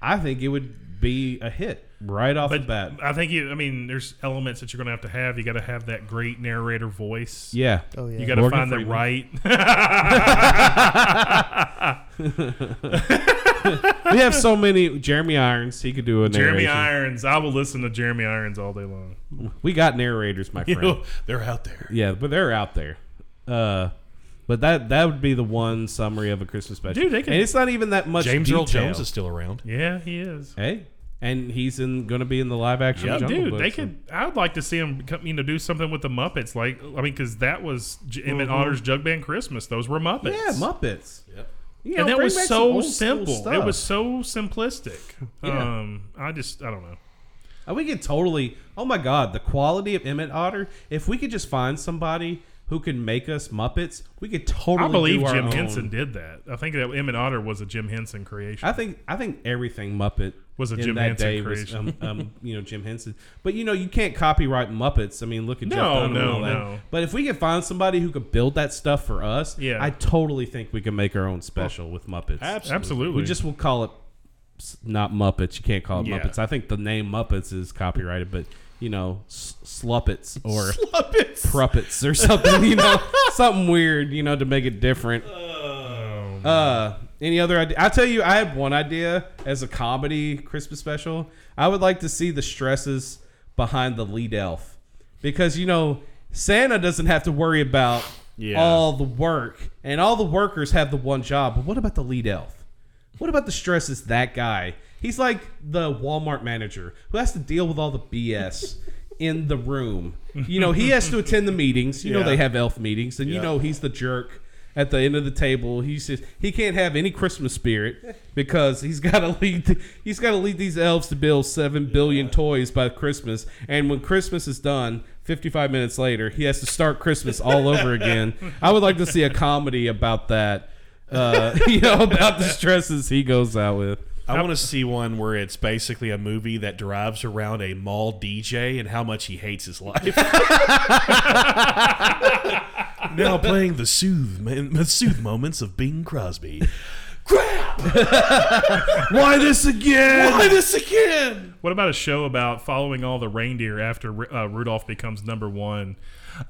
I think it would be a hit right off the bat. I think you. I mean, there's elements that you're going to have to have. You got to have that great narrator voice. Yeah. Oh yeah. You got to Morgan find the right. we have so many. Jeremy Irons, he could do a Jeremy. Irons. I will listen to Jeremy Irons all day long. We got narrators, my You friend. know, they're out there. Yeah, but they're out there. Uh, but that that would be the one summary of a Christmas special. Dude, they could- and it's not even that much. James detail. Earl Jones is still around. Yeah, he is. Hey, and he's in going to be in the live action. Yep. Jungle Dude, Book, they so- could. I would like to see him, come- you know, do something with the Muppets. Like, I mean, because that was J- Emmett Otter's Jug Band Christmas. Those were Muppets. Yeah, Muppets. Yep. You and that bring was some so old school simple. It stuff. was so simplistic. Yeah. Um, I just, I don't know. And we could totally. Oh my God, the quality of Emmett Otter. If we could just find somebody who can make us Muppets, we could totally. I believe do our Jim own. Henson did that. I think that Emmett Otter was a Jim Henson creation. I think I think everything Muppet Was a in Jim that Henson day creation. was um, um, you know Jim Henson. But you know you can't copyright Muppets. I mean, look at Jeff No, Dunham and no, all that. no. But if we could find somebody who could build that stuff for us, Yeah. I totally think we can make our own special with Muppets. Absolutely. Absolutely. We just will call it not Muppets. You can't call it Yeah. Muppets. I think the name Muppets is copyrighted, but you know, s- Sluppets or Sluppets. Pruppets or something. You know, something weird. You know, to make it different. Uh, any other idea? I'll tell you, I had one idea as a comedy Christmas special. I would like to see the stresses behind the lead elf because you know Santa doesn't have to worry about Yeah. all the work, and all the workers have the one job. But what about the lead elf? What about the stresses that guy? He's like the Walmart manager who has to deal with all the BS in the room. You know, he has to attend the meetings. You know, they have elf meetings, and you know he's the jerk at the end of the table. He says he can't have any Christmas spirit because he's got to lead. He's got to lead these elves to build seven billion toys by Christmas, and when Christmas is done. 55 minutes later, he has to start Christmas all over again. I would like to see a comedy about that. Uh, you know, about the stresses he goes out with. I want to see one where it's basically a movie that derives around a mall DJ and how much he hates his life. now playing the soothe, the soothe moments of Bing Crosby. Crap! Why this again? Why this again? What about a show about following all the reindeer after uh, Rudolph becomes number one?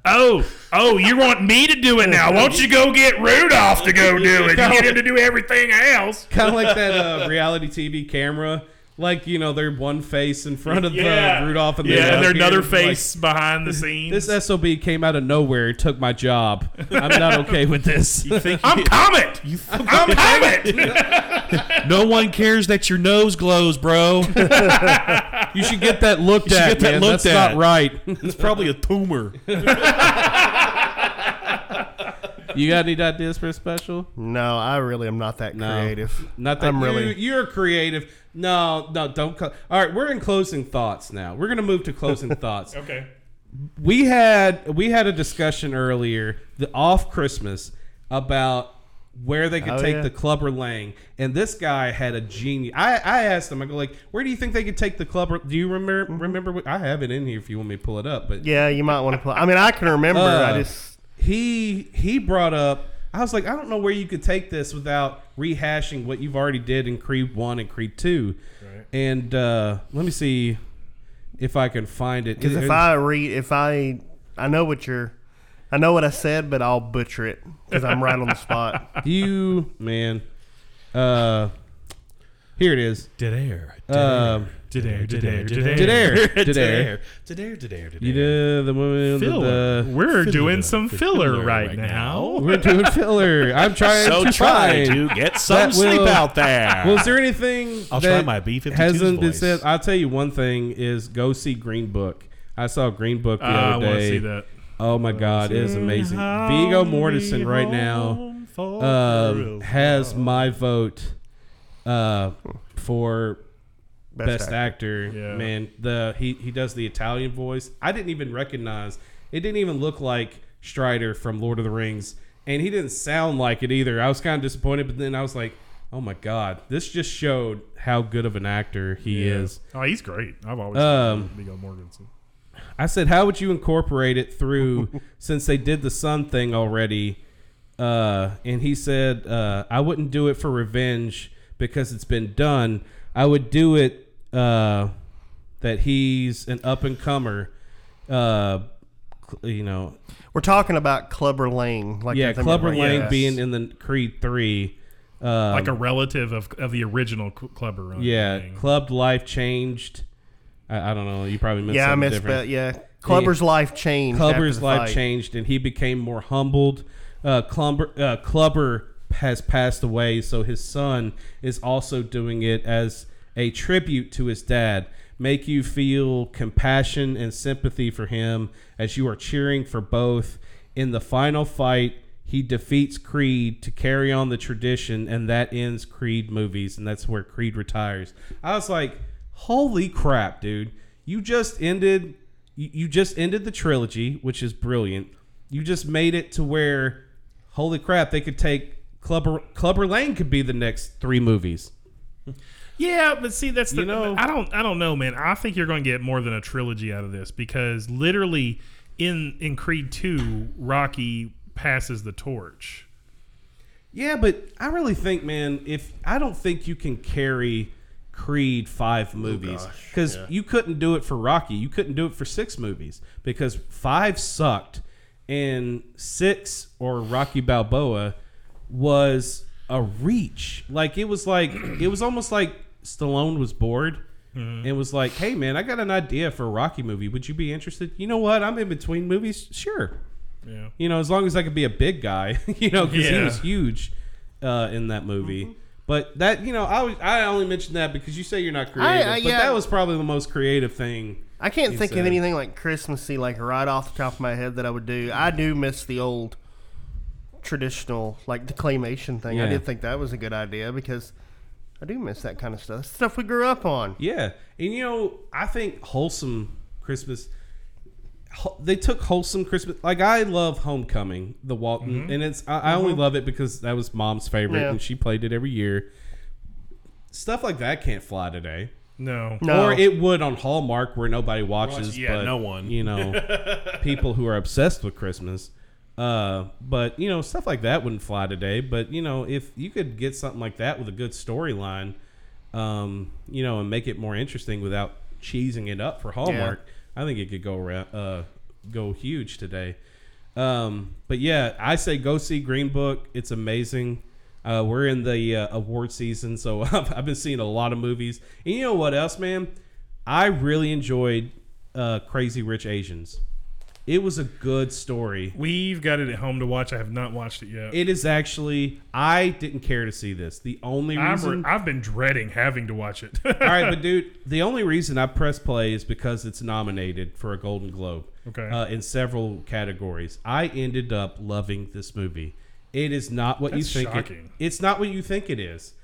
Oh, oh, you want me to do it now? Won't you go get Rudolph to go do it? You get him to do everything else. kind of like that uh, reality TV camera. Like you know, their one face in front of Yeah. the Rudolph, and Yeah, the and their other another like, face behind the scenes. This sob came out of nowhere, and took my job. I'm not okay with this. You think I'm Comet. I'm Comet. No one cares that your nose glows, bro. you should get that looked You at. get that man. looked That's at. not right. It's probably a tumor. you got any ideas for a special? No, I really am not that No. creative. Not that I'm you, really. You're creative. No, no, don't. Co- All right, we're in closing thoughts now. We're gonna move to closing thoughts. okay. we had we had a discussion earlier the off christmas about where they could Oh, take yeah. the clubber lang and this guy had a genius i i asked him i go like where do you think they could take the clubber do you remember Mm-hmm. remember what- i have it in here if you want me to pull it up but Yeah, you might want to play. I mean, I can remember. I uh, just he he brought up i was like i don't know where you could take this without rehashing what you've already did in creed 1 and creed 2 Right. and uh let me see if i can find it because if I read, if I, I know what you're, I know what I said, but I'll butcher it because I'm right on the spot. you man uh here it is Dead air. um air, did air, did air. did air Dead air air. Dead air. Dead air. Dead you air. did the woman Filler. the, We're filler, doing some filler, filler right, right now. we're doing filler i'm trying So to try to get some that sleep will- out there. Well, is there anything I'll that try my B-52's hasn't been said i'll tell you one thing is go see green book i saw green book the Uh, I other want to day see that. oh my god it is amazing viggo mortensen right now um, has my vote uh, for Best best, actor. Yeah. Man, the he he does the Italian voice. I didn't even recognize. It didn't even look like Strider from Lord of the Rings, and he didn't sound like it either. I was kind of disappointed, but then I was like, oh my god, this just showed how good of an actor he Yeah. is. Oh, he's great. I've always Um, loved Viggo Mortensen. I said, how would you incorporate it through since they did the sun thing already? Uh, and he said, uh, I wouldn't do it for revenge because it's been done. I would do it uh, that he's an up and comer. Uh, you know, We're talking about Clubber Lang, like yeah, Clubber right? Lang Yes. being in the Creed three. Um, like a relative of, of the original Clubber Run. yeah, thing. clubbed life changed. I, I don't know. You probably missed Yeah, I missed, different. but yeah, Clubber's life changed. Clubber's life fight. changed and he became more humbled. Uh, Clubber, uh, Clubber has passed away, so his son is also doing it as a tribute to his dad. Make you feel compassion and sympathy for him as you are cheering for both. In the final fight, he defeats Creed to carry on the tradition, and that ends Creed movies, and that's where Creed retires. I was like, holy crap, dude. You just ended you, just ended the trilogy, which is brilliant. you just made it to where, holy crap, they could take Clubber Clubber Lang could be the next three movies. Yeah, but see, that's the. You know- I don't. I don't know, man. I think you're going to get more than a trilogy out of this because literally, in in Creed Two, Rocky passes the torch. Yeah, but I really think, man, if I don't think you can carry Creed five oh, movies because yeah. you couldn't do it for Rocky, you couldn't do it for six movies because five sucked, and six or Rocky Balboa was a reach. Like it was like it was almost like Stallone was bored. And was like, "Hey man, I got an idea for a Rocky movie. Would you be interested? You know what? I'm in between movies. Sure. Yeah. You know, as long as I could be a big guy, you know, because he was huge uh, in that movie. Mm-hmm. But that, you know, I was, I only mentioned that because you say you're not creative, I- but yeah. that was probably the most creative thing. I can't think said. of anything like Christmassy, like right off the top of my head that I would do. I do miss the old traditional, like the claymation thing. I Yeah. did think that was a good idea because I do miss that kind of stuff. Stuff we grew up on. Yeah, and you know, I think wholesome Christmas. They took wholesome Christmas. Like I love Homecoming, the Walton, mm-hmm. and it's I, I only mm-hmm. love it because that was Mom's favorite, Yeah. and she played it every year. Stuff like that can't fly today. No. No. Or it would on Hallmark where nobody watches. Watch- yeah, but, no one. You know, people who are obsessed with Christmas. Uh, but you know, stuff like that wouldn't fly today. But you know, if you could get something like that with a good storyline, um, you know, and make it more interesting without cheesing it up for Hallmark, I think it could go around, uh, go huge today. Um, but yeah, I say go see Green Book. It's amazing. Uh, we're in the uh, award season, so I've, I've been seeing a lot of movies. And you know what else, man? I really enjoyed uh, Crazy Rich Asians. It was a good story. We've got it at home to watch. I have not watched it yet. It is actually. I didn't care to see this. The only reason. re- I've been dreading having to watch it. all right, but dude, the only reason I press play is because it's nominated for a Golden Globe. Okay. Uh, in several categories, I ended up loving this movie. It is not what That's you think. It, it's not what you think it is.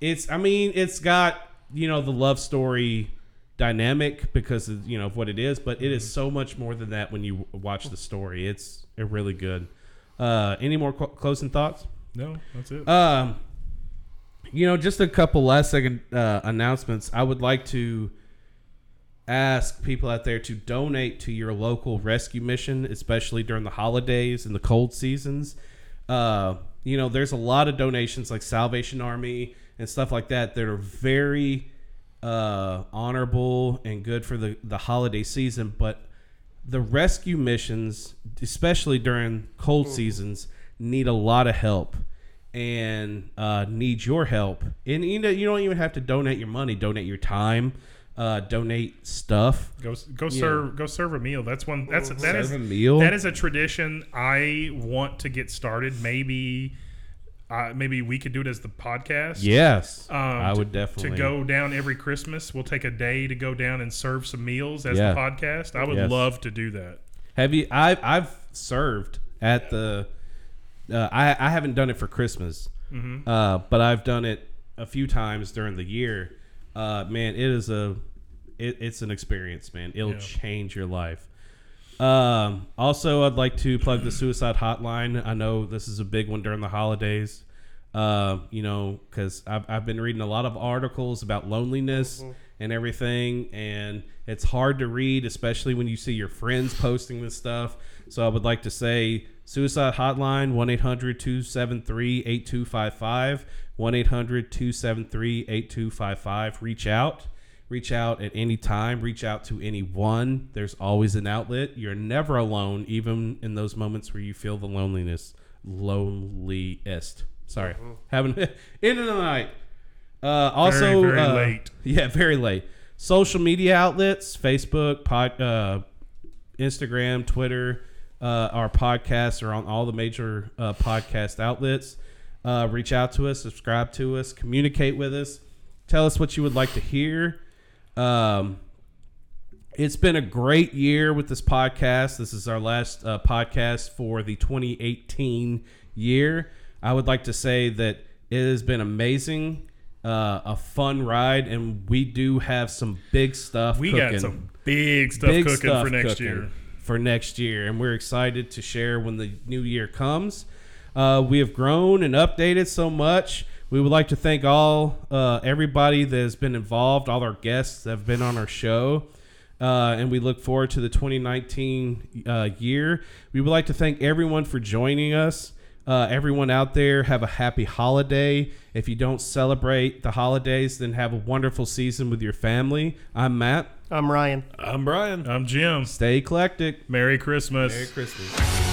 It's. I mean, it's got you know the love story dynamic because of you know of what it is, but it is so much more than that when you watch the story. It's really good. Uh, any more cl- closing thoughts? no, that's it. Um, you know, just a couple last second uh, announcements. I would like to ask people out there to donate to your local rescue mission, especially during the holidays and the cold seasons. Uh, you know, there's a lot of donations like Salvation Army and stuff like that that are very uh, honorable and good for the, the holiday season, but the rescue missions, especially during cold seasons, need a lot of help and uh, need your help. And you know, you don't even have to donate your money; donate your time, uh, donate stuff. Go go Yeah. serve go serve a meal. That's one. That's that is Serve a meal? That is a tradition I want to get started. Maybe. Uh, maybe we could do it as the podcast. Yes, Um, I to- would definitely to go down every Christmas. We'll take a day to go down and serve some meals as Yeah. the podcast. I would Yes. love to do that. Have you? I I've served at the. Uh, I I haven't done it for Christmas, Mhm. uh, but I've done it a few times during the year. Uh, man, it is a, it, it's an experience, man. It'll Yeah. change your life. Um, also, I'd like to plug the suicide hotline. I know this is a big one during the holidays. Uh, you know, because I've, I've been reading a lot of articles about loneliness and everything, and it's hard to read, especially when you see your friends posting this stuff. So I would like to say suicide hotline 1 800 273 8255. 1 800 273 8255. Reach out reach out at any time. Reach out to anyone. There's always an outlet. You're never alone even in those moments where you feel the loneliness loneliest. Sorry. Having end of the night. Uh, also Very, very uh, late. yeah very late. Social media outlets facebook pod, uh, instagram twitter uh, our podcasts are on all the major uh, podcast outlets. Uh, reach out to us subscribe to us communicate with us. Tell us what you would like to hear um, it's been a great year with this podcast. This is our last uh, podcast for the 2018 year. I would like to say that it has been amazing, uh, a fun ride, and we do have some big stuff. We cooking. got some big stuff Big cooking stuff for next cooking. year. for next year, and we're excited to share when the new year comes. Uh, we have grown and updated so much. We would like to thank all uh, everybody that has been involved, all our guests that have been on our show. Uh, and we look forward to the 2019 uh, year. We would like to thank everyone for joining us. Uh, everyone out there, have a happy holiday. If you don't celebrate the holidays, then have a wonderful season with your family. I'm Matt. I'm Ryan. I'm Brian. I'm Jim. Stay eclectic. Merry Christmas. Merry Christmas.